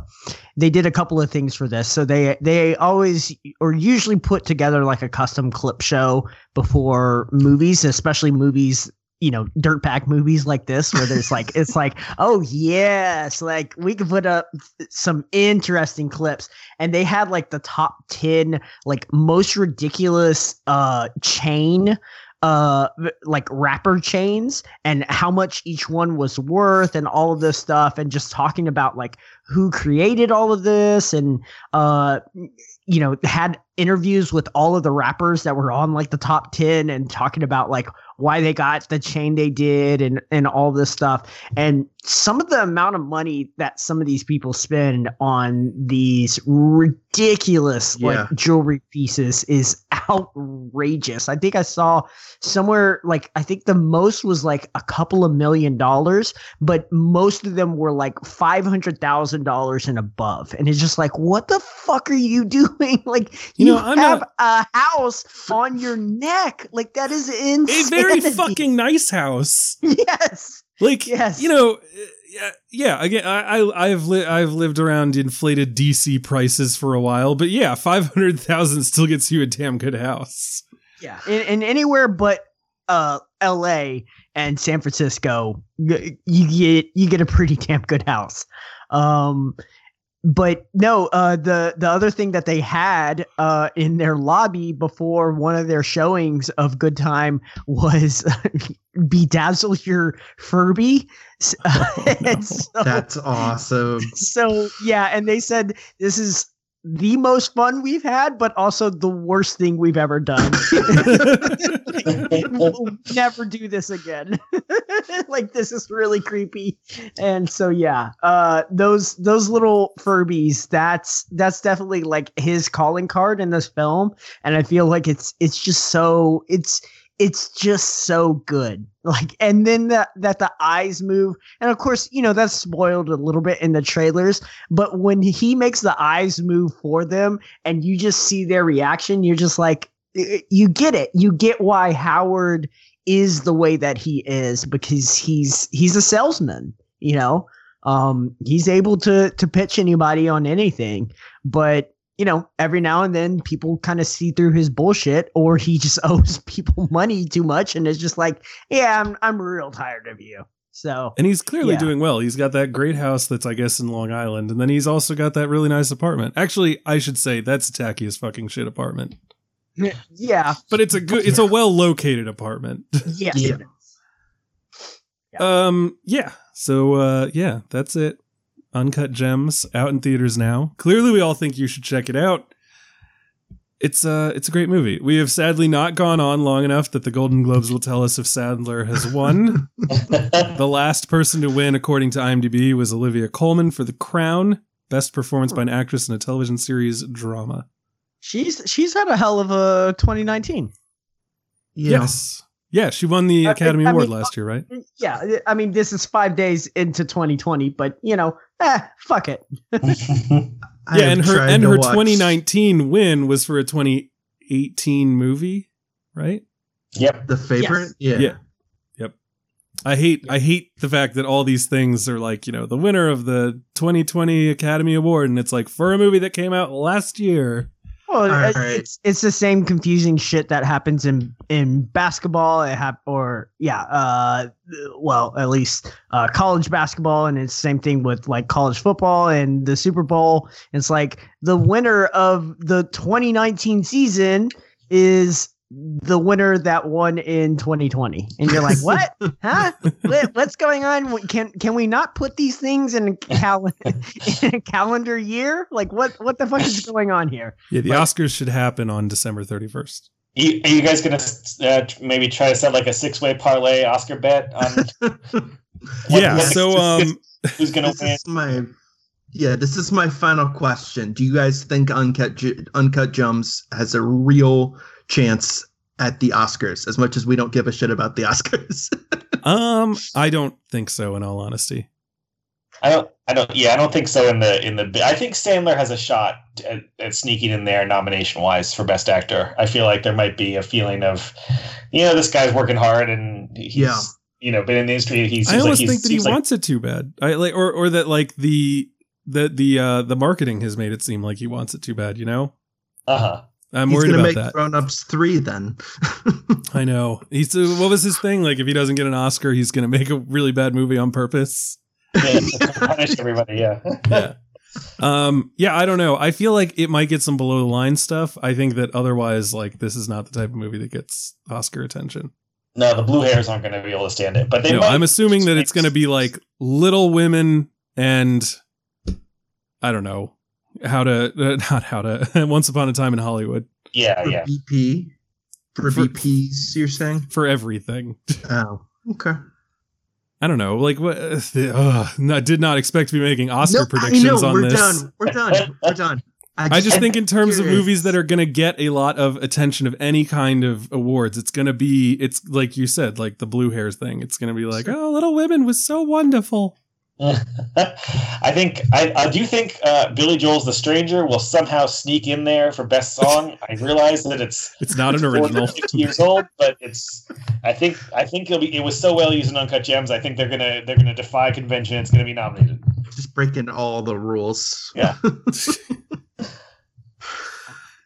Speaker 3: they did a couple of things for this. So they they always or usually put together like a custom clip show before movies, especially movies you know dirtbag movies like this where there's like it's like oh yes like we could put up some interesting clips. And they had like the top 10 like most ridiculous uh chain uh like rapper chains and how much each one was worth and all of this stuff and just talking about like who created all of this and uh you know had interviews with all of the rappers that were on like the top 10 and talking about like why they got the chain they did and and all this stuff. And some of the amount of money that some of these people spend on these ridiculous
Speaker 2: Yeah.
Speaker 3: like jewelry pieces is outrageous. I think i saw somewhere like i think the most was like a couple of million dollars but most of them were like $500000 and above. And it's just like what the fuck are you doing? Like
Speaker 1: You
Speaker 3: you,
Speaker 1: know, I'm
Speaker 3: have
Speaker 1: not-
Speaker 3: a house on your neck like that is
Speaker 1: A very fucking nice house.
Speaker 3: yes
Speaker 1: Like
Speaker 3: Yes.
Speaker 1: you know, yeah, yeah. Again, I, I I've li- I've lived around inflated DC prices for a while, but yeah, five hundred thousand still gets you a damn good house.
Speaker 3: Yeah, in, in anywhere but uh L.A. and San Francisco, you get you get a pretty damn good house. Um, but no, uh, the the other thing that they had uh in their lobby before one of their showings of Good Time was bedazzle your Furby. S- and so-
Speaker 2: That's awesome.
Speaker 3: so yeah, and they said this is the most fun we've had, but also the worst thing we've ever done. we'll never do this again. like this is really creepy. And so yeah, uh those those little Furbies, that's that's definitely like his calling card in this film. And I feel like it's it's just so it's it's just so good. Like and then that that the eyes move. And of course, you know, that's spoiled a little bit in the trailers, but when he makes the eyes move for them and you just see their reaction, you're just like you get it. You get why Howard is the way that he is because he's he's a salesman, you know. Um he's able to to pitch anybody on anything, but you know, every now and then people kind of see through his bullshit or he just owes people money too much and it's just like, yeah, I'm I'm real tired of you. So,
Speaker 1: And he's clearly
Speaker 3: Yeah.
Speaker 1: doing well. He's got that great house that's, I guess, in Long Island, and then he's also got that really nice apartment. Actually, I should say that's a tacky as fucking shit apartment,
Speaker 3: yeah,
Speaker 1: but it's a good, it's a well located apartment.
Speaker 3: yes.
Speaker 2: Yeah.
Speaker 1: Um, yeah. So, uh, yeah, that's it. Uncut Gems out in theaters now. Clearly, we all think you should check it out. It's uh it's a great movie. We have sadly not gone on long enough that the Golden Globes will tell us if Sandler has won. the last person to win, according to IMDb, was Olivia Colman for The Crown, best performance by an actress in a television series drama.
Speaker 3: She's she's had a hell of a 2019.
Speaker 2: Yeah.
Speaker 1: Yes, yeah, she won the uh,
Speaker 3: I-
Speaker 1: Academy
Speaker 3: I
Speaker 1: Award
Speaker 3: mean,
Speaker 1: last year, right?
Speaker 3: Uh, yeah, uh, I mean this is 5 days into 2020, but you know, eh, fuck it.
Speaker 1: Yeah, and her and her
Speaker 2: watch-
Speaker 1: 2019 win was for a 2018 movie, right?
Speaker 4: yep.
Speaker 2: The favorite? Yeah.
Speaker 1: Yeah. Yep. I hate I hate the fact that all these things are like, you know, the winner of the 2020 Academy Award and it's like for a movie that came out last year.
Speaker 3: Well,
Speaker 2: All
Speaker 3: it-
Speaker 2: right.
Speaker 3: it's it's the same confusing shit that happens in in basketball. It hap- or yeah, uh, well, at least uh, college basketball, and it's the same thing with like college football and the Super Bowl. It's like the winner of the 2019 season is the winner that won in 2020, and you're like, what? huh? What, what's going on? Can can we not put these things in a, cal- in a calendar year? Like, what what the fuck is going on here?
Speaker 1: Yeah, the
Speaker 3: Like-
Speaker 1: Oscars should happen on December 31st.
Speaker 4: You, are you guys gonna uh, maybe try to set like a six-way parlay Oscar bet on
Speaker 1: yeah,
Speaker 4: what-
Speaker 1: so um
Speaker 4: who's gonna
Speaker 2: this
Speaker 4: win?
Speaker 2: is my yeah this is my final question do you guys think uncut uncut gems has a real chance at the oscars as much as we don't give a shit about the oscars
Speaker 1: um I don't think so in all honesty.
Speaker 4: I don't. I don't. Yeah, I don't think so. In the in the, I think Sandler has a shot at, at sneaking in there nomination wise for best actor. I feel like there might be a feeling of, you know, this guy's working hard and he's,
Speaker 2: Yeah.
Speaker 4: you know, been in the industry. He seems
Speaker 1: I almost
Speaker 4: like
Speaker 1: think that he
Speaker 4: like-
Speaker 1: wants it too bad. I like or or that like the the the uh the marketing has made it seem like he wants it too bad, you know?
Speaker 4: Uh-huh.
Speaker 1: I'm
Speaker 2: He's
Speaker 1: worried
Speaker 2: gonna
Speaker 1: about
Speaker 2: make
Speaker 1: that.
Speaker 2: Grown Ups three then.
Speaker 1: I know. He's uh, what was his thing? Like if he doesn't get an Oscar, he's gonna make a really bad movie on purpose.
Speaker 4: Yeah, punish everybody. Yeah.
Speaker 1: Yeah. um. Yeah. I don't know. I feel like it might get some below the line stuff. I think that otherwise, like this is not the type of movie that gets Oscar attention.
Speaker 4: No, the blue hairs aren't going to be able to stand it. But they
Speaker 1: No,
Speaker 4: might
Speaker 1: I'm assuming that it's going to be like Little Women and I don't know how to uh, not how to Once Upon a Time in Hollywood
Speaker 4: Yeah,
Speaker 2: For
Speaker 4: yeah.
Speaker 2: BP. For,
Speaker 1: For-
Speaker 2: BPs, you're saying?
Speaker 1: for everything.
Speaker 2: Oh, okay.
Speaker 1: I don't know. Like what? Uh, uh, I did not expect to be making Oscar
Speaker 2: No,
Speaker 1: predictions
Speaker 2: I know,
Speaker 1: on
Speaker 2: we're
Speaker 1: this.
Speaker 2: done. We're done. We're done.
Speaker 1: I just think in terms of movies that are going to get a lot of attention of any kind of awards, it's going to be it's like you said, like the blue hairs thing. It's going to be like, oh, Little Women was so wonderful.
Speaker 4: I think I, I do think uh, Billy Joel's "The Stranger" will somehow sneak in there for best song. I realize that it's
Speaker 1: It's not an original.
Speaker 4: 50 years old, but it's. I think I think it'll be. It was so well used in Uncut Gems. I think they're gonna they're gonna defy convention. It's gonna be nominated.
Speaker 2: just breaking all the rules.
Speaker 4: Yeah.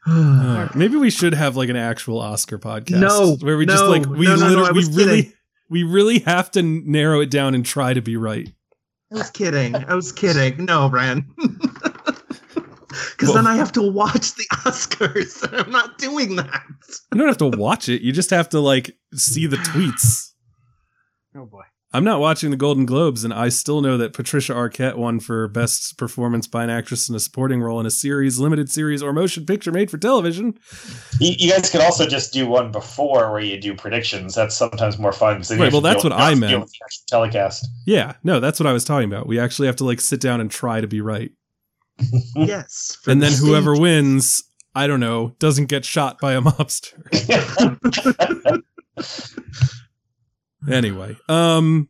Speaker 1: Uh, maybe we should have like an actual Oscar podcast.
Speaker 2: No,
Speaker 1: where we just like we
Speaker 2: no, no, no,
Speaker 1: literally
Speaker 2: I
Speaker 1: we
Speaker 2: was
Speaker 1: really
Speaker 2: kidding.
Speaker 1: we really have to narrow it down and try to be right.
Speaker 2: I was kidding. I was kidding. No, Ryan. Because
Speaker 1: Well-
Speaker 2: then I have to watch the Oscars. and I'm not doing that.
Speaker 1: You don't have to watch it. You just have to like see the tweets.
Speaker 3: Oh boy.
Speaker 1: I'm not watching the Golden Globes, and I still know that Patricia Arquette won for Best Performance by an Actress in a Supporting Role in a Series, Limited Series, or Motion Picture Made for Television.
Speaker 4: You, you guys could also just do one before where you do predictions. That's sometimes more fun. 'cause then
Speaker 1: Right, well, that's what I meant.
Speaker 4: the actual Telecast.
Speaker 1: Yeah, no, that's what I was talking about. We actually have to like sit down and try to be right.
Speaker 2: Yes. for
Speaker 1: and
Speaker 2: the
Speaker 1: then whoever
Speaker 2: stage.
Speaker 1: wins, I don't know, doesn't get shot by a mobster. Anyway, um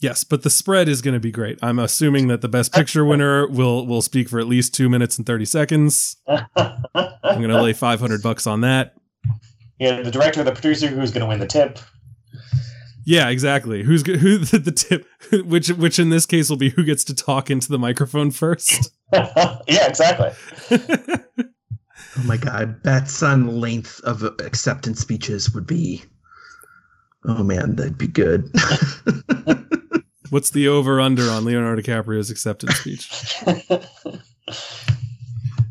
Speaker 1: yes, but the spread is going to be great. I'm assuming that the best picture winner will will speak for at least 2 minutes and 30 seconds. I'm going to lay 500 bucks on that.
Speaker 4: yeah, the director, the producer, who's going to win the tip.
Speaker 1: Yeah, exactly. Who's who the, the tip which which in this case will be who gets to talk into the microphone first.
Speaker 4: yeah, exactly.
Speaker 2: Oh my god, bets on length of acceptance speeches would be. Oh man, that'd be good.
Speaker 1: What's the over under on Leonardo DiCaprio's acceptance speech?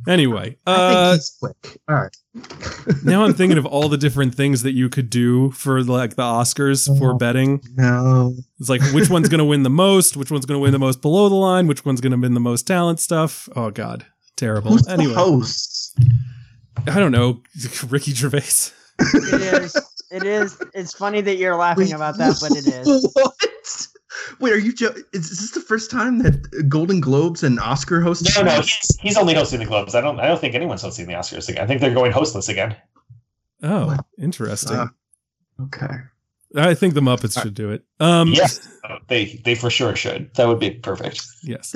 Speaker 1: Anyway,
Speaker 2: I
Speaker 1: uh
Speaker 2: think he's quick. All right.
Speaker 1: now I'm thinking of all the different things that you could do for like the Oscars for
Speaker 2: Oh.
Speaker 1: betting.
Speaker 2: No.
Speaker 1: It's like which one's going to win the most, which one's going to win the most below the line, which one's going to win the most talent stuff. Oh god, terrible.
Speaker 2: Who's
Speaker 1: anyway,
Speaker 2: the host?
Speaker 1: I don't know, Ricky Gervais.
Speaker 3: It is. It is. It's funny that you're laughing
Speaker 2: Wait,
Speaker 3: about that, but it is.
Speaker 2: What? Wait, are you? Jo- is, is this the first time that Golden Globes and Oscar hosts?
Speaker 4: No, no, he's, he's only hosting the Globes. I don't. I don't think anyone's hosting the Oscars again. I think they're going hostless again.
Speaker 1: Oh,
Speaker 2: What?
Speaker 1: interesting.
Speaker 2: Uh, okay.
Speaker 1: I think the Muppets should do it. Um,
Speaker 4: yes, they they for sure should. That would be perfect.
Speaker 1: yes.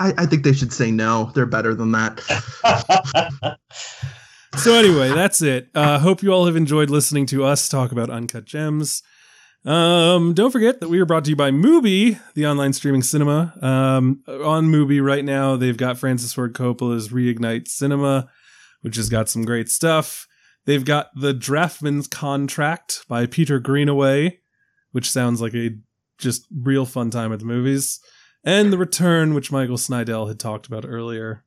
Speaker 2: I, I think they should say no. They're better than that.
Speaker 1: So anyway, that's it. Uh, hope you all have enjoyed listening to us talk about Uncut Gems. Um, don't forget that we are brought to you by Mubi, the online streaming cinema. Um, on Mubi right now, they've got Francis Ford Coppola's Reignite Cinema, which has got some great stuff. They've got The Draughtsman's Contract by Peter Greenaway, which sounds like a just real fun time at the movies. And The Return, which Michael Snydel had talked about earlier.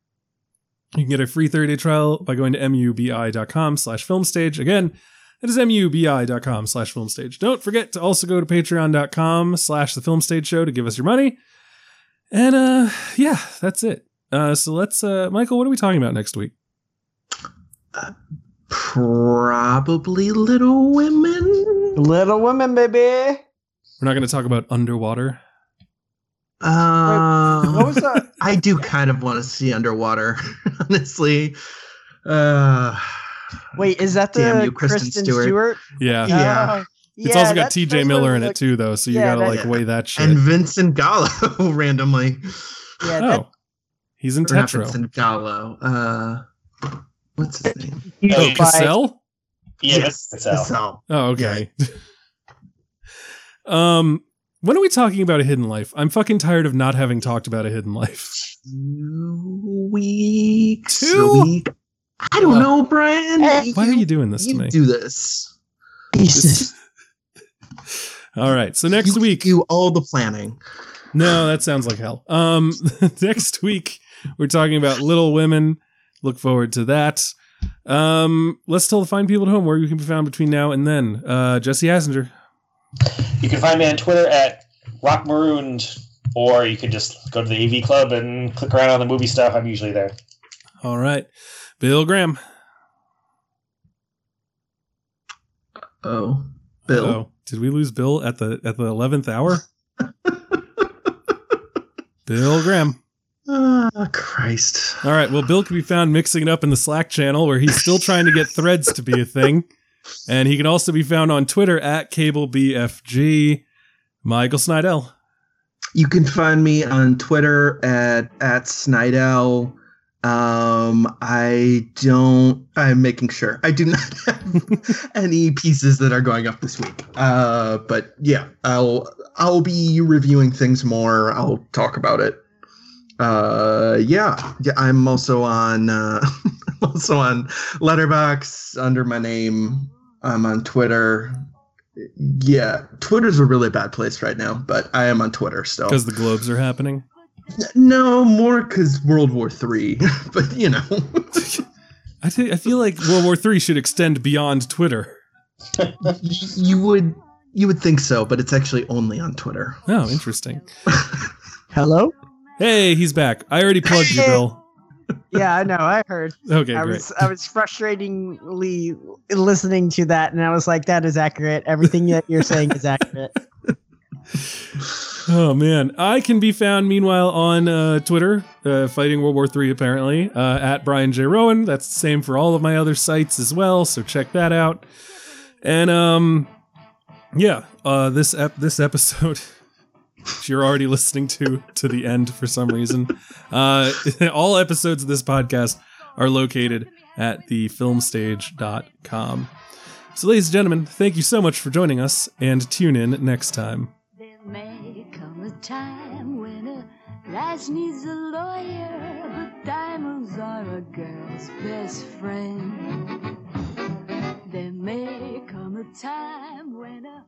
Speaker 1: You can get a free 30-day trial by going to mubi.com slash filmstage. Again, that is mubi.com slash filmstage. Don't forget to also go to patreon.com slash the filmstage show to give us your money. And uh yeah, that's it. Uh so let's uh Michael, what are we talking about next week?
Speaker 2: Probably Little Women.
Speaker 3: Little Women, baby.
Speaker 1: We're not gonna talk about underwater.
Speaker 2: Uh,
Speaker 3: What was that?
Speaker 2: I do kind of want to see underwater, honestly. Uh,
Speaker 3: Wait, is that the
Speaker 2: Damn you, Kristen
Speaker 3: Kristen,
Speaker 2: Stewart.
Speaker 3: Stewart?
Speaker 1: Yeah.
Speaker 2: Yeah.
Speaker 3: Oh,
Speaker 1: It's
Speaker 3: yeah,
Speaker 1: also got TJ Miller
Speaker 3: what
Speaker 1: in it too though, so you
Speaker 3: yeah,
Speaker 1: gotta
Speaker 3: that-
Speaker 1: like weigh that shit.
Speaker 2: and Vincent Gallo randomly.
Speaker 3: Yeah, that,
Speaker 1: oh. He's in
Speaker 2: Or not
Speaker 1: Tetro.
Speaker 2: Vincent Gallo. Uh, what's his name?
Speaker 3: he's
Speaker 1: Oh,
Speaker 4: Oh, Cassel?
Speaker 2: Yes,
Speaker 4: that's, that's Cassel.
Speaker 1: Oh, okay. um when are we talking about a hidden life? I'm fucking tired of not having talked about a hidden life.
Speaker 2: Two weeks.
Speaker 1: Two?
Speaker 2: A week. I don't
Speaker 1: Uh,
Speaker 2: know, Brian.
Speaker 1: Why are you doing this to me?
Speaker 2: do this?
Speaker 3: Jesus.
Speaker 1: All right. So next
Speaker 2: You
Speaker 1: week,
Speaker 2: you all the planning.
Speaker 1: no, that sounds like hell. Um, next week we're talking about Little Women. Look forward to that. Um, let's tell the fine people at home where you can be found between now and then. Uh, Jesse Hassenger.
Speaker 4: You can find me on Twitter at Rock Marooned, or you can just go to the AV Club and click around on the movie stuff. I'm usually there.
Speaker 1: All right, Bill Graham.
Speaker 2: Oh, Bill.
Speaker 1: Oh, did we lose Bill at the at the eleventh hour? Bill Graham.
Speaker 2: Oh, Christ.
Speaker 1: All right. Well, Bill can be found mixing it up in the Slack channel where he's still trying to get threads to be a thing. And he can also be found on Twitter at CableBFG. Michael Snydel.
Speaker 2: You can find me on Twitter at at Snydel. Um, I don't. I'm making sure I do not have any pieces that are going up this week. Uh, but yeah, I'll I'll be reviewing things more. I'll talk about it. Uh, yeah, yeah. I'm also on. Uh, also on Letterboxd under my name. I'm on Twitter. Yeah, Twitter's a really bad place right now, but I am on Twitter still.
Speaker 1: Because the globes are happening.
Speaker 2: No, more because World War Three. but you know,
Speaker 1: I, thi- I feel like World War Three should extend beyond Twitter.
Speaker 2: you would you would think so, but it's actually only on Twitter.
Speaker 1: Oh, interesting.
Speaker 3: Hello?
Speaker 1: Hey, he's back. I already plugged you, Bill.
Speaker 3: Yeah, I know. I heard.
Speaker 1: Okay,
Speaker 3: I
Speaker 1: great.
Speaker 3: was I was frustratingly listening to that, and I was like, "That is accurate. Everything that you're saying is accurate."
Speaker 1: Oh man, I can be found meanwhile on uh, Twitter, uh, fighting World War III apparently uh, at Brian J Roan. That's the same for all of my other sites as well, so check that out. And um, yeah, uh, this ep- this episode, if you're already listening to to the end for some reason, uh, all episodes of this podcast are located at thefilmstage.com. So, ladies and gentlemen, thank you so much for joining us, and tune in next time.
Speaker 7: There may come a time when a lass needs a lawyer, but diamonds are a girl's best friend. There may come a time when a